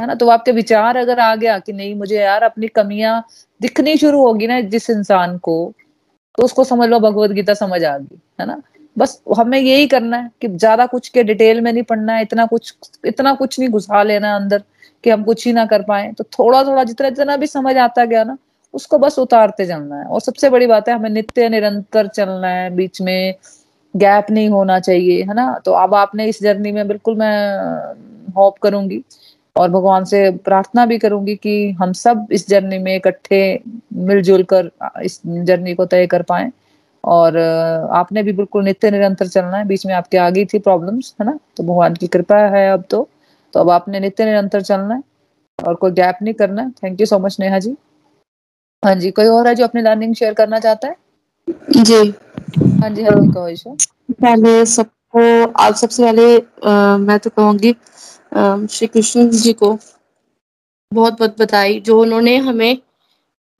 है ना? तो आपके विचार अगर आ गया कि नहीं, मुझे यार अपनी कमियाँ दिखनी शुरू होगी ना जिस इंसान को तो उसको समझ लो भगवत गीता समझ आ गई, है ना? बस हमें यही करना है कि ज़्यादा कुछ के डिटेल में नहीं पढ़ना है, इतना कुछ इतना कुछ नहीं घुसा लेना अंदर कि हम कुछ ही ना कर पाए। तो थोड़ा थोड़ा जितना जितना भी समझ आता गया ना उसको बस उतारते चलना है। और सबसे बड़ी बात है, हमें नित्य निरंतर चलना है, बीच में गैप नहीं होना चाहिए, है ना? तो अब आपने इस जर्नी में बिल्कुल मैं होप करूँगी और भगवान से प्रार्थना भी करूँगी कि हम सब इस जर्नी में इकट्ठे मिलजुल कर इस जर्नी को तय कर पाए। और आपने भी बिल्कुल नित्य निरंतर चलना है। बीच में आपके आ गई थी प्रॉब्लम्स, है ना? तो भगवान की कृपा है अब तो। तो अब आपने नित्य निरंतर चलना है और कोई गैप नहीं करना है। Thank you so much Neha ji. हाँ जी कोई और है जो अपनी लर्निंग शेयर करना चाहता है? जी। हाँ जी हाँ कहो ईशा पहले सबको आप सबसे पहले आ, मैं तो कहूँगी श्री कृष्ण जी को बहुत बहुत बधाई जो उन्होंने हमें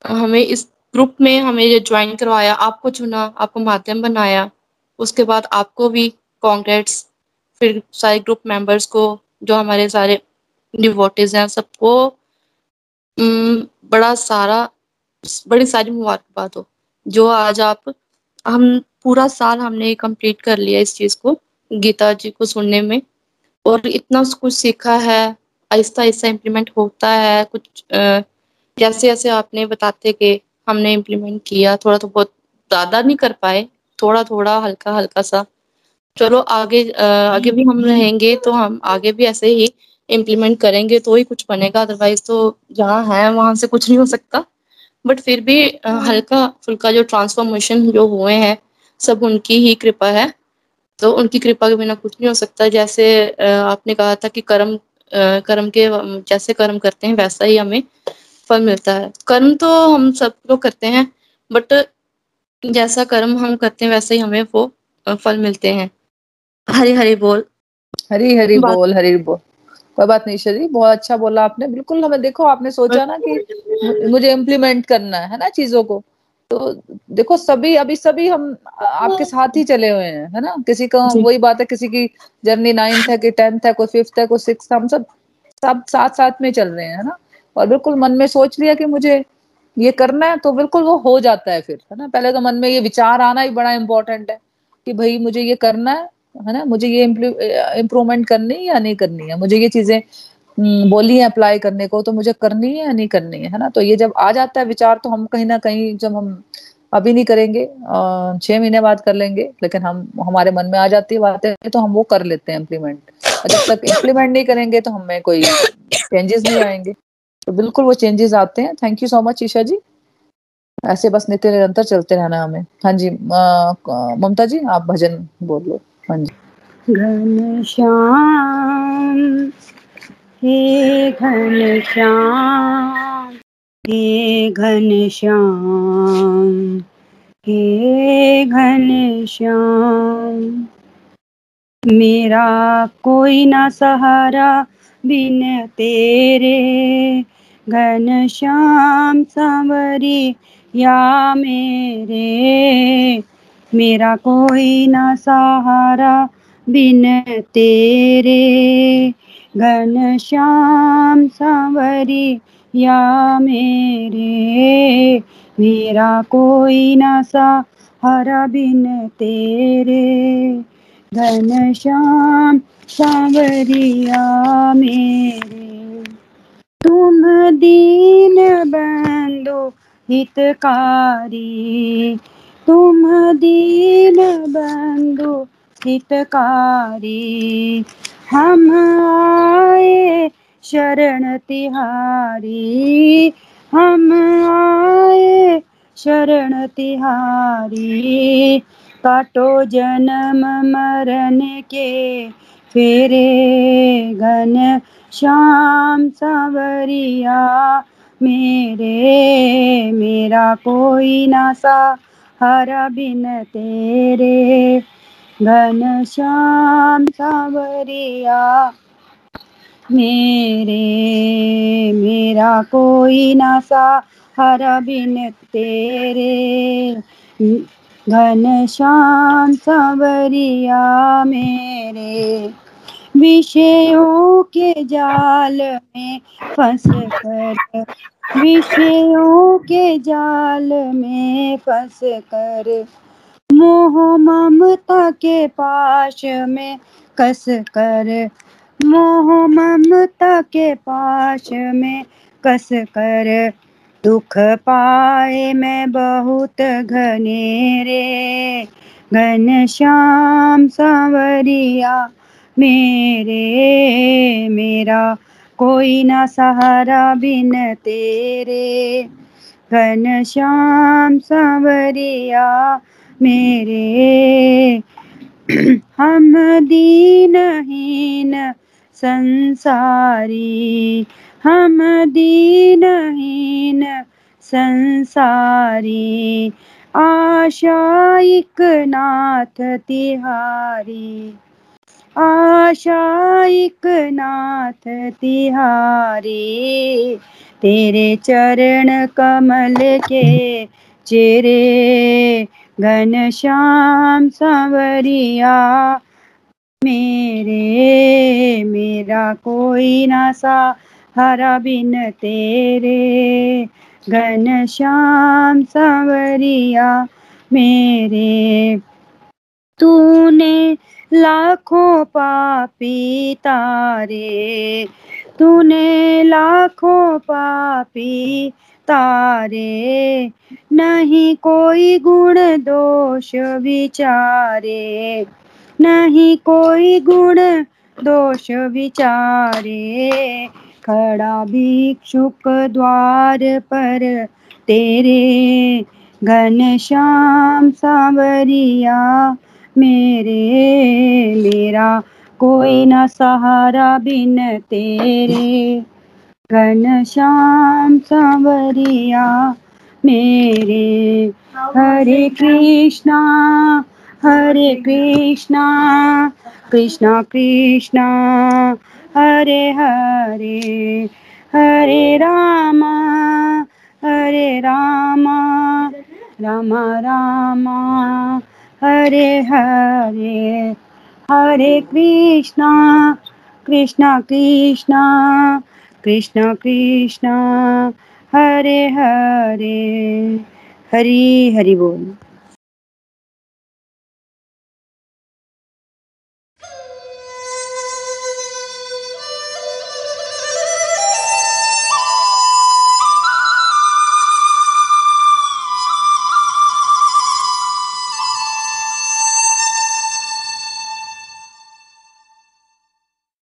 हमें इस ग्रुप में हमें ये ज्वाइन करवाया आपको चुना आपको माध्यम बनाया उसके बाद आपको भी कॉन्ग्रेट्स फिर सारे ग्रुप मेंबर्स को जो हमारे सारे डिवोटिस हैं सबको बड़ा सारा बड़ी सारी मुबारकबाद हो। जो आज आप, हम पूरा साल हमने कंप्लीट कर लिया इस चीज़ को, गीता जी को सुनने में। और इतना कुछ सीखा है आहिस्ता आहिस्ता इम्प्लीमेंट होता है, कुछ जैसे जैसे आपने बताते कि हमने इम्प्लीमेंट किया, थोड़ा तो बहुत ज़्यादा नहीं कर पाए थोड़ा थोड़ा हल्का हल्का सा। चलो आगे आगे भी हम रहेंगे तो हम आगे भी ऐसे ही इम्प्लीमेंट करेंगे तो ही कुछ बनेगा अदरवाइज़ तो जहाँ है, वहाँ से कुछ नहीं हो सकता। बट फिर भी हल्का फुल्का जो ट्रांसफॉर्मेशन जो हुए हैं सब उनकी ही कृपा है। तो उनकी कृपा के बिना कुछ नहीं हो सकता। जैसे आपने कहा था कि कर्म कर्म के जैसे कर्म करते हैं वैसा ही हमें फल मिलता है। कर्म तो हम सब लोग करते हैं बट जैसा कर्म हम करते हैं वैसे ही हमें वो फल मिलते हैं। हरी हरी बोल। हरी हरी बोल हरी बोल। कोई बात नहीं शरी बहुत अच्छा बोला आपने। बिल्कुल हमें देखो आपने सोचा ना कि मुझे इम्प्लीमेंट करना है ना चीज़ों को? तो देखो सभी अभी सभी हम आपके साथ ही चले हुए हैं है ना? किसी का वही बात है किसी की जर्नी नाइन्थ है कि टेंथ है कोई फिफ्थ है कोई सिक्स हम सब सब साथ साथ में चल रहे हैं है ना? और बिल्कुल मन में सोच लिया कि मुझे ये करना है तो बिल्कुल वो हो जाता है फिर है ना? पहले तो मन में ये विचार आना ही बड़ा इम्पोर्टेंट है कि भाई मुझे ये करना है है ना? मुझे ये इम्प्रूवमेंट करनी है या नहीं करनी है? मुझे ये चीज़ें हम्म, बोली है अप्लाई करने को तो मुझे करनी है या नहीं करनी है? है ना? तो ये जब आ जाता है विचार तो हम कहीं ना कहीं जब हम अभी नहीं करेंगे छह महीने बाद कर लेंगे लेकिन हम हमारे मन में आ जाती है बातें तो हम वो कर लेते हैं इम्प्लीमेंट जब तक इम्प्लीमेंट नहीं करेंगे तो हमें कोई चेंजेस नहीं आएँगे। तो बिल्कुल वो चेंजेस आते हैं। Thank you so much Isha ji. ऐसे बस नित्य निरंतर चलते रहना हमें। हाँ जी ममता जी आप भजन बोल लो। घन श्याम हे घन श्याम हे घन श्याम हे घन श्याम मेरा कोई ना सहारा बिन तेरे। घन श्याम सांवरी या मेरे। मेरा कोई ना सहारा बिन तेरे। घन श्याम सांवरी या मेरे। मेरा कोई ना सा हरा बिन तेरे। घन श्याम सांवरिया मेरे। तुम दीन बंदो हितकारी। तुम दीन बंधु हितकारी। हम आए शरण तिहारी। हम आए शरण तिहारी। काटो जन्म मरण के, फेरे घन श्याम सावरिया। मेरे, मेरा कोई ना सा हरा बिन तेरे, घन श्याम सावरिया। मेरे, मेरा कोई ना सा हरा बिन तेरे, घन श्याम सावरिया। मेरे विषयों के जाल में फंस कर विषयों के जाल में फंस कर मोह ममता के पाश में कस कर मोह ममता के पाश में कस कर। दुख पाए मैं बहुत घनेरे घन श्याम सांवरिया मेरे, मेरा कोई ना सहारा बिन तेरे। घन श्याम सांवरिया मेरे। हम दीनहीन संसारी। हम दीनहीन संसारी। आशाइक नाथ तिहारी। आशाइक नाथ तिहारी, तेरे चरण कमल के चेरे, घन श्याम सांवरिया मेरे, मेरा कोई ना सा हरा बिन तेरे, घन श्याम सांवरिया मेरे, तूने लाखों पापी तारे, तूने लाखों पापी तारे, नहीं कोई गुण दोष विचारे, नहीं कोई गुण दोष विचारे, खड़ा भिक्षुक द्वार पर तेरे, घन श्याम सांवरिया मेरे, मेरा कोई न सहारा बिन तेरे। घन श्याम सांवरिया मेरे, हरे कृष्णा हरे कृष्णा कृष्णा कृष्णा, हरे हरे हरे रामा हरे रामा रामा रामा। हरे हरे हरे कृष्णा कृष्णा कृष्णा कृष्णा कृष्णा हरे हरे हरी हरि बोल।